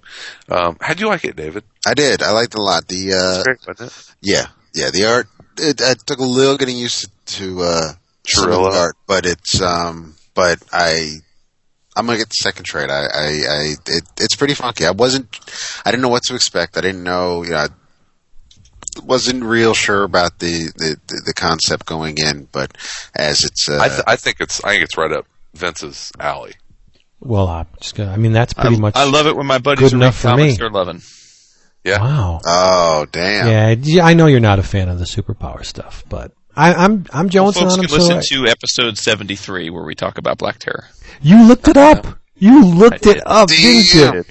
Um, how'd you like it, David? I did. I liked it a lot. The uh, Great, wasn't it? yeah, yeah. The art. It, it took a little getting used to, to uh, some of the Churilla. art, but it's um. But I, I'm gonna get the second trade. I, I, I it, it's pretty funky. I wasn't. I didn't know what to expect. I didn't know. You know. I wasn't real sure about the, the, the, the concept going in, but as it's uh, I, th- I think it's I think it's right up Vince's alley. Well, I'm just gonna. I mean, that's pretty I, much. I love it when my buddies good are enough for comics me. they're loving. Yeah. Wow. oh damn. Yeah, yeah, I know you're not a fan of the superpower stuff, but I, I'm I'm jonesing Folks on can him. So listen I- to episode 73 where we talk about Black Terror. you looked it up. You looked it did. up, didn't you?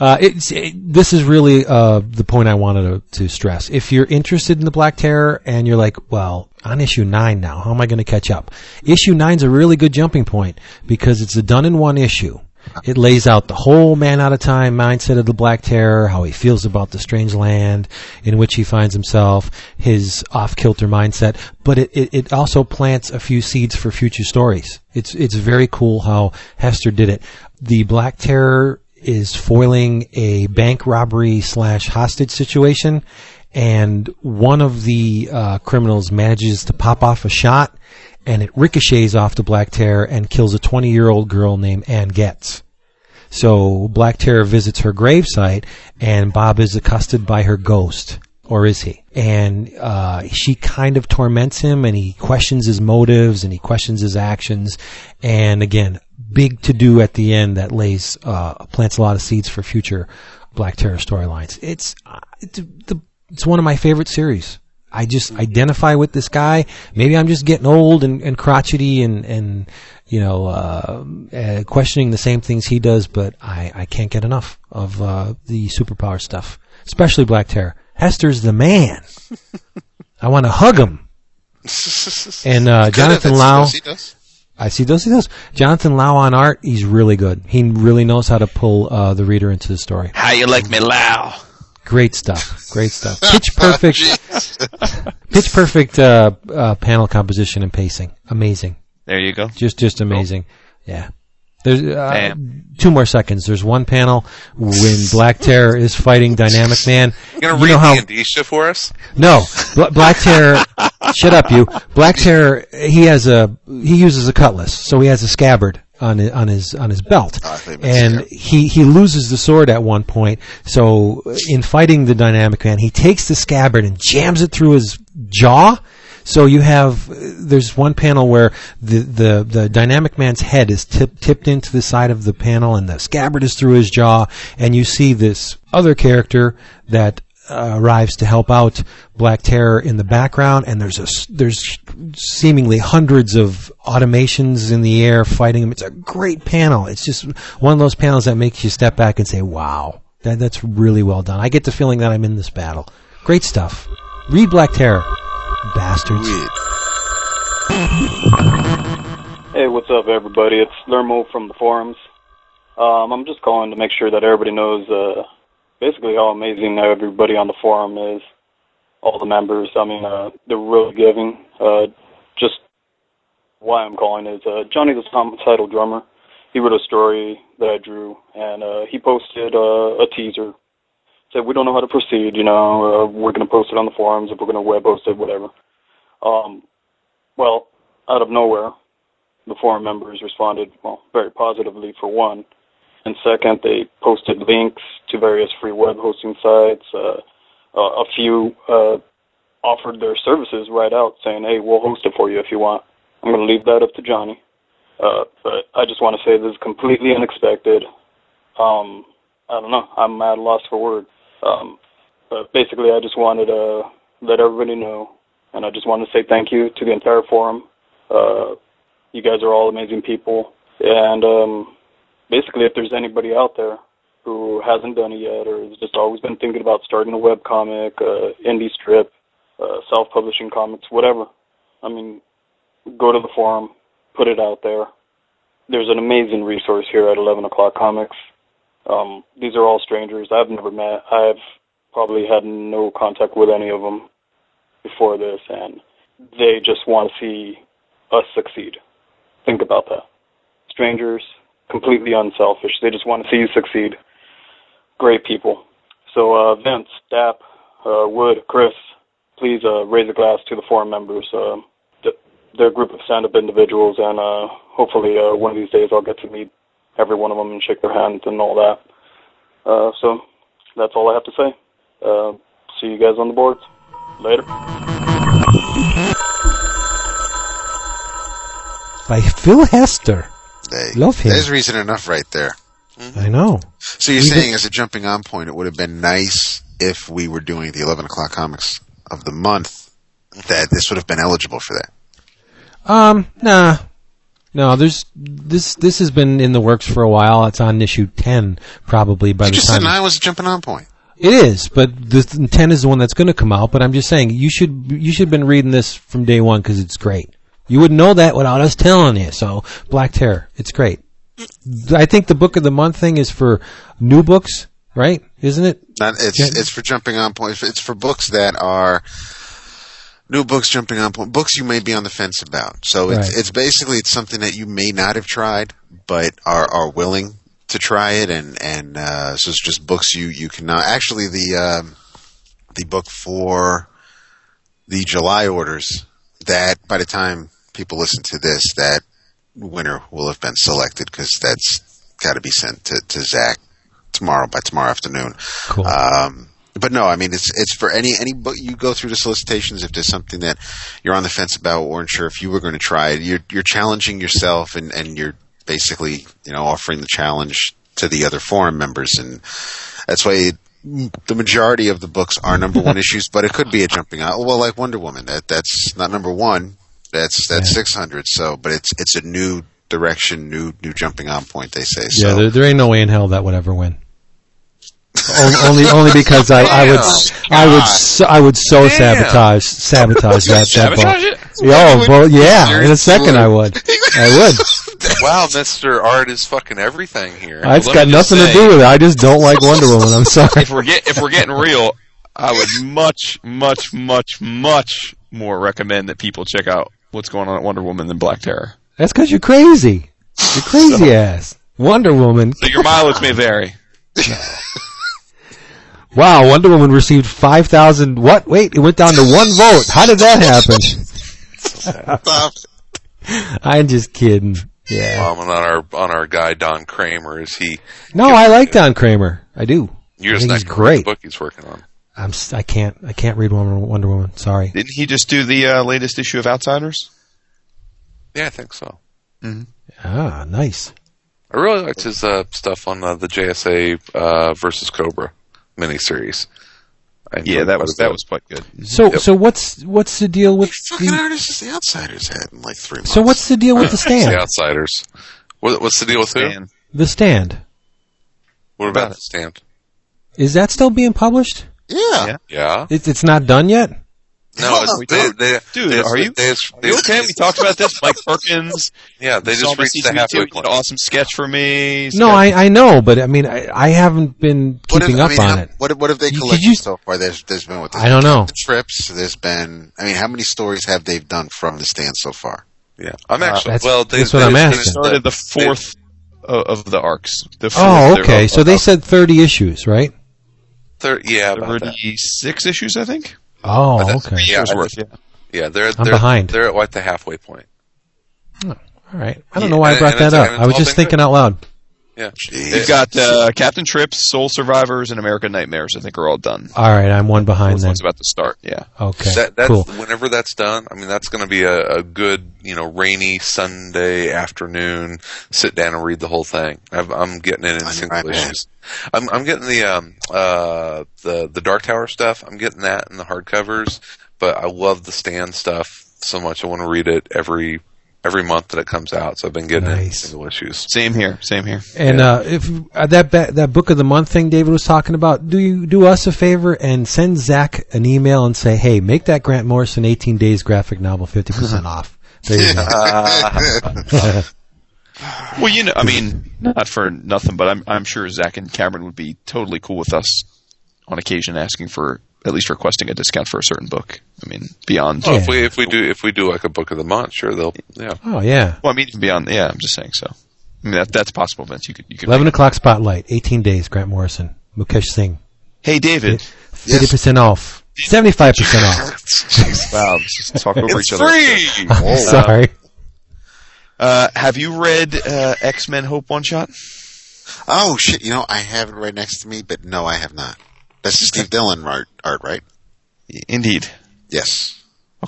Uh, it's it, this is really uh, the point I wanted to, to stress. If you're interested in the Black Terror and you're like, well, on issue nine now, how am I going to catch up? Issue nine's a really good jumping point because it's a done in one issue. It lays out the whole man out of time mindset of the Black Terror, how he feels about the strange land in which he finds himself, his off kilter mindset, but it, it, it also plants a few seeds for future stories. It's, it's very cool how Hester did it. The Black Terror is foiling a bank robbery slash hostage situation, and one of the uh, criminals manages to pop off a shot, and it ricochets off the Black Terror and kills a 20 year old girl named Ann Getz. So Black Terror visits her gravesite, and Bob is accosted by her ghost. Or is he? And uh, she kind of torments him, and he questions his motives, and he questions his actions. And again, big to do at the end that lays uh, plants a lot of seeds for future Black Terror storylines. It's uh, it's, the, it's one of my favorite series. I just identify with this guy. Maybe I'm just getting old and, and crotchety and, and you know, uh, uh, questioning the same things he does, but I, I can't get enough of uh, the superpower stuff, especially Black Terror. Hester's the man. I want to hug him. And uh, Jonathan Lau. I see those. He does. Jonathan Lau on art. He's really good. He really knows how to pull uh, the reader into the story. How you like me, Lau? Great stuff. Great stuff. Pitch perfect. pitch perfect uh, uh, panel composition and pacing. Amazing. There you go. Just just amazing. Yeah. There's uh, two more seconds. There's one panel when Black Terror is fighting Dynamic Man. You gonna You read know how- the indicia for us? No, Bla Black Terror. shut up, you. Black Terror. He has a he uses a cutlass, so he has a scabbard on his, on his on his belt, I thought you meant and he he loses the sword at one point. So in fighting the Dynamic Man, he takes the scabbard and jams it through his jaw. So you have uh, there's one panel where the the, the dynamic man's head is tip, tipped into the side of the panel and the scabbard is through his jaw and you see this other character that uh, arrives to help out Black Terror in the background and there's a s- there's seemingly hundreds of automations in the air fighting him. It's a great panel. It's just one of those panels that makes you step back and say, "Wow, that that's really well done." I get the feeling that I'm in this battle. Great stuff. Read Black Terror, bastards. Weird. Hey, what's up, everybody? It's Lermo from the forums. Um, I'm just calling to make sure that everybody knows uh, basically how amazing everybody on the forum is. All the members. I mean, uh, they're really giving. Uh, just why I'm calling is uh, Johnny the Homicidal Drummer. He wrote a story that I drew, and uh, he posted uh, a teaser. Said we don't know how to proceed. You know, uh, we're going to post it on the forums. If we're going to web post it, whatever. Um, well, out of nowhere, the forum members responded, well, very positively for one. And second, they posted links to various free web hosting sites. Uh, a few uh, offered their services right out, saying, hey, we'll host it for you if you want. I'm going to leave that up to Johnny. Uh, but I just want to say this is completely unexpected. Um, I don't know. I'm at a loss for words. Um, but basically, I just wanted to let everybody know, and I just wanted to say thank you to the entire forum. Uh, you guys are all amazing people, and um, basically, if there's anybody out there who hasn't done it yet, or has just always been thinking about starting a web comic, uh, indie strip, uh, self-publishing comics, whatever, I mean, go to the forum, put it out there. There's an amazing resource here at 11 O'Clock Comics. Um, these are all strangers I've never met. I've probably had no contact with any of them before this, and they just want to see us succeed. Think about that. Strangers, completely unselfish. They just want to see you succeed. Great people. So, uh, Vince, Dap, uh, Wood, Chris, please uh, raise a glass to the forum members. Uh, th- they're a group of stand-up individuals, and uh, hopefully uh, one of these days I'll get to meet every one of them and shake their hands and all that. Uh, so that's all I have to say. Uh, see you guys on the boards. Later. By Phil Hester. They, Love him. There's reason enough right there. I know. So you're saying, as a jumping on point, it would have been nice if we were doing the 11 o'clock comics of the month, that this would have been eligible for that. Um, nah. No, there's this. This has been in the works for a while. It's on issue ten, probably by You the just said time nine was a jumping on point. it is. But the ten is the one that's going to come out. But I'm just saying you should you should have been reading this from day one because it's great. You wouldn't know that without us telling you. So Black Terror, it's great. I think the book of the month thing is for new books, right? Isn't it? Not, it's Yeah. it's for jumping on point. It's for books that are new books jumping on point. Books you may be on the fence about. So it's Right. it's basically it's something that you may not have tried, but are are willing to try it, and and uh, so it's just books you you can uh, actually the um, the book for the July orders that by the time people listen to this that winner will have been selected because that's got to be sent to, to Zach tomorrow by tomorrow afternoon. Cool. Um, but no, I mean it's it's for any any book you go through the solicitations. If there's something that you're on the fence about or unsure if you were going to try it, you're you're challenging yourself and and you're basically you know offering the challenge to the other forum members, and that's why. It, the majority of the books are number one issues, but it could be a jumping out. Well, like Wonder Woman, that that's not number one. That's that's Yeah. six hundred. So, but it's it's a new direction, new new jumping on point. They say. Yeah, So there, there ain't no way in hell that would ever win. O- only, only because I, I would, I would, so, I would so sabotage, sabotage that. that Sabotage book. it? Oh well, yeah. In a second, I would. I would. Wow, Mister Art is fucking everything here. It's let got me just nothing to do with it. I just don't like Wonder Woman. I'm sorry. If we're get if we're getting real, I would much, much, much, much more recommend that people check out what's going on at Wonder Woman than Black Terror. That's because you're crazy. You're crazy ass. Wonder Woman. So your mileage may vary. Wow, Wonder Woman received five thousand. What? Wait, it went down to one vote. How did that happen? Stop. I'm just kidding. Yeah. Um, on our on our guy Don Kramer is he? No, I like Don Kramer. I do. You're just not he's great. the book he's working on. I'm. s- I can't. I can't read Wonder, Wonder Woman. Sorry. Didn't he just do the uh, latest issue of Outsiders? Yeah, I think so. Ah, nice. I really liked his uh, stuff on uh, the JSA uh, versus Cobra miniseries. I Yeah, that was that bit. was quite good. So, Yep. so what's what's the deal with Fucking the? artists is the outsiders had in like three months. So what's the deal with the stand? the? Outsiders. What, what's the deal with who? Stan. The stand What about about the stand? is that still being published? Yeah. Yeah. Yeah. It, it's not done yet. No, Hell it's, no, they, dude. they, Dude, they, are you- They, Are you okay? We talked about this. Mike Perkins. Yeah, they just my reached the halfway point. an awesome sketch for me. No, I, I know, but I mean, I, I haven't been What have- keeping I up mean, on how- it. What, what have they collected you- so far? There's, there's been what? I don't know. The trips. There's been. I mean, how many stories have they done from the stand so far? Yeah, I'm uh, actually. that's- well, they, that's what they- I'm asking. they- started the fourth of, of the arcs. The fourth, Oh, okay. So they said 30 issues, right? Thir- yeah, about that. thirty-six issues, I think. Oh, But that's okay. three Years years worth, yeah. Yeah, they're I'm they're behind. They're at like the halfway point. Oh, all right. I don't Yeah, know why I brought that up. I was just thinking good. out loud. Yeah, You've got uh, Captain Trips, Soul Survivors, and American Nightmares. I think are all done. All right, I'm one behind Those then. ones about to start. Yeah. Okay, that, that's cool. whenever that's done. I mean, that's going to be a, a good, you know, rainy Sunday afternoon. Sit down and read the whole thing. I've, I'm getting it in On single iPad. issues. I'm, I'm getting the um uh the the Dark Tower stuff. I'm getting that in the hardcovers. But I love the stand stuff so much. I want to read it every every month that it comes out. So I've been getting it Nice. single issues. Same here. Same here. And uh, if uh, that ba- that book of the month thing David was talking about, do you do us a favor and send Zach an email and say, "Hey, make that Grant Morrison 18 Days graphic novel 50 percent off." There you go. Well, you know, I mean, not for nothing, but I'm I'm sure Zach and Cameron would be totally cool with us on occasion asking for at least requesting a discount for a certain book. I mean, beyond. Oh, Yeah. if we if we do if we do like a book of the month, sure they'll yeah. oh yeah, Well, I mean, beyond. Yeah, I'm just saying. So, I mean, that that's possible, Vince. You could you could. 11 o'clock spotlight, 18 Days, Grant Morrison, Mukesh Singh, Hey, David. 50 percent off, 75 percent off. Wow, let's just talk over each other. Free. Sorry. Uh, have you read uh, X Men Hope One Shot? Oh shit! You know, I have it right next to me, but no, I have not. That's the Steve Dillon art, art, right? Indeed. Yes.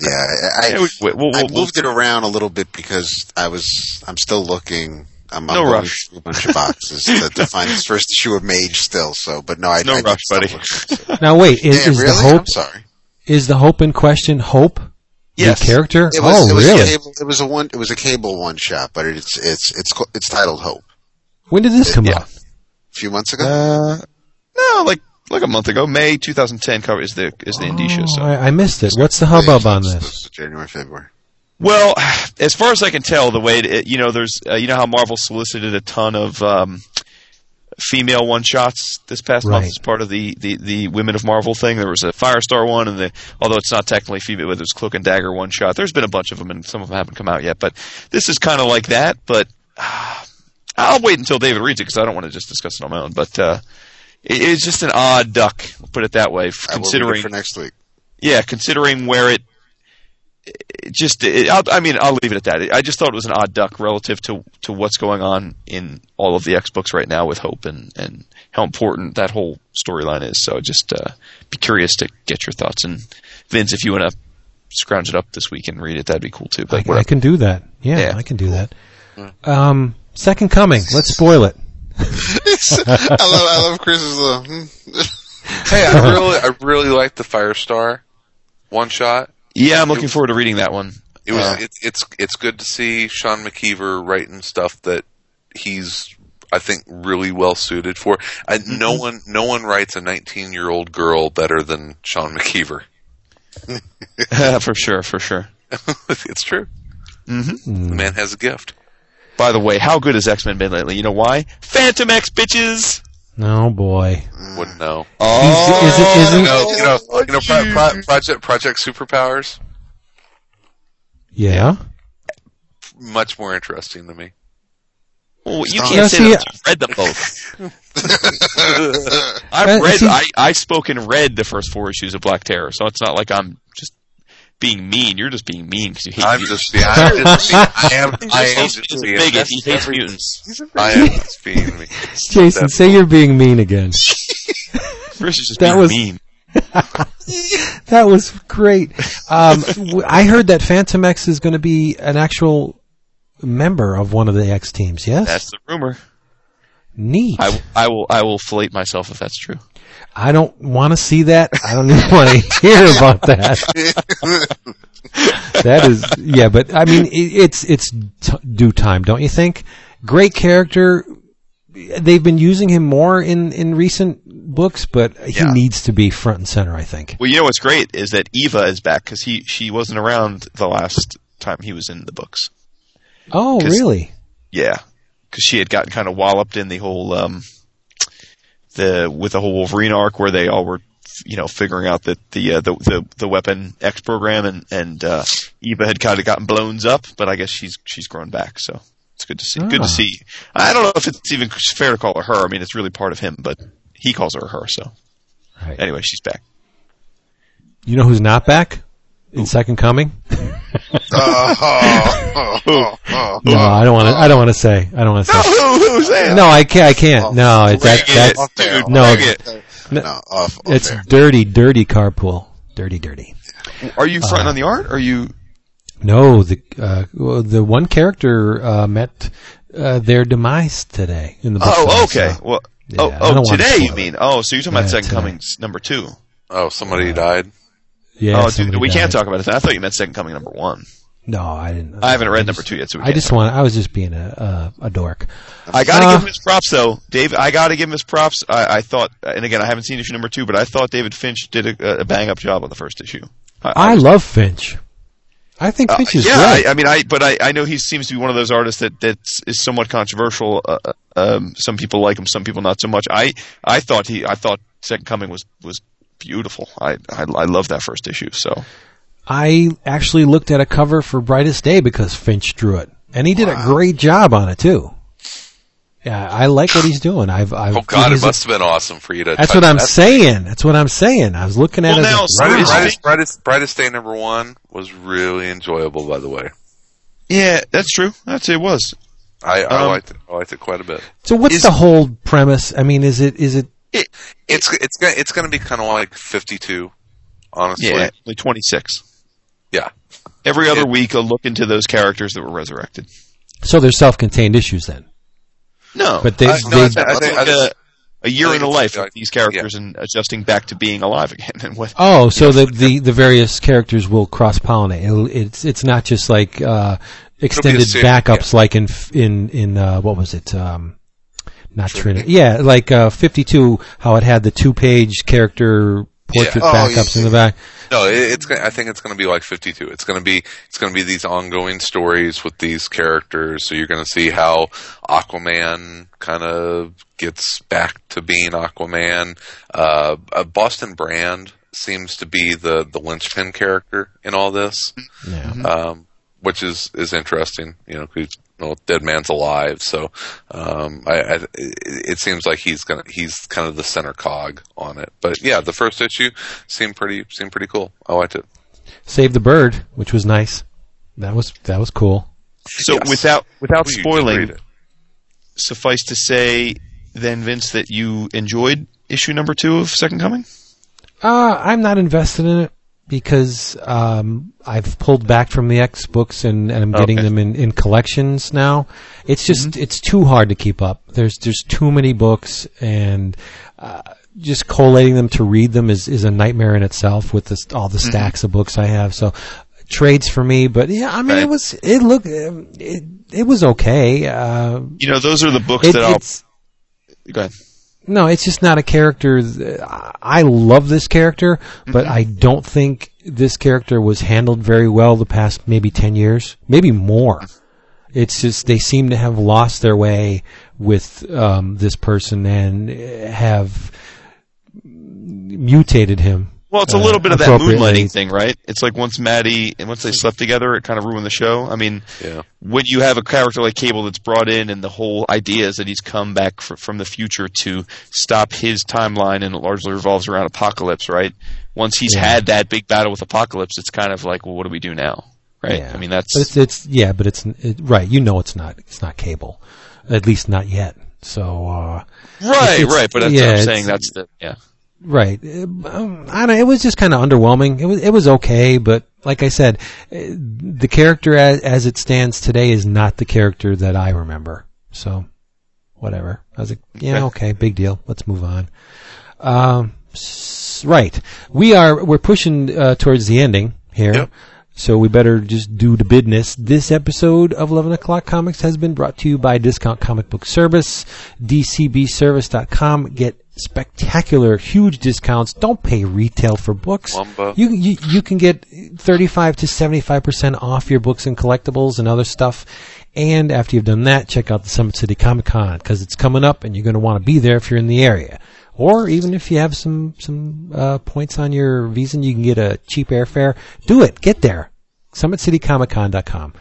Yeah, I, Yeah, I, we- we- we'll- I we'll- moved it around a little bit because I was, I'm still looking. I'm, I'm No rush. a bunch of boxes to, to find this first issue of Mage still. So, but no, I No I did rush, stop buddy. looking. Now wait, is, Damn, is really? the hope I'm sorry. is the hope in question hope Yes. The character? It was, oh, it was really? A cable, it was a one. It was a cable one shot, but it's it's it's co- it's titled Hope. When did this come Yeah. out? A few months ago. Uh, no, like like a month ago, May 2010 cover is the is the indicia. Oh, So I, I missed it. What's the hubbub on this? January, February. Well, as far as I can tell, the way it, you know, there's uh, you know how Marvel solicited a ton of um, female one shots this past month as part of the, the the Women of Marvel thing. There was a Firestar one, and the although it's not technically female, but there's Cloak and Dagger one shot. There's been a bunch of them, and some of them haven't come out yet. But this is kind of like that. But uh, I'll wait until David reads it because I don't want to just discuss it on my own. But uh, it, it's just an odd duck. We'll put it that way. I will read it Considering for next week. yeah, considering where it, it just, it, I'll, I mean, I'll leave it at that. I just thought it was an odd duck relative to to what's going on in all of the X books right now with Hope and and how important that whole storyline is. So just uh, be curious to get your thoughts. And Vince, if you want to scrounge it up this week and read it, that'd be cool too. But I, I can do that. Yeah, Yeah. I can do that. Um, Second Coming. Let's spoil it. I love I love Chris's little. hmm. Hey, I really, I really like the Firestar one shot. yeah, I'm looking forward to reading that one. It was, Uh, it, it's, it's good to see Sean McKeever writing stuff that he's, I think, really well suited for. I, No one, no one writes a 19 year old girl better than Sean McKeever. for sure, for sure. it's true. hmm The man has a gift. By the way, how good has X Men been lately? You know why? Fantomex bitches. Oh boy. Wouldn't know. Oh, is it- isn't- You know, you know, you know pro, pro, project Project Superpowers. Yeah. Much more interesting to me. Well, you Oh, can't no, say see, that you've read them both. I've read. see- I I spoke and read the first four issues of Black Terror, so it's not like I'm just being mean. You're just being mean because you hate I'm mutants. just being. I'm just being. I am. I am He's just a being. bigot. He hates mutants. I am just being me. Jason, say you're being mean again. Chris is just That being was- mean. That was great. Um, w- I heard that Fantomex is going to be an actual member of one of the X teams. Yes. That's the rumor. Neat. I, I will I will fillet myself if that's true. I don't want to see that. I don't even want to hear about that. that is, yeah, but I mean, it, it's it's t- due time, don't you think? Great character. They've been using him more in in recent books, but he Yeah. needs to be front and center. I think. Well, you know what's great is that Eva is back because he she wasn't around the last time he was in the books. Oh, really? Yeah, because she had gotten kind of walloped in the whole um, the with the whole Wolverine arc where they all were, you know, figuring out that the uh, the, the the Weapon X program and and uh, Eva had kind of gotten blown up, but I guess she's she's grown back, so it's good to see. Good Ah. to see. I don't know if it's even fair to call her her. I mean, it's really part of him, but he calls her her. So Right. anyway, she's back. You know who's not back in Second Coming? Oh, oh, oh, No, I don't want to. I don't want to say. I don't want to say. Who, who's that? No, I can't. I can't. No, it's that. Bring that it, off there, dude. no, it. no, off, off it's there. dirty, dirty carpool. Dirty, dirty. Are you Uh, fronting on the art? Or are you? No, the uh, well, the one character uh, met uh, their demise today in the book. Oh, so- okay. Well, Yeah, oh, oh, wanna today you spoil mean? Oh, so you're talking about Second today. Coming's number two? Oh, somebody died. Yeah, oh, dude, we can't talk about it. I thought you meant Second Coming number one. No, I didn't. I haven't read I number two yet, so we I just want. I was just being a a, a dork. I gotta Uh, give him his props though, Dave. I gotta give him his props. I, I thought, and again, I haven't seen issue number two, but I thought David Finch did a, a bang up job on the first issue. I love Finch. I think Uh, Finch is yeah, great. I, I mean, I but I, I know he seems to be one of those artists that that is somewhat controversial. Uh, uh, um, some people like him, some people not so much. I I thought he I thought Second Coming was was beautiful. I I, I love that first issue. So I actually looked at a cover for Brightest Day because Finch drew it, and he did a great job on it too. Yeah, I like what he's doing. I've, I've Oh God, it he's a- must have been awesome for you to. That's what I'm that. saying. That's what I'm saying. I was looking at Well, it. now, as so like, is wow. Brightest, brightest, brightest day number one was really enjoyable. By the way, yeah, that's true. I'd it was. I, I Um, liked it. I liked it quite a bit. So what's is- the whole premise? I mean, is it is it? It's it's gonna it's gonna be kind of like 52, honestly. Yeah, like 26. Yeah. Every other It- week, a look into those characters that were resurrected. So they're self-contained issues then. No, But they- I, they- no, I, think- I I think- think, I think- a year I in the life it's of these characters and adjusting back to being alive again. And what? Oh, so the, the, the various characters will cross pollinate. It's it's not just like uh, extended series, backups like in in in uh, what was it? Um, not Trinity. Yeah, like uh, 52. How it had the two page character portrait Yeah. Oh, backups yeah. in the back. No, it, it's. I think it's going to be like 52. It's going to be. It's going to be these ongoing stories with these characters. So you're going to see how Aquaman kind of gets back to being Aquaman. Uh, uh, Boston Brand seems to be the the linchpin character in all this, Yeah. um, which is is interesting. You know, 'cause, you know, Deadman's alive, so um, I, I, it, it seems like he's gonna he's kind of the center cog on it. But yeah, the first issue seemed pretty seemed pretty cool. I liked it. Save the bird, which was nice. That was that was cool. So Yes. without without Well, you just spoiling, it. suffice to say, then Vince, that you enjoyed issue number two of Second Coming. Uh, I'm not invested in it because um, I've pulled back from the X books and, and I'm getting Okay. them in, in collections now. It's just it's too hard to keep up. There's there's too many books and uh, just collating them to read them is, is a nightmare in itself with this, all the stacks of books I have. So trades for me, but yeah, I mean it was it looked it, it was okay. Uh, You know, those are the books it- that I'll. Go ahead. No, it's just not a character. th- I love this character, but I don't think this character was handled very well the past maybe 10 years, maybe more. It's just they seem to have lost their way with um, this person and have mutated him. Well, it's a uh, little bit of that moonlighting thing, right? It's like once Maddie and once they slept together, it kind of ruined the show. I mean, Yeah. when you have a character like Cable that's brought in, and the whole idea is that he's come back fr- from the future to stop his timeline, and it largely revolves around Apocalypse, right? Once he's Yeah. had that big battle with Apocalypse, it's kind of like, well, what do we do now, right? Yeah. I mean, that's But it's, it's yeah, but it's it, right. You know, it's not it's not cable, at least not yet. So uh, right, it's- right. But that's yeah, what I'm saying. That's the yeah. Right. Um, I don't. It was just kind of underwhelming. It was. It was okay, but like I said, eh, the character as, as it stands today is not the character that I remember. So, whatever. I was like, yeah, okay, big deal. Let's move on. Um, s- right. We are. We're pushing uh, towards the ending here. Yep. So we better just do the business. This episode of 11 O'Clock Comics has been brought to you by Discount Comic Book Service, dcbservice.com. Get spectacular, huge discounts. Don't pay retail for books. You, you, you can get 35 to 75% off your books and collectibles and other stuff. And after you've done that, check out the Summit City Comic Con because it's coming up and you're going to want to be there if you're in the area. Or even if you have some, some, uh, points on your visa and you can get a cheap airfare, do it. Get there. SummitCityComicCon.com.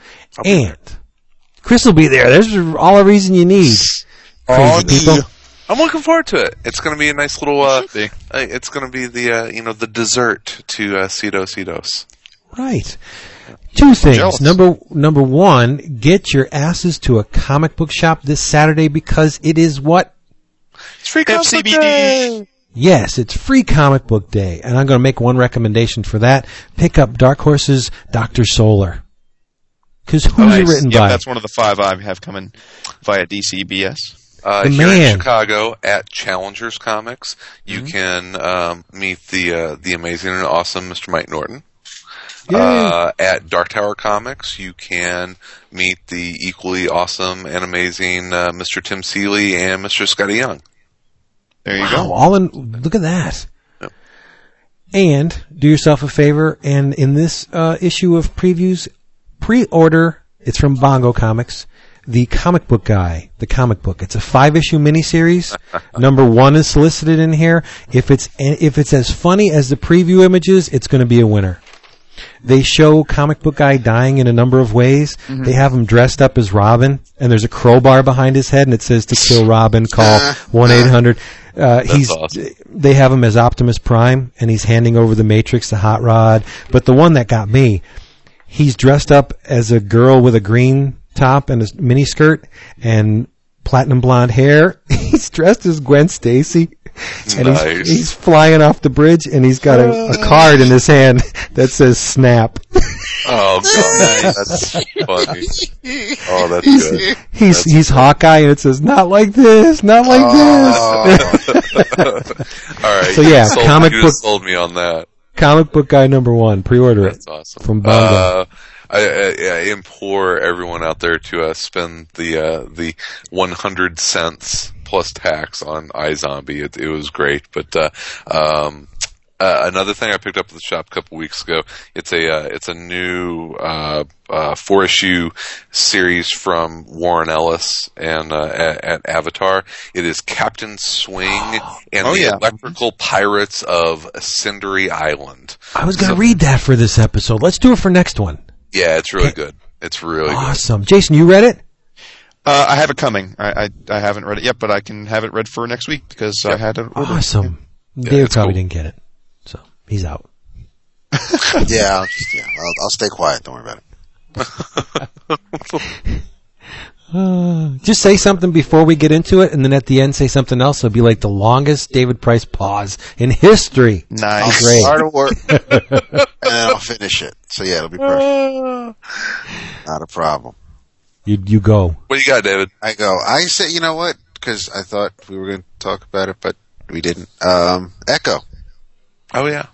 And Chris will be there. There's all the reason you need. Crazy people. I'm looking forward to it. It's going to be a nice little. Uh, uh, it's going to be the uh, you know the dessert to uh, Cedo Cedos. Right. Two things. jealous. Number number one, get your asses to a comic book shop this Saturday because it is what? It's free comic book day. Yes, it's free comic book day, and I'm going to make one recommendation for that. Pick up Dark Horse's Doctor Solar. Because who's Nice. it written Yep, by? that's one of the five I have coming via DCBS. Uh, here in Chicago at Challengers Comics, you Mm-hmm. can um, meet the uh, the amazing and awesome Mr. Mike Norton. Uh, at Dark Tower Comics, you can meet the equally awesome and amazing uh, Mr. Tim Seeley and Mr. Skottie Young. There you Wow, go. all in. Look at that. Yep. And do yourself a favor, and in this uh, issue of previews, pre-order. It's from Bongo Comics. The comic book guy, the comic book. It's a five-issue miniseries. Number one is solicited in here. If it's if it's as funny as the preview images, it's going to be a winner. They show comic book guy dying in a number of ways. They have him dressed up as Robin, and there's a crowbar behind his head, and it says to kill Robin, call one eight hundred. Uh, he's awesome. they have him as Optimus Prime, and he's handing over the Matrix to Hot Rod. But the one that got me, he's dressed up as a girl with a green top and a mini skirt and platinum blonde hair. He's dressed as Gwen Stacy. and Nice. he's, he's flying off the bridge, and he's got a, a card in his hand that says "Snap." Oh god, that's funny. Oh, that's He's good. he's he's Hawkeye, and it says "Not like this, not like Oh. this." All right. So, yeah, you sold, comic you book- sold me on that. Comic book guy number one. Pre-order it That's awesome. from Bongo. Uh, I, I, I implore everyone out there to uh, spend the uh, the 100 cents plus tax on iZombie. It, it was great, but uh, um, uh, another thing I picked up at the shop a couple weeks ago. It's a uh, it's a new uh, uh, four issue series from Warren Ellis and uh, at, at Avatar. It is Captain Swing and Oh, the yeah. Electrical Pirates of Cindery Island. I was going to read that for this episode. Let's do it for next one. Yeah, it's really good. It's really good. Awesome, Jason. You read it? Uh, I have it coming. I, I I haven't read it yet, but I can have it read for next week because I had it. ordered. Awesome. Dave it's probably cool. didn't get it, so he's out. yeah, I'll, just, yeah I'll, I'll stay quiet. Don't worry about it. Uh, just say something before we get into it, and then at the end say something else. It'll be like the longest David Price pause in history. Nice. Great. Start work, and then I'll finish it. So yeah, it'll be perfect. Not a problem. You you go. What do you got, David? I go. I say, you know what? Because I thought we were going to talk about it, but we didn't. Um, Echo. Oh yeah.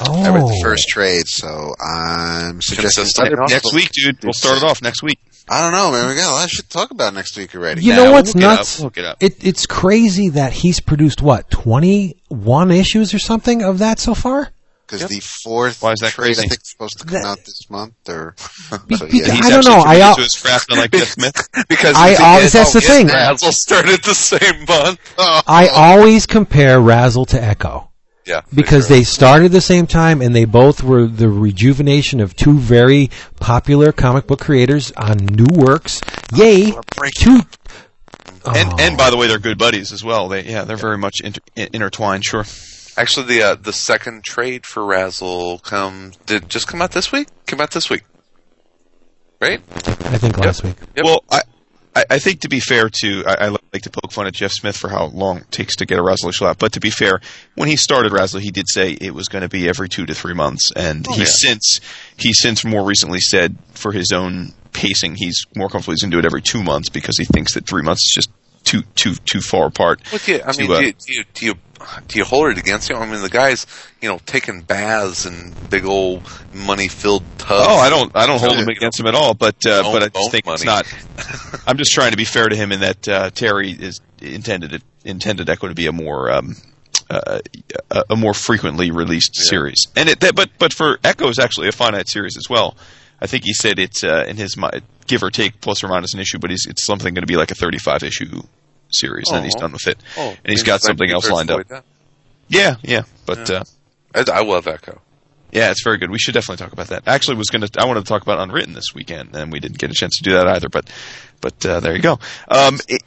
Oh, I read the first trade, so I'm suggesting. Next week, dude. We'll start it off next week. I don't know, man. We got a lot of shit to talk about next week already. You Nah, know we'll what's look it up. nuts? We'll look it up. It, it's crazy that he's produced what twenty one issues or something of that so far. Because the fourth Why is that trade, crazy? I think, is supposed to come That- out this month, or Be- so, be- yeah. He's I don't actually know. I al- to his craft, unlike Jeff Smith. Because I always- kid. that's the Oh, thing. RASL started the same month. I oh. always compare RASL to Echo Yeah. because they started the same time and they both were the rejuvenation of two very popular comic book creators on new works. Yay! Two. And Oh. and by the way, they're good buddies as well. They yeah, they're very much inter- intertwined. Sure. Actually, the uh, the second trade for RASL come did just come out this week. Came out this week, right? I think last week. Yep. Well, I, I I think to be fair to, I, I like to poke fun at Jeff Smith for how long it takes to get a RASL issue out. But to be fair, when he started RASL, he did say it was going to be every two to three months, and Oh, he's yeah. since he's since more recently said for his own pacing, he's more comfortable. He's going to do it every two months because he thinks that three months is just too too too far apart. Look, yeah, I to, mean, uh, do, you, do you do you do you hold it against him? I mean, the guy's you know taking baths in big old money filled tubs. Oh, I don't, I don't hold Yeah. him against him at all. But, uh, but I just think it's not. I'm just trying to be fair to him in that uh, Terry is intended intended Echo to be a more um, uh, a, more frequently released series, and it. That, but but for Echo is actually a finite series as well. I think he said it's uh, in his mi- give or take plus or minus an issue, but he's, it's something going to be like a 35 issue series, and he's Oh. done with it. Oh, and he's got something else lined up. that. Yeah, yeah, but. Uh, I, I love Echo. yeah, it's very good. We should definitely talk about that. Actually, was going to. I wanted to talk about Unwritten this weekend, and we didn't get a chance to do that either. But, but uh, there you go. Um, i-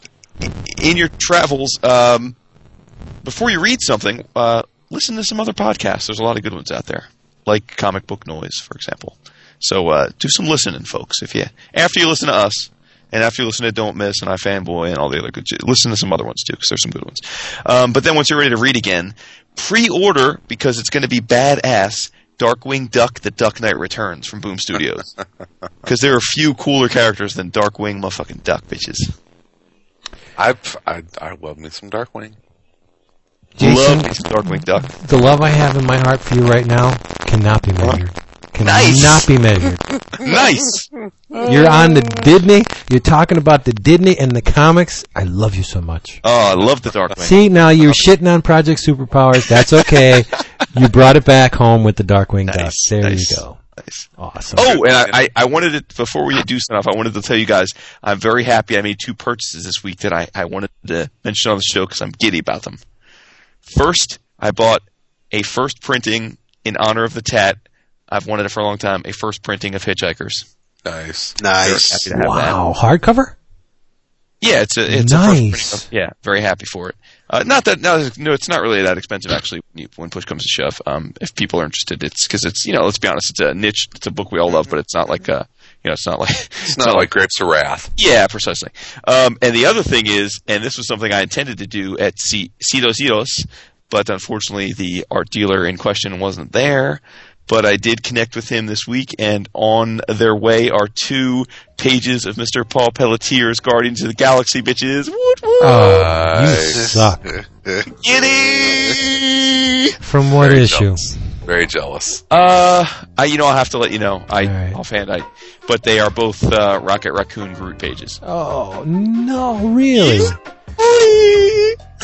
i- in your travels, um, before you read something, uh, listen to some other podcasts. There's a lot of good ones out there, like Comic Book Noise, for example. So uh, do some listening, folks. If you after you listen to us, and after you listen to Don't Miss and iFanboy and all the other good, listen to some other ones too, because there's some good ones. Um, but then once you're ready to read again, pre-order because it's going to be badass. Darkwing Duck: The Duck Knight Returns from Boom Studios, because there are few cooler characters than Darkwing motherfucking Duck bitches. I I I love me some Darkwing. Jason, Love me some Darkwing Duck. the love I have in my heart for you right now cannot be measured. Cannot Nice. be measured. Nice. You're on the Disney. You're talking about the Disney and the comics. I love you so much. Oh, I love the Darkwing. See, now you're shitting on Project Superpowers. That's okay. you brought it back home with the Darkwing Duck. Nice, There nice. you go. Nice. Awesome. Oh, and I, I, wanted to, before we do off, I wanted to tell you guys, I'm very happy I made two purchases this week that I, I wanted to mention on the show because I'm giddy about them. First, I bought a first printing in honor of the tat. I've wanted it for a long time, a first printing of Hitchhikers. Nice. nice. Happy to have that. wow. Hardcover? Yeah, it's a it's Nice. a first printing of, yeah, very happy for it. Uh, not that no, no, it's not really that expensive actually. When, you, when push comes to shove, um, if people are interested, it's because it's you know let's be honest, it's a niche, it's a book we all love, but it's not like a You know, it's not like It's not like Grapes of Wrath. yeah, precisely. Um, and the other thing is, and this was something I intended to do at C- Citos Citos, but unfortunately the art dealer in question wasn't there. But I did connect with him this week, and on their way are two pages of Mr. Paul Pelletier's Guardians of the Galaxy bitches. Woot woot! Oh, you suck. Giddy! From what Very issue? jealous. Very jealous. Uh, I, you know, I'll have to let you know. I All right. offhand, I, but they are both uh, Rocket Raccoon Groot pages. Oh no, really?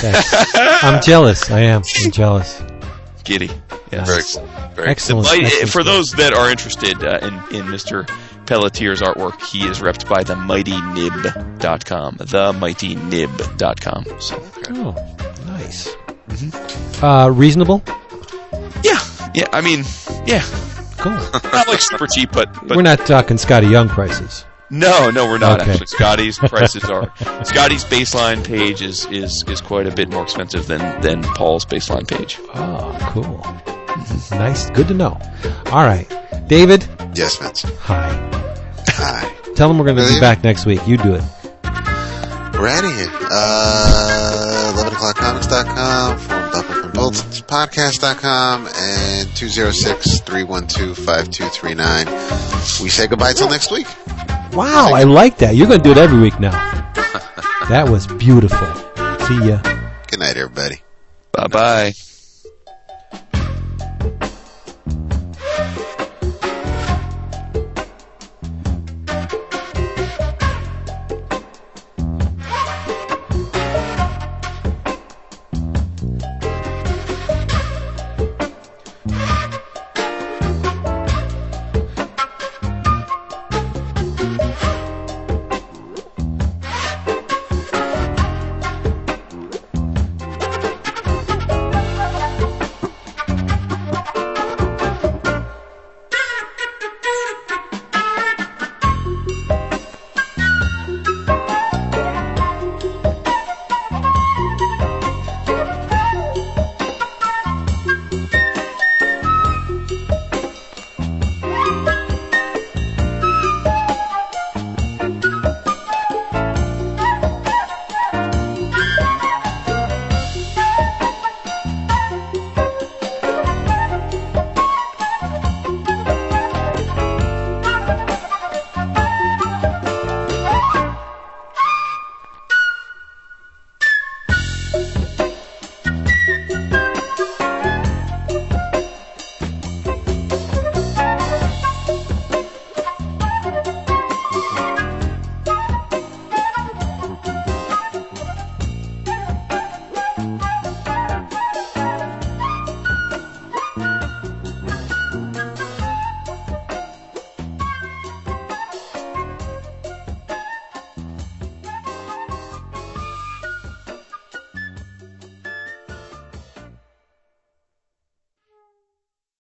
I'm jealous. I am. I'm jealous. Giddy. Yes. Very, very Excellent. Mighty- excellent for those that are interested uh, in, in Mr. Pelletier's artwork, he is repped by the MightyNib.com. The MightyNib.com. So, Oh, nice. Uh, reasonable. yeah, yeah. I mean, yeah, Cool. not like super cheap, but but We're not talking Skottie Young prices. No, no, we're not Okay. actually. Skottie's prices are Skottie's baseline page is is is quite a bit more expensive than than Paul's baseline page. Oh, cool. Nice. Good to know. All right, David. Yes, Vince. Hi. Hi. Tell them we're going to be back next week. You do it. We're out of here. Uh, 11 o'clock comics.com, Forum Double Consultants Podcast.com, and 206-312-5239. We say goodbye till next week. Wow, I like that. You're going to do it every week now. that was beautiful. See ya. Good night, everybody. Bye bye.